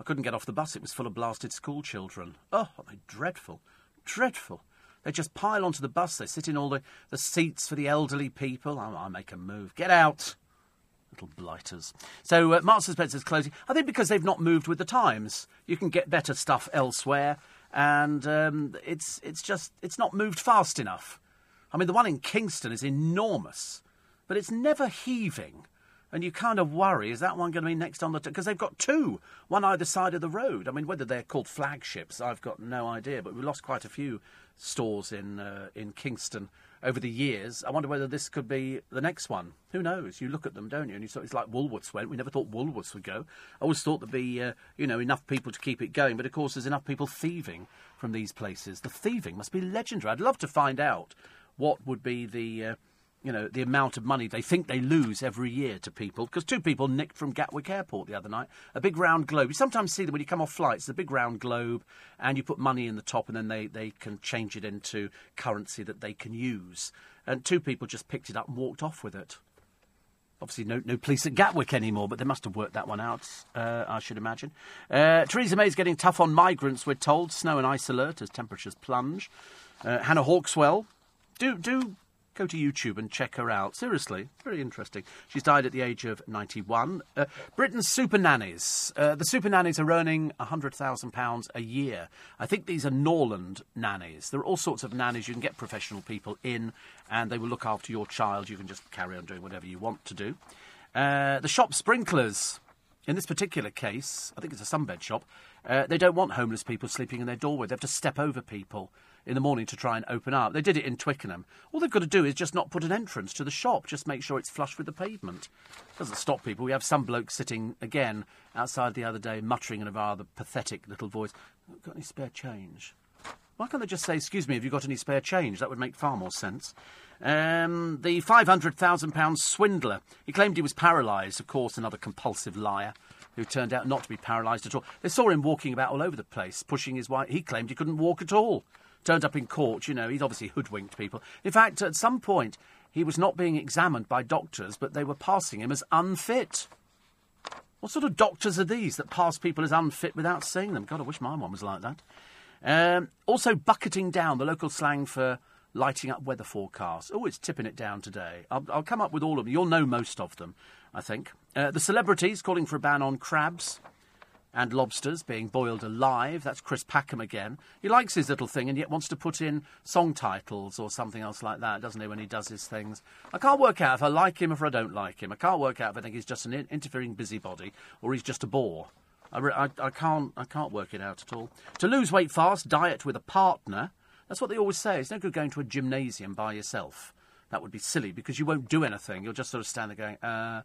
I couldn't get off the bus; it was full of blasted school children. Oh, they dreadful, dreadful. They just pile onto the bus. They sit in all the, the seats for the elderly people. I, I make a move. Get out. Little blighters. So uh, Marks and Spencer's closing. I think because they've not moved with the times. You can get better stuff elsewhere, and um, it's it's just it's not moved fast enough. I mean, the one in Kingston is enormous, but it's never heaving. And you kind of worry, is that one going to be next on the... Because they've got two, one either side of the road. I mean, whether they're called flagships, I've got no idea. But we lost quite a few stores in, uh, in Kingston over the years. I wonder whether this could be the next one. Who knows? You look at them, don't you? And you sort it's like Woolworths went. We never thought Woolworths would go. I always thought there'd be, uh, you know, enough people to keep it going. But of course, there's enough people thieving from these places. The thieving must be legendary. I'd love to find out what would be the... Uh, you know, the amount of money they think they lose every year to people. Because two people nicked from Gatwick Airport the other night a big round globe. You sometimes see them when you come off flights, the big round globe, and you put money in the top, and then they, they can change it into currency that they can use. And two people just picked it up and walked off with it. Obviously, no, no police at Gatwick anymore, but they must have worked that one out, uh, I should imagine. Uh, Theresa May's getting tough on migrants, we're told. Snow and ice alert as temperatures plunge. Uh, Hannah Hauxwell, do do go to YouTube and check her out. Seriously, very interesting. She's died at the age of 91. Uh, Britain's super nannies. Uh, the super nannies are earning £100,000 a year. I think these are Norland nannies. There are all sorts of nannies. You can get professional people in and they will look after your child. You can just carry on doing whatever you want to do. Uh, the shop sprinklers. In this particular case, I think it's a sunbed shop, uh, they don't want homeless people sleeping in their doorway. They have to step over people in the morning to try and open up. They did it in Twickenham. All they've got to do is just not put an entrance to the shop. Just make sure it's flush with the pavement. Doesn't stop people. We have some bloke sitting again outside the other day, muttering in a rather pathetic little voice. Got any spare change? Why can't they just say, "Excuse me, have you got any spare change?" That would make far more sense. Um, the five hundred thousand pound swindler. He claimed he was paralysed. Of course, another compulsive liar who turned out not to be paralysed at all. They saw him walking about all over the place, pushing his wife. He claimed he couldn't walk at all. Turned up in court, you know, he's obviously hoodwinked people. In fact, at some point, he was not being examined by doctors, but they were passing him as unfit. What sort of doctors are these that pass people as unfit without seeing them? God, I wish my one was like that. Um, also, bucketing down, the local slang for lighting up weather forecasts. Oh, it's tipping it down today. I'll, I'll come up with all of them. You'll know most of them, I think. Uh, the celebrities calling for a ban on crabs and lobsters being boiled alive. That's Chris Packham again. He likes his little thing and yet wants to put in song titles or something else like that, doesn't he, when he does his things? I can't work out if I like him or if I don't like him. I can't work out if I think he's just an in- interfering busybody or he's just a bore. I, re- I, I, can't, I can't work it out at all. To lose weight fast, diet with a partner. That's what they always say. It's no good going to a gymnasium by yourself. That would be silly because you won't do anything. You'll just sort of stand there going, uh,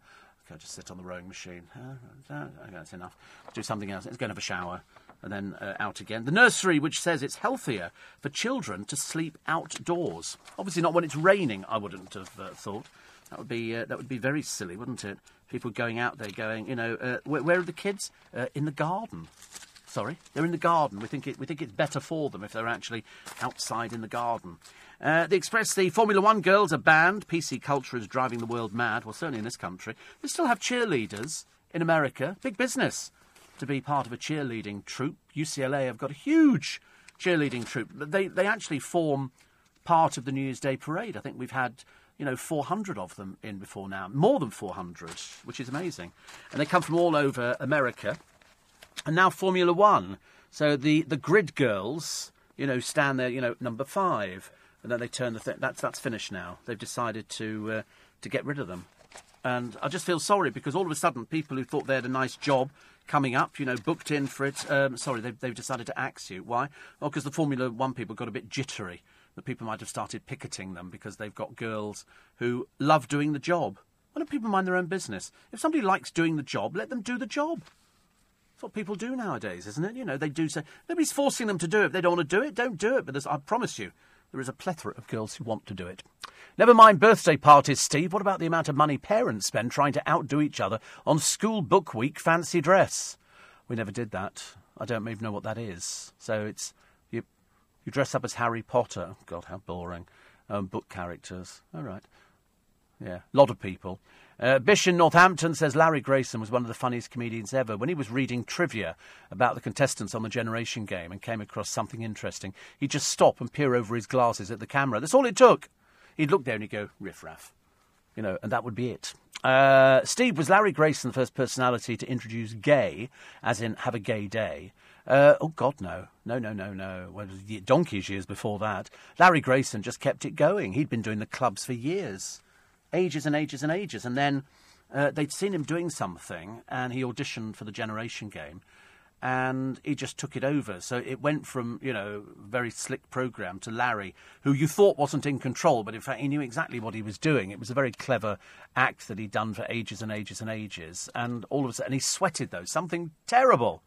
okay, just sit on the rowing machine. Uh, uh, okay, that's enough. Do something else. Let's go and have a shower. And then uh, out again. The nursery, which says it's healthier for children to sleep outdoors. Obviously, not when it's raining. I wouldn't have uh, thought that would be uh, that would be very silly, wouldn't it? People going out there, going, you know, uh, where, where, are the kids? Uh, in the garden. Sorry, they're in the garden. We think it, we think it's better for them if they're actually outside in the garden. Uh, the Express, the Formula One girls are banned. PC culture is driving the world mad. Well, certainly in this country. They still have cheerleaders in America. Big business to be part of a cheerleading troupe. UCLA have got a huge cheerleading troupe. They, they actually form part of the New Year's Day parade. I think we've had you know, 400 of them in before now. More than 400, which is amazing. And they come from all over America. And now Formula One. So the, the grid girls, you know, stand there, you know, number five. And then they turn the thing. That's, that's finished now. They've decided to, uh, to get rid of them. And I just feel sorry because all of a sudden people who thought they had a nice job coming up, you know, booked in for it, um, sorry, they've, they've decided to axe you. Why? Well, because the Formula One people got a bit jittery that people might have started picketing them because they've got girls who love doing the job. Why don't people mind their own business? If somebody likes doing the job, let them do the job. That's what people do nowadays, isn't it? You know, they do say nobody's forcing them to do it. If they don't want to do it, don't do it. But I promise you, there is a plethora of girls who want to do it. Never mind birthday parties, Steve. What about the amount of money parents spend trying to outdo each other on school book week fancy dress? We never did that. I don't even know what that is. So it's you you dress up as Harry Potter. God, how boring. Um, book characters. All right. Yeah, a lot of people. Uh, Bish in Northampton says Larry Grayson was one of the funniest comedians ever. When he was reading trivia about the contestants on the Generation Game and came across something interesting, he'd just stop and peer over his glasses at the camera. That's all it took. He'd look there and he'd go, riff raff. You know, and that would be it. Uh, Steve, was Larry Grayson the first personality to introduce gay, as in have a gay day? Uh, oh, God, no. No, no, no, no. Well, donkey's years before that. Larry Grayson just kept it going. He'd been doing the clubs for years. Ages and ages and ages. And then uh, they'd seen him doing something, and he auditioned for the Generation Game, and he just took it over. So it went from, you know, very slick program to Larry, who you thought wasn't in control, but in fact he knew exactly what he was doing. It was a very clever act that he'd done for ages and ages and ages. And all of a sudden, he sweated, though. Something terrible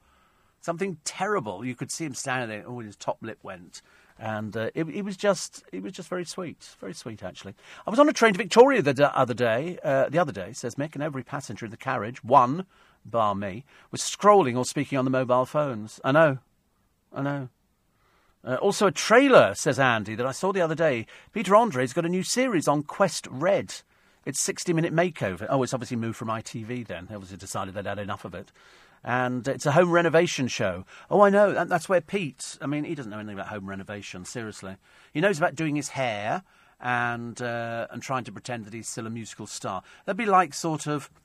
something terrible. You could see him standing there. Oh, his top lip went, and uh, it, it, was just it was just very sweet, very sweet actually. I was on a train to Victoria the d- other day. Uh, the other day, says Mick, and every passenger in the carriage, one bar me, was scrolling or speaking on the mobile phones. I know, I know. Uh, also, a trailer, says Andy, that I saw the other day. Peter Andre's got a new series on Quest Red. It's 60 minute makeover. Oh, it's obviously moved from ITV then. They obviously decided they'd had enough of it and it's a home renovation show. Oh, I know. That's where Pete. I mean, he doesn't know anything about home renovation. Seriously, he knows about doing his hair and uh, and trying to pretend that he's still a musical star. That'd be like sort of.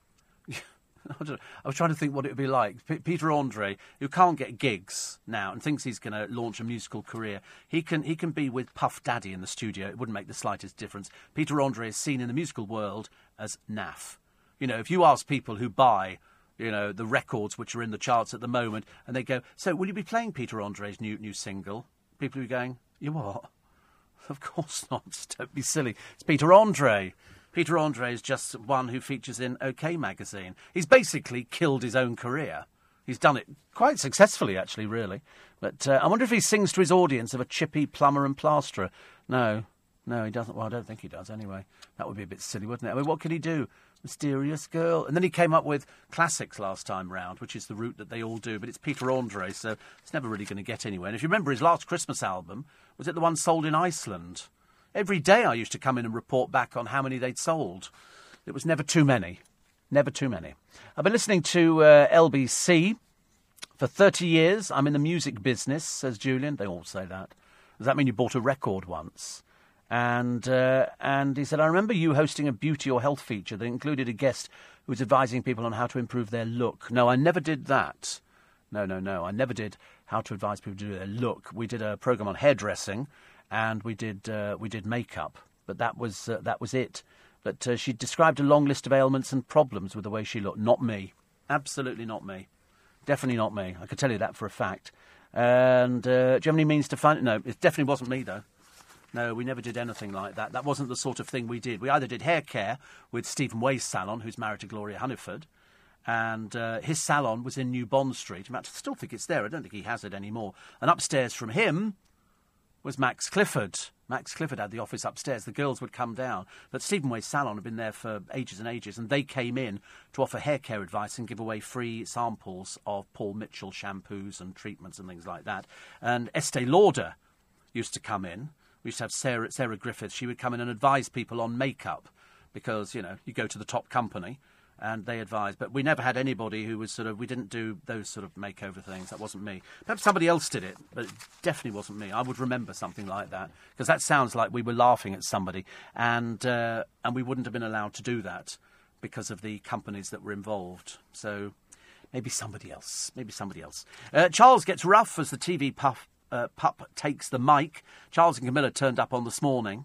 I, I was trying to think what it would be like. P- Peter Andre, who can't get gigs now and thinks he's going to launch a musical career, he can he can be with Puff Daddy in the studio. It wouldn't make the slightest difference. Peter Andre is seen in the musical world as naff. You know, if you ask people who buy you know, the records which are in the charts at the moment, and they go, "So, will you be playing Peter Andre's new new single?" People are going, You what? Of course not. Don't be silly. It's Peter Andre. Peter Andre is just one who features in OK magazine. He's basically killed his own career. He's done it quite successfully, actually, really. But uh, I wonder if he sings to his audience of a chippy plumber and plasterer. No, no, he doesn't. Well, I don't think he does anyway. That would be a bit silly, wouldn't it? I mean, what could he do? Mysterious girl. And then he came up with classics last time round, which is the route that they all do. But it's Peter Andre, so it's never really going to get anywhere. And if you remember his last Christmas album, was it the one sold in Iceland? Every day I used to come in and report back on how many they'd sold. It was never too many. Never too many. I've been listening to uh, LBC for 30 years. I'm in the music business, says Julian. They all say that. Does that mean you bought a record once? And, uh, and he said, I remember you hosting a beauty or health feature that included a guest who was advising people on how to improve their look. No, I never did that. No, no, no. I never did how to advise people to do their look. We did a program on hairdressing and we did, uh, we did makeup, but that was, uh, that was it. But uh, she described a long list of ailments and problems with the way she looked. Not me. Absolutely not me. Definitely not me. I could tell you that for a fact. And uh, do you have any means to find? No, it definitely wasn't me though. No, we never did anything like that. That wasn't the sort of thing we did. We either did hair care with Stephen Way's salon, who's married to Gloria Hunniford, and uh, his salon was in New Bond Street. I still think it's there. I don't think he has it anymore. And upstairs from him was Max Clifford. Max Clifford had the office upstairs. The girls would come down. But Stephen Way's salon had been there for ages and ages, and they came in to offer hair care advice and give away free samples of Paul Mitchell shampoos and treatments and things like that. And Estee Lauder used to come in. We used to have Sarah, Sarah Griffith. She would come in and advise people on makeup because, you know, you go to the top company and they advise. But we never had anybody who was sort of, we didn't do those sort of makeover things. That wasn't me. Perhaps somebody else did it, but it definitely wasn't me. I would remember something like that because that sounds like we were laughing at somebody and, uh, and we wouldn't have been allowed to do that because of the companies that were involved. So maybe somebody else. Maybe somebody else. Uh, Charles gets rough as the TV puff, uh, pup takes the mic. Charles and Camilla turned up on this morning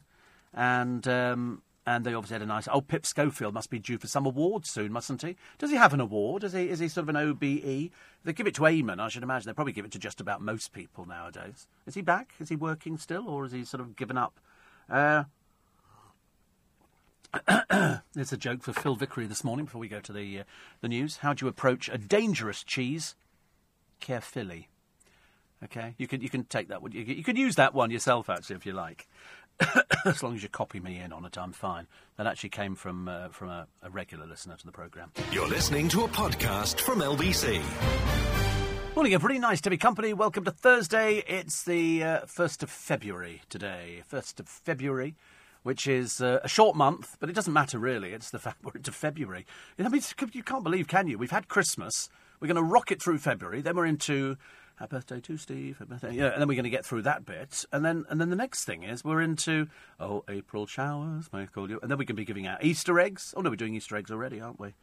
and. Um, and they obviously had a nice. Oh, Pip Schofield must be due for some award soon, mustn't he? Does he have an award? Is he is he sort of an OBE? They give it to Eamonn, I should imagine. They probably give it to just about most people nowadays. Is he back? Is he working still, or is he sort of given up? Uh, it's a joke for Phil Vickery this morning before we go to the uh, the news. How do you approach a dangerous cheese? Carefully. Okay, you can you can take that one. You, can- you can use that one yourself actually if you like. as long as you copy me in on it, I'm fine. That actually came from uh, from a, a regular listener to the programme. You're listening to a podcast from LBC. Morning, everybody. Nice to be company. Welcome to Thursday. It's the uh, 1st of February today. 1st of February, which is uh, a short month, but it doesn't matter really. It's the fact we're into February. I mean, you can't believe, can you? We've had Christmas. We're going to rocket through February. Then we're into Happy birthday to Steve. Happy birthday. Yeah, and then we're going to get through that bit, and then and then the next thing is we're into oh April showers may I call you, and then we can be giving out Easter eggs. Oh no, we're doing Easter eggs already, aren't we?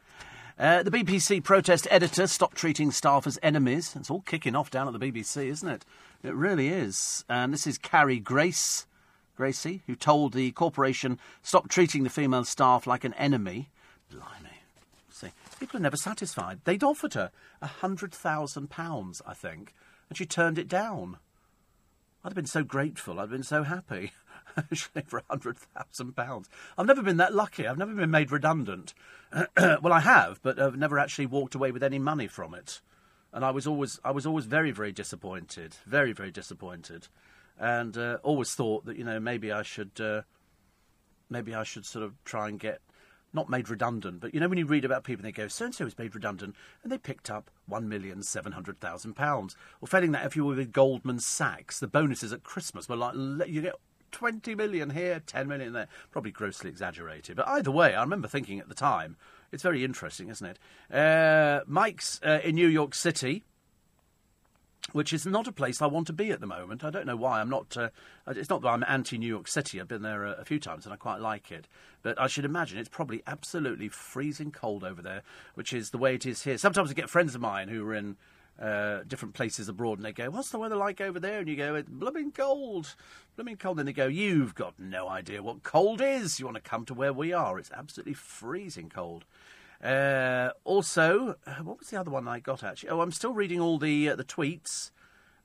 Uh, the BBC protest editor stopped treating staff as enemies. It's all kicking off down at the BBC, isn't it? It really is. And this is Carrie Grace, Gracie, who told the corporation stop treating the female staff like an enemy. Blimey. See, people are never satisfied. They'd offered her a hundred thousand pounds, I think, and she turned it down. I'd have been so grateful. I'd have been so happy. For a hundred thousand pounds. I've never been that lucky. I've never been made redundant. well, I have, but I've never actually walked away with any money from it. And I was always, I was always very, very disappointed. Very, very disappointed, and uh, always thought that you know maybe I should, uh, maybe I should sort of try and get not made redundant, but you know when you read about people, they go, so and so was made redundant, and they picked up one million seven hundred thousand pounds. Or failing that, if you were with Goldman Sachs, the bonuses at Christmas were like you get twenty million here, ten million there. Probably grossly exaggerated, but either way, I remember thinking at the time, it's very interesting, isn't it? Uh, Mike's uh, in New York City which is not a place I want to be at the moment. I don't know why. I'm not. Uh, it's not that I'm anti New York City. I've been there a, a few times and I quite like it. But I should imagine it's probably absolutely freezing cold over there, which is the way it is here. Sometimes I get friends of mine who are in uh, different places abroad and they go, "What's the weather like over there?" And you go, "It's blooming cold, blooming cold." And they go, "You've got no idea what cold is. You want to come to where we are? It's absolutely freezing cold." Uh, also, uh, what was the other one I got actually? Oh, I'm still reading all the uh, the tweets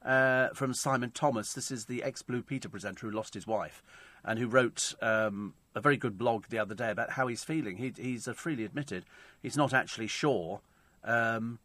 uh, from Simon Thomas. This is the ex Blue Peter presenter who lost his wife and who wrote um, a very good blog the other day about how he's feeling. He, he's uh, freely admitted he's not actually sure um,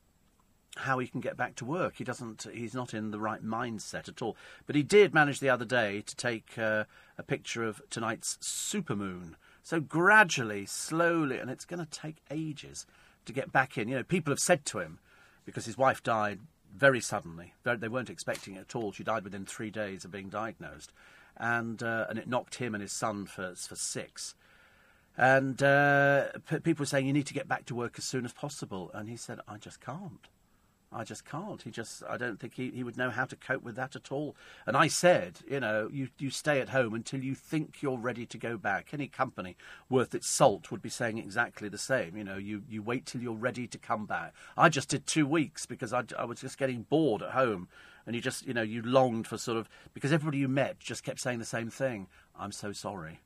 how he can get back to work. He doesn't. He's not in the right mindset at all. But he did manage the other day to take uh, a picture of tonight's supermoon. So gradually, slowly, and it's going to take ages to get back in. You know, people have said to him because his wife died very suddenly. They weren't expecting it at all. She died within three days of being diagnosed, and uh, and it knocked him and his son for for six. And uh, p- people were saying you need to get back to work as soon as possible, and he said, "I just can't. I just can't. He just, I don't think he, he would know how to cope with that at all. And I said, you know, you, you stay at home until you think you're ready to go back. Any company worth its salt would be saying exactly the same. You know, you, you wait till you're ready to come back. I just did two weeks because I, I was just getting bored at home. And you just, you know, you longed for sort of, because everybody you met just kept saying the same thing. I'm so sorry.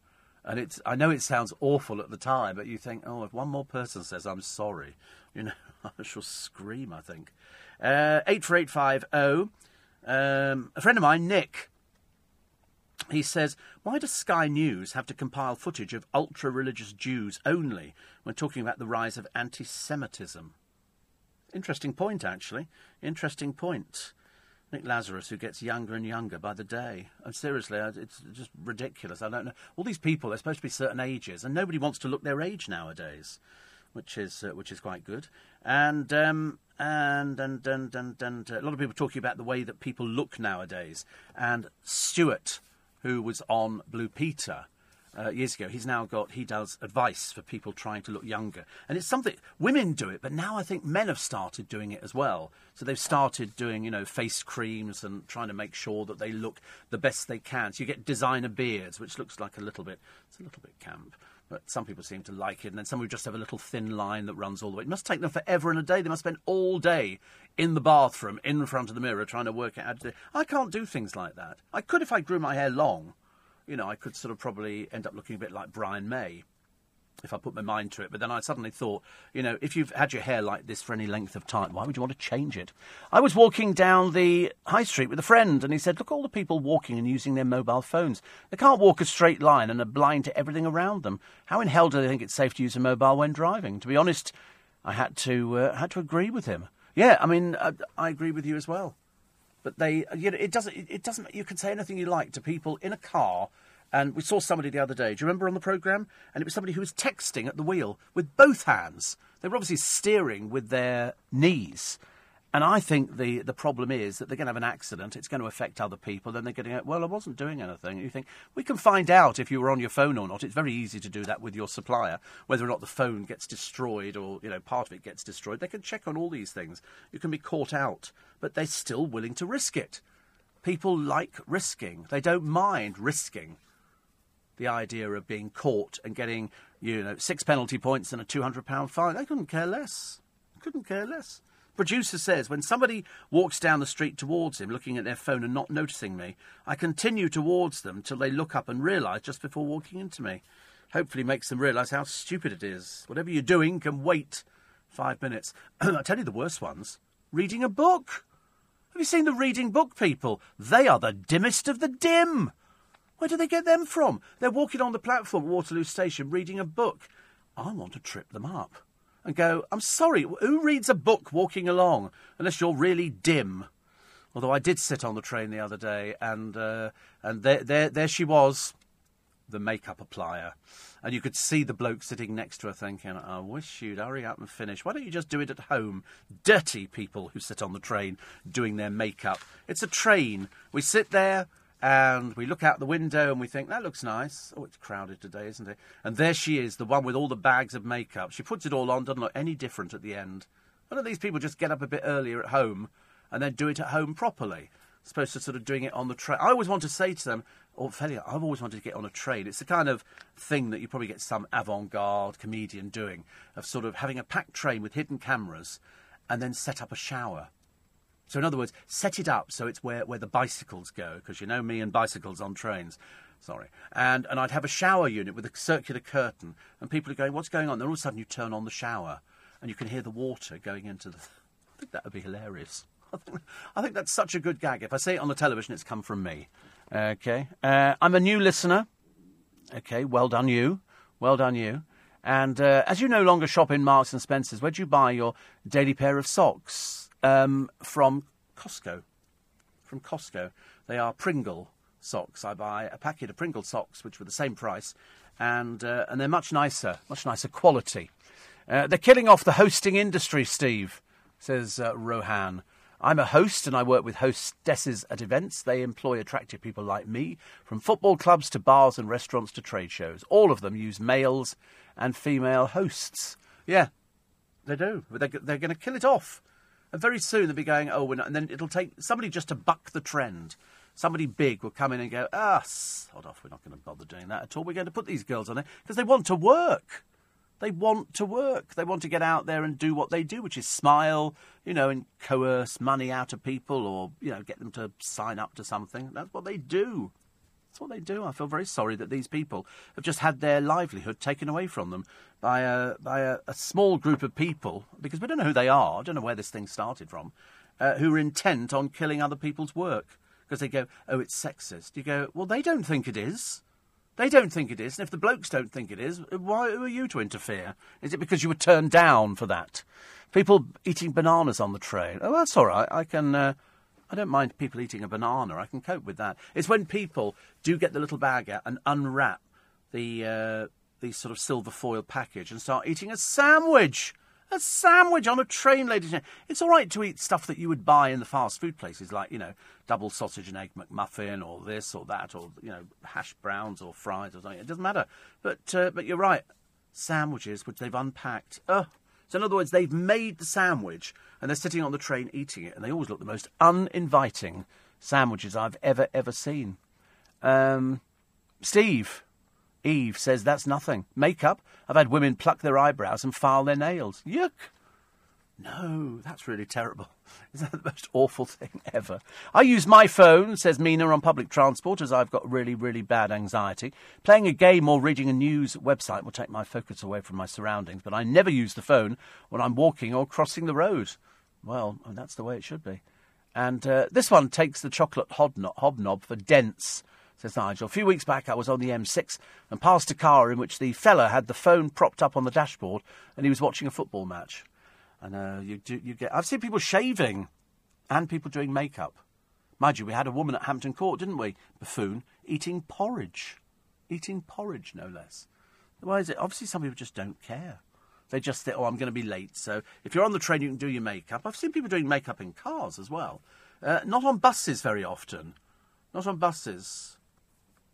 And it's, I know it sounds awful at the time, but you think, oh, if one more person says I'm sorry, you know, I shall scream, I think. Uh, 84850. Um, a friend of mine, Nick, he says, Why does Sky News have to compile footage of ultra religious Jews only when talking about the rise of anti Semitism? Interesting point, actually. Interesting point. Nick Lazarus, who gets younger and younger by the day. And seriously, it's just ridiculous. I don't know. All these people, they're supposed to be certain ages, and nobody wants to look their age nowadays which is uh, which is quite good. And um, and and and and, and uh, a lot of people talking about the way that people look nowadays. And Stuart, who was on Blue Peter. Uh, years ago, he's now got he does advice for people trying to look younger, and it's something women do it, but now I think men have started doing it as well. So they've started doing you know face creams and trying to make sure that they look the best they can. So you get designer beards, which looks like a little bit it's a little bit camp. But some people seem to like it, and then some who just have a little thin line that runs all the way. It must take them forever and a day. They must spend all day in the bathroom, in front of the mirror, trying to work out it. I can't do things like that. I could if I grew my hair long. You know, I could sort of probably end up looking a bit like Brian May if I put my mind to it. But then I suddenly thought, you know, if you've had your hair like this for any length of time, why would you want to change it? I was walking down the high street with a friend, and he said, Look, all the people walking and using their mobile phones. They can't walk a straight line and are blind to everything around them. How in hell do they think it's safe to use a mobile when driving? To be honest, I had to, uh, had to agree with him. Yeah, I mean, I, I agree with you as well. But they, you know, it doesn't, it doesn't, you can say anything you like to people in a car and we saw somebody the other day. Do you remember on the programme? And it was somebody who was texting at the wheel with both hands. They were obviously steering with their knees. And I think the, the problem is that they're going to have an accident. It's going to affect other people. Then they're going to go, well, I wasn't doing anything. And you think, we can find out if you were on your phone or not. It's very easy to do that with your supplier, whether or not the phone gets destroyed or, you know, part of it gets destroyed. They can check on all these things. You can be caught out. But they're still willing to risk it. People like risking. They don't mind risking the idea of being caught and getting, you know, six penalty points and a £200 fine. They couldn't care less. Couldn't care less. Producer says, when somebody walks down the street towards him, looking at their phone and not noticing me, I continue towards them till they look up and realise just before walking into me. Hopefully makes them realise how stupid it is. Whatever you're doing can wait five minutes. I tell you the worst ones. Reading a book. Have you seen the reading book people? They are the dimmest of the dim. Where do they get them from? They're walking on the platform at Waterloo Station reading a book. I want to trip them up and go, I'm sorry, who reads a book walking along unless you're really dim? Although I did sit on the train the other day and, uh, and there, there, there she was, the makeup applier. And you could see the bloke sitting next to her thinking, I wish you'd hurry up and finish. Why don't you just do it at home? Dirty people who sit on the train doing their makeup. It's a train. We sit there, and we look out the window and we think, that looks nice. Oh, it's crowded today, isn't it? And there she is, the one with all the bags of makeup. She puts it all on, doesn't look any different at the end. Why don't these people just get up a bit earlier at home and then do it at home properly? As opposed to sort of doing it on the train. I always want to say to them, oh, Ophelia, I've always wanted to get on a train. It's the kind of thing that you probably get some avant garde comedian doing, of sort of having a packed train with hidden cameras and then set up a shower so, in other words, set it up so it's where, where the bicycles go, because you know me and bicycles on trains. Sorry. And, and I'd have a shower unit with a circular curtain, and people are going, What's going on? Then all of a sudden you turn on the shower, and you can hear the water going into the. I think that would be hilarious. I think, that's such a good gag. If I say it on the television, it's come from me. Okay. Uh, I'm a new listener. Okay, well done you. Well done you. And uh, as you no longer shop in Marks and Spencers, where do you buy your daily pair of socks? Um, from Costco. From Costco. They are Pringle socks. I buy a packet of Pringle socks, which were the same price, and uh, and they're much nicer, much nicer quality. Uh, they're killing off the hosting industry, Steve, says uh, Rohan. I'm a host and I work with hostesses at events. They employ attractive people like me, from football clubs to bars and restaurants to trade shows. All of them use males and female hosts. Yeah, they do. They're, they're going to kill it off. And very soon they'll be going, oh, we're not. And then it'll take somebody just to buck the trend. Somebody big will come in and go, ah, sod off, we're not going to bother doing that at all. We're going to put these girls on there because they want to work. They want to work. They want to get out there and do what they do, which is smile, you know, and coerce money out of people or, you know, get them to sign up to something. That's what they do. That's what they do. I feel very sorry that these people have just had their livelihood taken away from them by a, by a, a small group of people, because we don't know who they are, I don't know where this thing started from, uh, who are intent on killing other people's work. Because they go, oh, it's sexist. You go, well, they don't think it is. They don't think it is, and if the blokes don't think it is, why who are you to interfere? Is it because you were turned down for that? People eating bananas on the train. Oh, that's all right. I can. Uh, I don't mind people eating a banana. I can cope with that. It's when people do get the little bag out and unwrap the uh, the sort of silver foil package and start eating a sandwich. A sandwich on a train, ladies and gentlemen. It's all right to eat stuff that you would buy in the fast food places, like, you know, double sausage and egg McMuffin or this or that or, you know, hash browns or fries or something. It doesn't matter. But, uh, but you're right. Sandwiches, which they've unpacked. Ugh. So, in other words, they've made the sandwich and they're sitting on the train eating it, and they always look the most uninviting sandwiches I've ever, ever seen. Um, Steve, Eve says that's nothing. Makeup. I've had women pluck their eyebrows and file their nails. Yuck. No, that's really terrible. Is that the most awful thing ever? I use my phone, says Mina, on public transport as I've got really, really bad anxiety. Playing a game or reading a news website will take my focus away from my surroundings, but I never use the phone when I'm walking or crossing the road. Well, that's the way it should be. And uh, this one takes the chocolate hobnob, hobnob for dense says Nigel. A few weeks back, I was on the M6 and passed a car in which the fella had the phone propped up on the dashboard and he was watching a football match. And uh, you, do, you get. I've seen people shaving and people doing makeup. Mind you, we had a woman at Hampton Court, didn't we? Buffoon eating porridge, eating porridge, no less. Why is it? Obviously, some people just don't care. They just think, oh, I'm going to be late. So if you're on the train, you can do your makeup. I've seen people doing makeup in cars as well. Uh, not on buses very often. Not on buses.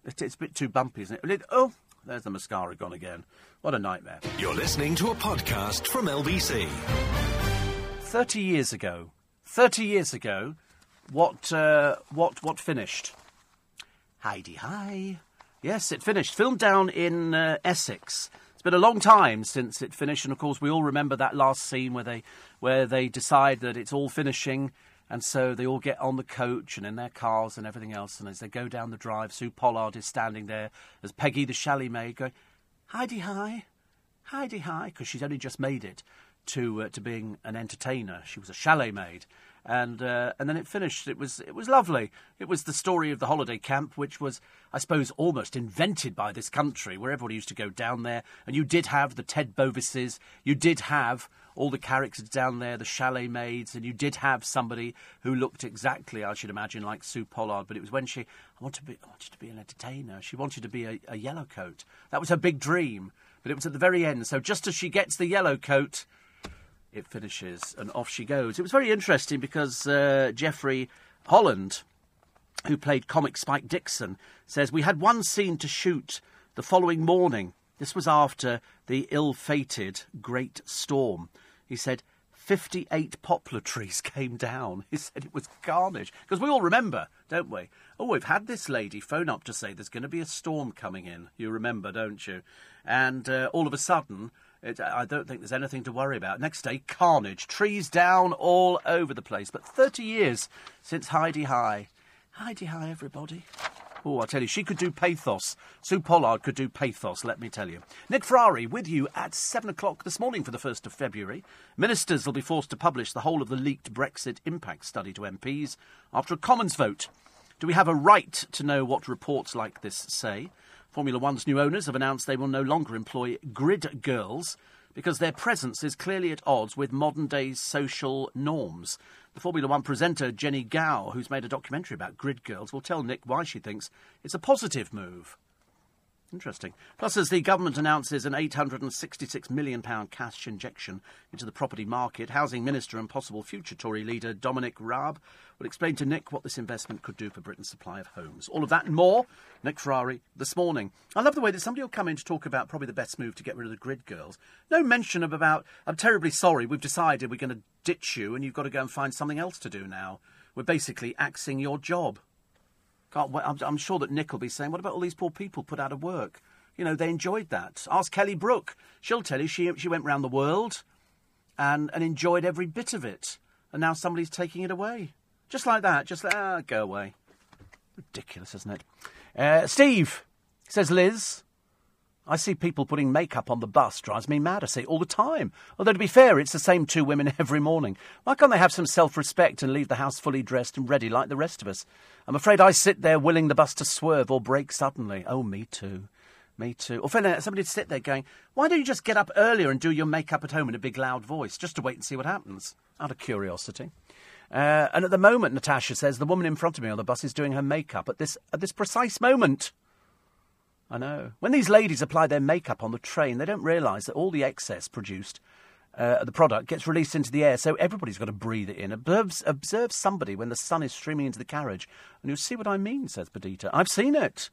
It, it's a bit too bumpy, isn't it? it? Oh, there's the mascara gone again. What a nightmare. You're listening to a podcast from LBC. 30 years ago, 30 years ago, what, uh, what, what finished? Hi-de-Hi. Yes, it finished. Filmed down in uh, Essex. It's been a long time since it finished, and of course we all remember that last scene where they, where they decide that it's all finishing, and so they all get on the coach and in their cars and everything else. And as they go down the drive, Sue Pollard is standing there as Peggy the chalet maid going, Hi-de-Hi, Hi-de-Hi, because she's only just made it to uh, to being an entertainer. She was a chalet maid, and uh, and then it finished. It was it was lovely. It was the story of the holiday camp, which was, I suppose, almost invented by this country, where everybody used to go down there, and you did have the Ted Bovises, you did have all the characters down there, the chalet maids, and you did have somebody who looked exactly, I should imagine, like Sue Pollard. But it was when she, I want to be, I wanted to be an entertainer. She wanted to be a, a yellow coat. That was her big dream. But it was at the very end. So just as she gets the yellow coat, it finishes, and off she goes. It was very interesting because uh, Jeffrey Holland, who played comic Spike Dixon, says we had one scene to shoot the following morning. This was after the ill-fated Great Storm. He said 58 poplar trees came down. He said it was carnage. Because we all remember, don't we? Oh, we've had this lady phone up to say there's going to be a storm coming in. You remember, don't you? And uh, all of a sudden, it, I don't think there's anything to worry about. Next day, carnage. Trees down all over the place. But 30 years since Hi-de-Hi. Heidi Hi, everybody. Oh, I tell you, she could do pathos. Sue Pollard could do pathos, let me tell you. Nick Ferrari with you at 7 o'clock this morning for the 1st of February. Ministers will be forced to publish the whole of the leaked Brexit impact study to MPs after a Commons vote. Do we have a right to know what reports like this say? Formula One's new owners have announced they will no longer employ grid girls because their presence is clearly at odds with modern day social norms. The Formula One presenter Jennie Gow, who's made a documentary about grid girls, will tell Nick why she thinks it's a positive move. Interesting. Plus, as the government announces an £866 million cash injection into the property market, Housing Minister and possible future Tory leader Dominic Raab will explain to Nick what this investment could do for Britain's supply of homes. All of that and more, Nick Ferrari this morning. I love the way that somebody will come in to talk about probably the best move to get rid of the grid girls. No mention of about, I'm terribly sorry, we've decided we're going to ditch you and you've got to go and find something else to do now. We're basically axing your job. I'm, I'm sure that Nick will be saying, what about all these poor people put out of work? You know, they enjoyed that. Ask Kelly Brook. She'll tell you she, she went round the world and, and enjoyed every bit of it. And now somebody's taking it away. Just like that. Just like, ah, go away. Ridiculous, isn't it? Uh, Steve, says Liz. I see people putting makeup on the bus drives me mad. I see it all the time. Although, to be fair, it's the same two women every morning. Why can't they have some self respect and leave the house fully dressed and ready like the rest of us? I'm afraid I sit there willing the bus to swerve or break suddenly. Oh, me too. Me too. Or finally, somebody to sit there going, why don't you just get up earlier and do your makeup at home in a big loud voice, just to wait and see what happens? Out of curiosity. Uh, and at the moment, Natasha says, the woman in front of me on the bus is doing her makeup at this, at this precise moment. I know. When these ladies apply their makeup on the train, they don't realise that all the excess produced, uh, the product, gets released into the air, so everybody's got to breathe it in. Observe, observe somebody when the sun is streaming into the carriage, and you'll see what I mean, says Perdita. I've seen it.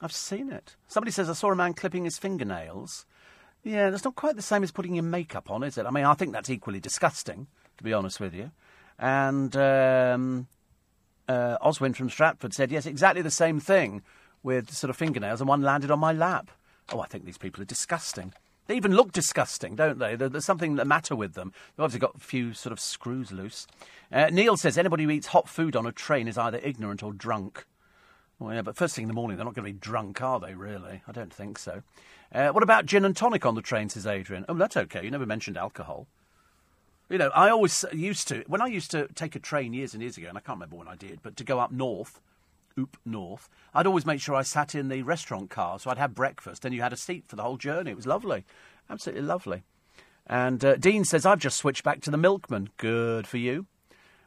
I've seen it. Somebody says, I saw a man clipping his fingernails. Yeah, that's not quite the same as putting your makeup on, is it? I mean, I think that's equally disgusting, to be honest with you. And um, uh, Oswin from Stratford said, yes, exactly the same thing with sort of fingernails, and one landed on my lap. Oh, I think these people are disgusting. They even look disgusting, don't they? There's something the matter with them. They've obviously got a few sort of screws loose. Uh, Neil says anybody who eats hot food on a train is either ignorant or drunk. Well, yeah, but first thing in the morning, they're not going to be drunk, are they, really? I don't think so. Uh, what about gin and tonic on the train, says Adrian? Oh, that's okay. You never mentioned alcohol. You know, I always used to, when I used to take a train years and years ago, and I can't remember when I did, but to go up north, Oop North, I'd always make sure I sat in the restaurant car, so I'd have breakfast, and you had a seat for the whole journey. It was lovely. Absolutely lovely. And uh, Dean says, I've just switched back to the milkman. Good for you.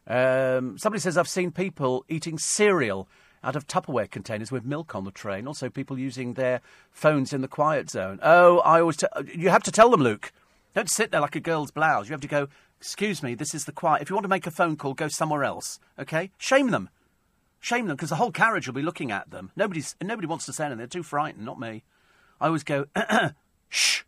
Um, somebody says, I've seen people eating cereal out of Tupperware containers with milk on the train. Also, people using their phones in the quiet zone. Oh, I always. T- you have to tell them, Luke. Don't sit there like a girl's blouse. You have to go. Excuse me, this is the quiet. If you want to make a phone call, go somewhere else. Okay? Shame them. Shame them because the whole carriage will be looking at them. Nobody's nobody wants to say anything. They're too frightened. Not me. I always go shh.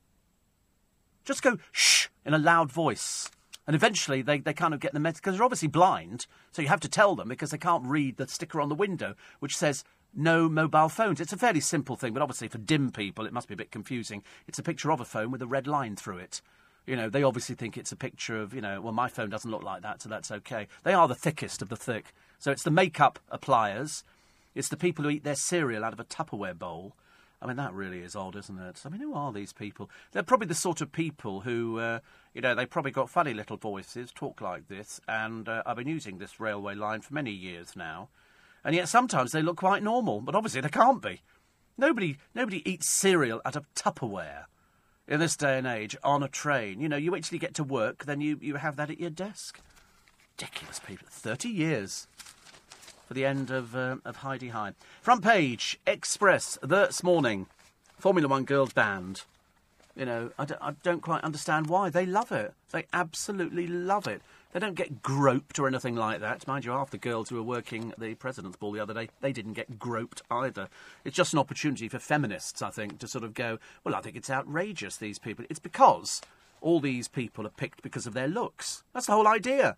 Just go shh in a loud voice. And eventually they, they kind of get the message because they're obviously blind, so you have to tell them because they can't read the sticker on the window which says no mobile phones. It's a fairly simple thing, but obviously for dim people it must be a bit confusing. It's a picture of a phone with a red line through it. You know, they obviously think it's a picture of, you know, well, my phone doesn't look like that, so that's okay. They are the thickest of the thick. So it's the makeup appliers, it's the people who eat their cereal out of a Tupperware bowl. I mean, that really is odd, isn't it? I mean, who are these people? They're probably the sort of people who, uh, you know, they probably got funny little voices, talk like this, and uh, I've been using this railway line for many years now. And yet sometimes they look quite normal, but obviously they can't be. Nobody, nobody eats cereal out of Tupperware in this day and age on a train. You know, you actually get to work, then you, you have that at your desk. Ridiculous people. 30 years for the end of, uh, of Hi-de-Hi. Front page, Express, this morning. Formula One girls band. You know, I don't, I don't quite understand why. They love it. They absolutely love it. They don't get groped or anything like that. Mind you, half the girls who were working the President's Ball the other day, they didn't get groped either. It's just an opportunity for feminists, I think, to sort of go, well, I think it's outrageous, these people. It's because all these people are picked because of their looks. That's the whole idea.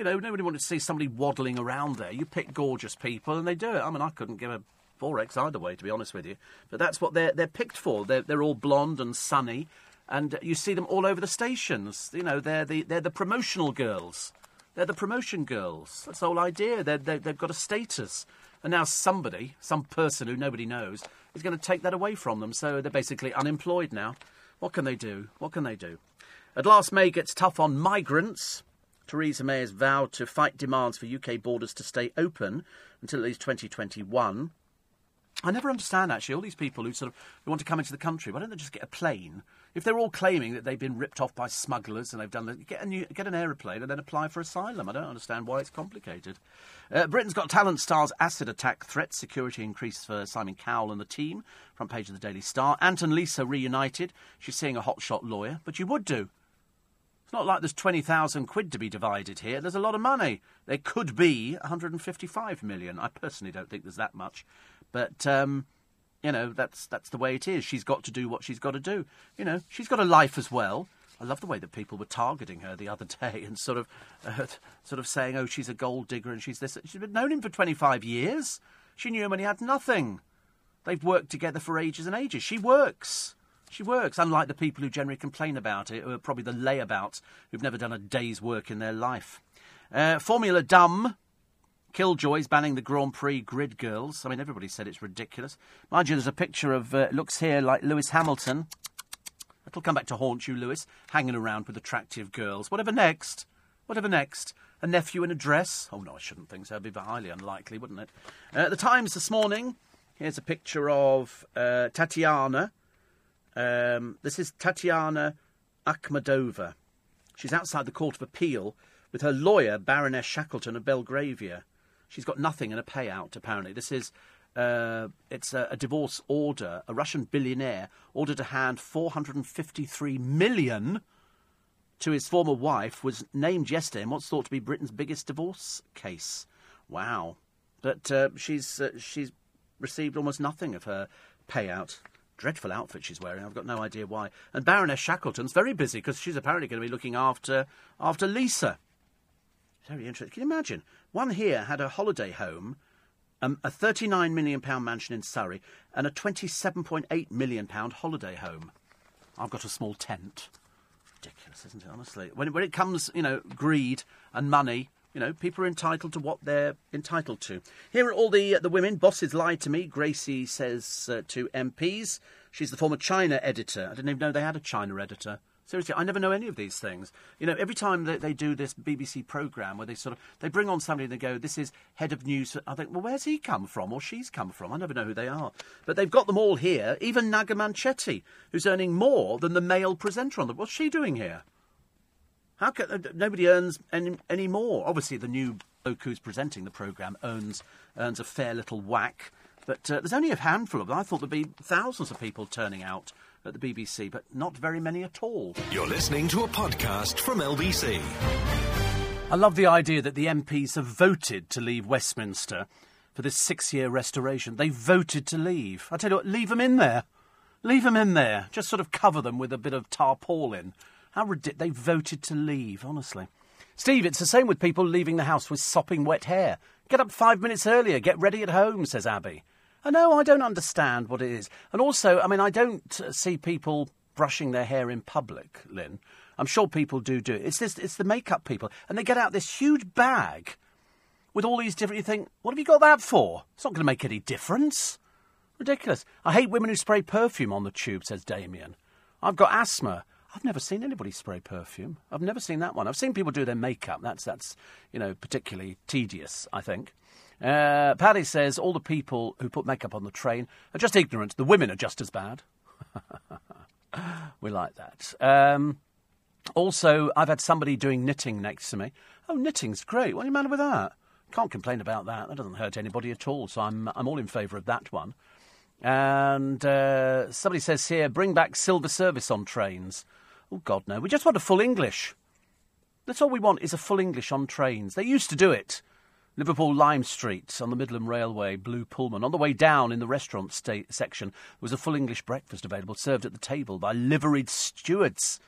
You know, nobody wanted to see somebody waddling around there. You pick gorgeous people and they do it. I mean, I couldn't give a forex either way, to be honest with you. But that's what they're, they're picked for. They're, they're all blonde and sunny and you see them all over the stations. You know, they're the they're the promotional girls. They're the promotion girls. That's the whole idea. They're, they have got a status. And now somebody, some person who nobody knows, is going to take that away from them. So they're basically unemployed now. What can they do? What can they do? At last, May gets tough on migrants. Theresa May has vowed to fight demands for UK borders to stay open until at least 2021. I never understand actually all these people who sort of who want to come into the country. Why don't they just get a plane? If they're all claiming that they've been ripped off by smugglers and they've done that, get a new, get an aeroplane and then apply for asylum. I don't understand why it's complicated. Uh, Britain's Got Talent stars acid attack threat. Security increased for Simon Cowell and the team. Front page of the Daily Star. Ant and Lisa reunited. She's seeing a hotshot lawyer, but you would do. It's not like there's 20,000 quid to be divided here. There's a lot of money. There could be 155 million. I personally don't think there's that much. But, um, you know, that's, that's the way it is. She's got to do what she's got to do. You know, she's got a life as well. I love the way that people were targeting her the other day and sort of, uh, sort of saying, "Oh, she's a gold digger and she's this." She's been known him for 25 years. She knew him when he had nothing. They've worked together for ages and ages. She works. She works, unlike the people who generally complain about it, who are probably the layabouts who've never done a day's work in their life. Uh, Formula Dumb. Killjoys banning the Grand Prix grid girls. I mean, everybody said it's ridiculous. Mind you, there's a picture of, uh, looks here like Lewis Hamilton. It'll come back to haunt you, Lewis, hanging around with attractive girls. Whatever next. Whatever next. A nephew in a dress? Oh, no, I shouldn't think so. It'd be highly unlikely, wouldn't it? Uh, the Times this morning. Here's a picture of uh, Tatiana. Um, this is Tatiana Akhmedova. She's outside the Court of Appeal with her lawyer, Baroness Shackleton of Belgravia. She's got nothing and a payout, apparently. This is uh, it's a, a, divorce order. A Russian billionaire ordered to hand 453 million to his former wife was named yesterday in what's thought to be Britain's biggest divorce case. Wow! But uh, she's uh, she's received almost nothing of her payout. Dreadful outfit she's wearing. I've got no idea why. And Baroness Shackleton's very busy because she's apparently going to be looking after after Lisa. Very interesting. Can you imagine? One here had a holiday home, um, a £39 million mansion in Surrey, and a £27.8 million holiday home. I've got a small tent. Ridiculous, isn't it, honestly? When, when it comes, you know, greed and money, you know, people are entitled to what they're entitled to. Here are all the, uh, the women. Bosses lied to me, Gracie says uh, to MPs. She's the former China editor. I didn't even know they had a China editor. Seriously, I never know any of these things. You know, every time they, they do this BBC programme where they sort of they bring on somebody and they go, "This is head of news." I think, well, where's he come from or she's come from? I never know who they are. But they've got them all here. Even Naga Munchetty, who's earning more than the male presenter on the. What's she doing here? How can uh, nobody earns any, any more? Obviously, the new bloke who's presenting the programme earns earns a fair little whack. But uh, there's only a handful of them. I thought there'd be thousands of people turning out at the BBC, but not very many at all. You're listening to a podcast from LBC. I love the idea that the MPs have voted to leave Westminster for this six year restoration. They voted to leave. I tell you what, leave them in there. Leave them in there. Just sort of cover them with a bit of tarpaulin. How ridiculous. They voted to leave, honestly. Steve, it's the same with people leaving the house with sopping wet hair. Get up five minutes earlier, get ready at home, says Abby. I know, I don't understand what it is. And also, I mean, I don't uh, see people brushing their hair in public, Lynn. I'm sure people do do it. It's, this, it's the makeup people. And they get out this huge bag with all these different. You think, what have you got that for? It's not going to make any difference. Ridiculous. I hate women who spray perfume on the tube, says Damien. I've got asthma. I've never seen anybody spray perfume. I've never seen that one. I've seen people do their makeup. That's, that's you know, particularly tedious, I think. Uh, Paddy says all the people who put makeup on the train are just ignorant. The women are just as bad. we like that. Um, also, I've had somebody doing knitting next to me. Oh, knitting's great. What are you matter with that? Can't complain about that. That doesn't hurt anybody at all. So I'm I'm all in favour of that one. And uh, somebody says here, bring back silver service on trains. Oh God, no. We just want a full English. That's all we want is a full English on trains. They used to do it. Liverpool Lime Street on the Midland Railway, Blue Pullman. On the way down in the restaurant sta- section was a full English breakfast available, served at the table by liveried stewards.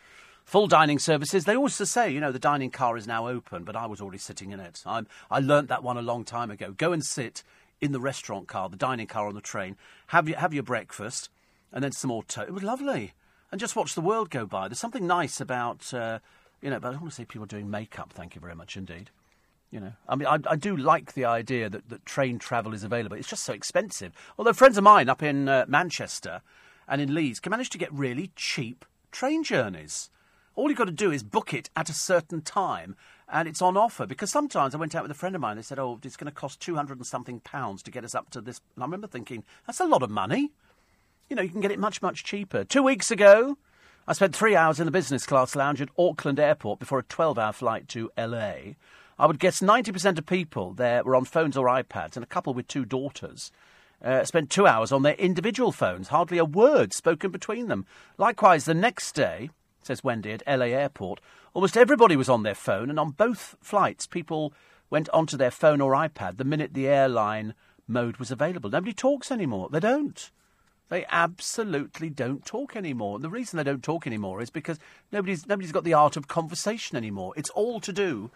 Full dining services. They also say, you know, the dining car is now open, but I was already sitting in it. I'm, I learnt that one a long time ago. Go and sit in the restaurant car, the dining car on the train, have your, have your breakfast, and then some more toast. It was lovely. And just watch the world go by. There's something nice about, uh, you know, but I want to see people doing makeup, thank you very much indeed. You know, I mean, I, I do like the idea that, that train travel is available. It's just so expensive. Although friends of mine up in uh, Manchester and in Leeds can manage to get really cheap train journeys. All you've got to do is book it at a certain time and it's on offer. Because sometimes I went out with a friend of mine, they said, oh, it's going to cost 200 and something pounds to get us up to this. And I remember thinking, that's a lot of money. You know, you can get it much, much cheaper. Two weeks ago, I spent three hours in the business class lounge at Auckland Airport before a 12 hour flight to LA. I would guess 90% of people there were on phones or iPads, and a couple with two daughters uh, spent two hours on their individual phones, hardly a word spoken between them. Likewise, the next day, says Wendy at LA Airport, almost everybody was on their phone, and on both flights, people went onto their phone or iPad the minute the airline mode was available. Nobody talks anymore. They don't. They absolutely don't talk anymore. And the reason they don't talk anymore is because nobody's nobody's got the art of conversation anymore. It's all to do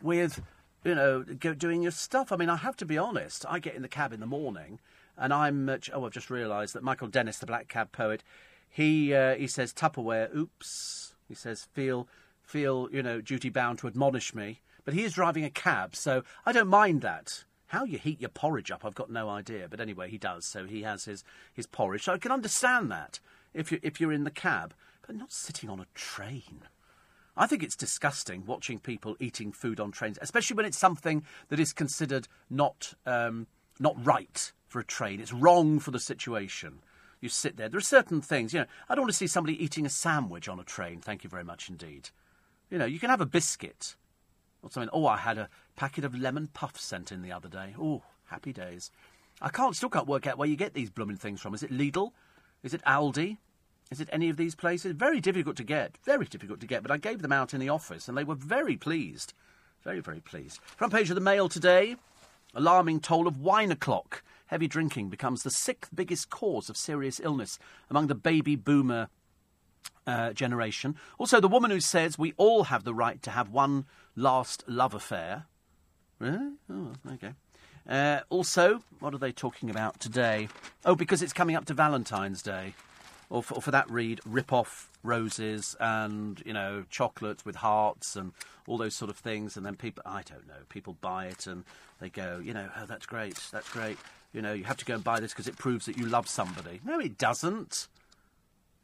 with you know go, doing your stuff. I mean, I have to be honest. I get in the cab in the morning, and I'm uh, oh, I've just realised that Michael Dennis, the Black Cab poet, he uh, he says Tupperware. Oops. He says feel feel you know duty bound to admonish me. But he is driving a cab, so I don't mind that. How you heat your porridge up, I've got no idea. But anyway, he does. So he has his, his porridge. So I can understand that if you if you're in the cab, but not sitting on a train. I think it's disgusting watching people eating food on trains, especially when it's something that is considered not um, not right for a train. It's wrong for the situation. You sit there. There are certain things, you know. I don't want to see somebody eating a sandwich on a train. Thank you very much indeed. You know, you can have a biscuit or something. Oh, I had a packet of lemon puffs sent in the other day. Oh, happy days. I can't still can't work out where you get these blooming things from. Is it Lidl? Is it Aldi? Is it any of these places? Very difficult to get. Very difficult to get. But I gave them out in the office, and they were very pleased. Very, very pleased. Front page of the Mail today. Alarming toll of wine o'clock. Heavy drinking becomes the sixth biggest cause of serious illness among the baby boomer uh, generation. Also, the woman who says we all have the right to have one last love affair. Really? Oh, okay. Uh, also, what are they talking about today? Oh, because it's coming up to Valentine's Day. Or for, or for that read, rip off roses and, you know, chocolates with hearts and all those sort of things. And then people, I don't know, people buy it and they go, you know, oh, that's great, that's great. You know, you have to go and buy this because it proves that you love somebody. No, it doesn't.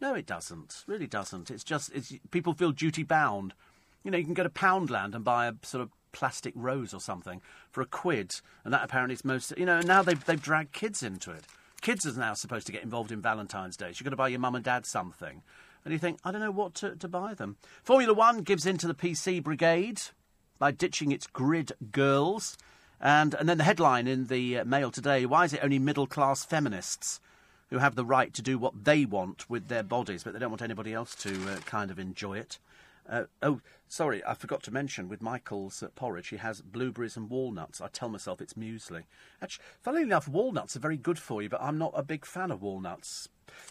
No, it doesn't. Really doesn't. It's just it's, people feel duty bound. You know, you can go to Poundland and buy a sort of plastic rose or something for a quid, and that apparently is most. You know, now they've they've dragged kids into it. Kids are now supposed to get involved in Valentine's Day. So you've got to buy your mum and dad something, and you think, I don't know what to, to buy them. Formula One gives in to the PC brigade by ditching its grid girls. And, and then the headline in the uh, Mail today why is it only middle class feminists who have the right to do what they want with their bodies, but they don't want anybody else to uh, kind of enjoy it. Uh, oh, sorry, I forgot to mention with Michael's uh, porridge, he has blueberries and walnuts. I tell myself it's muesli. Actually, funnily enough, walnuts are very good for you, but I'm not a big fan of walnuts.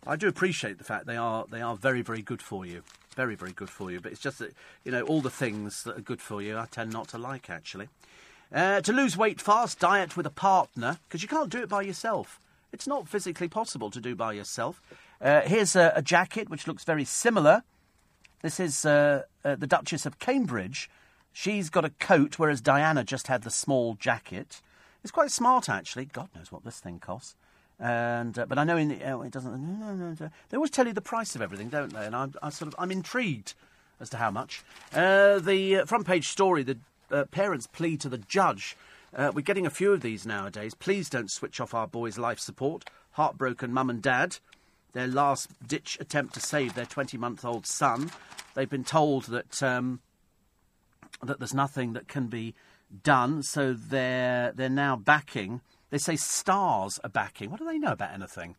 I do appreciate the fact they are they are very very good for you, very very good for you. But it's just that you know all the things that are good for you, I tend not to like actually. Uh, to lose weight fast, diet with a partner because you can't do it by yourself. It's not physically possible to do by yourself. Uh, here's a, a, jacket which looks very similar. This is uh, uh, the Duchess of Cambridge. She's got a coat, whereas Diana just had the small jacket. It's quite smart, actually. God knows what this thing costs. And uh, but I know in the, oh, it doesn't. No, no, no, they always tell you the price of everything, don't they? And I'm, I sort of I'm intrigued as to how much. Uh, the uh, front page story: the parents plea to the judge uh, we're getting a few of these nowadays. Please don't switch off our boys' life support. Heartbroken mum and dad. Their last ditch attempt to save their 20 month old son. They've been told that, um, that there's nothing that can be done, so they're, they're now backing. They say stars are backing. What do they know about anything?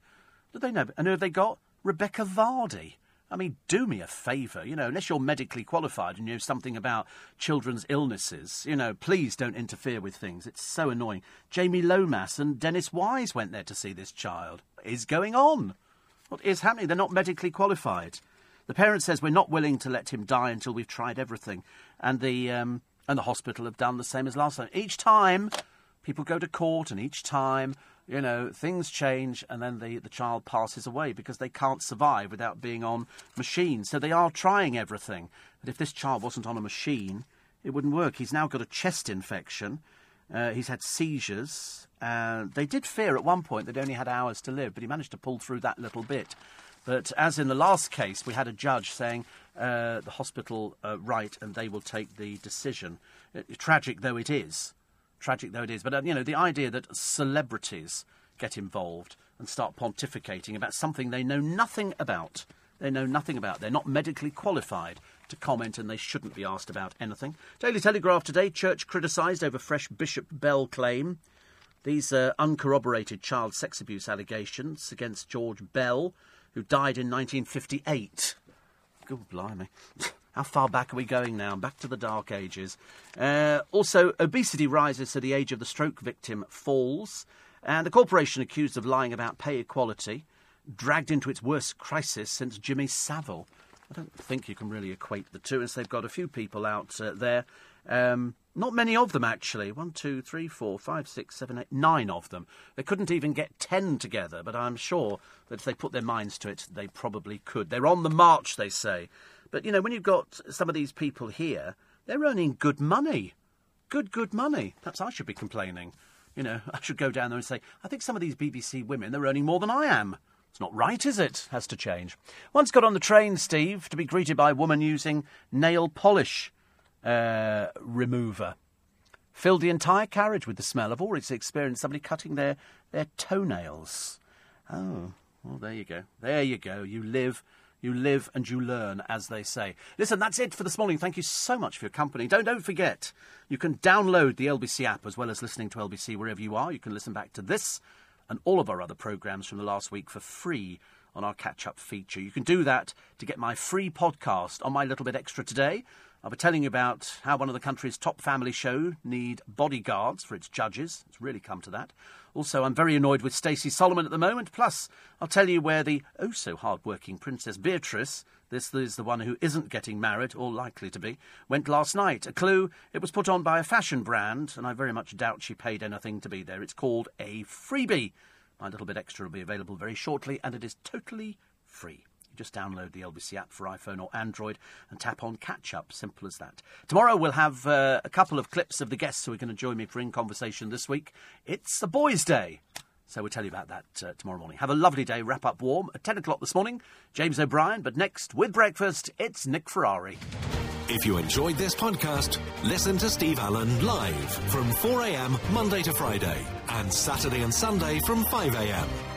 Do they know? And who have they got? Rebekah Vardy. I mean, do me a favour, you know, unless you're medically qualified and you know something about children's illnesses, you know, please don't interfere with things. It's so annoying. Jamie Lomas and Dennis Wise went there to see this child. What is going on? What is happening? They're not medically qualified. The parent says we're not willing to let him die until we've tried everything, and the um, and the hospital have done the same as last time. Each time, people go to court, and each time you know, things change and then the, the child passes away because they can't survive without being on machines. So they are trying everything. But if this child wasn't on a machine, It wouldn't work. He's now got a chest infection. Uh, he's had seizures. Uh, they did fear at one point they'd only had hours to live, but he managed to pull through that little bit. But as in the last case, we had a judge saying uh, the hospital uh, right and they will take the decision. Uh, tragic though it is, tragic though it is. But uh, you know, the idea that celebrities get involved and start pontificating about something they know nothing about. They know nothing about. They're not medically qualified to comment and they shouldn't be asked about anything. Daily Telegraph today Church criticised over fresh Bishop Bell claim. These uh, uncorroborated child sex abuse allegations against George Bell, who died in 1958. Good blimey. How far back are we going now? Back to the dark ages. Uh, also, obesity rises so the age of the stroke victim falls. And a corporation accused of lying about pay equality dragged into its worst crisis since Jimmy Savile. I don't think you can really equate the two, as they've got a few people out uh, there. Um, not many of them, actually. One, two, three, four, five, six, seven, eight, nine of them. They couldn't even get ten together, but I'm sure that if they put their minds to it, they probably could. They're on the march, they say. But, you know, when you've got some of these people here, they're earning good money. Good, good money. Perhaps I should be complaining. You know, I should go down there and say, I think some of these BBC women, they're earning more than I am. It's not right, is it? Has to change. Once got on the train, Steve, to be greeted by a woman using nail polish uh, remover. Filled the entire carriage with the smell. I've already experienced somebody cutting their, their toenails. Oh, well, there you go. There you go. You live, you live and you learn, as they say. Listen, that's it for this morning. Thank you so much for your company. Don't, don't forget, you can download the LBC app as well as listening to LBC wherever you are. You can listen back to this and all of our other programmes from the last week for free on our catch up feature. You can do that to get my free podcast on my little bit extra today. I'll be telling you about how one of the country's top family show need bodyguards for its judges. It's really come to that. Also, I'm very annoyed with Stacey Solomon at the moment. Plus, I'll tell you where the oh so hard-working Princess Beatrice, this is the one who isn't getting married or likely to be, went last night. A clue: it was put on by a fashion brand, and I very much doubt she paid anything to be there. It's called a freebie. My little bit extra will be available very shortly, and it is totally free. Just download the LBC app for iPhone or Android and tap on catch up. Simple as that. Tomorrow we'll have uh, a couple of clips of the guests who are going to join me for In Conversation this week. It's the Boys' Day. So we'll tell you about that uh, tomorrow morning. Have a lovely day. Wrap up warm at 10 o'clock this morning. James O'Brien. But next, with breakfast, it's Nick Ferrari. If you enjoyed this podcast, listen to Steve Allen live from 4am Monday to Friday and Saturday and Sunday from 5am.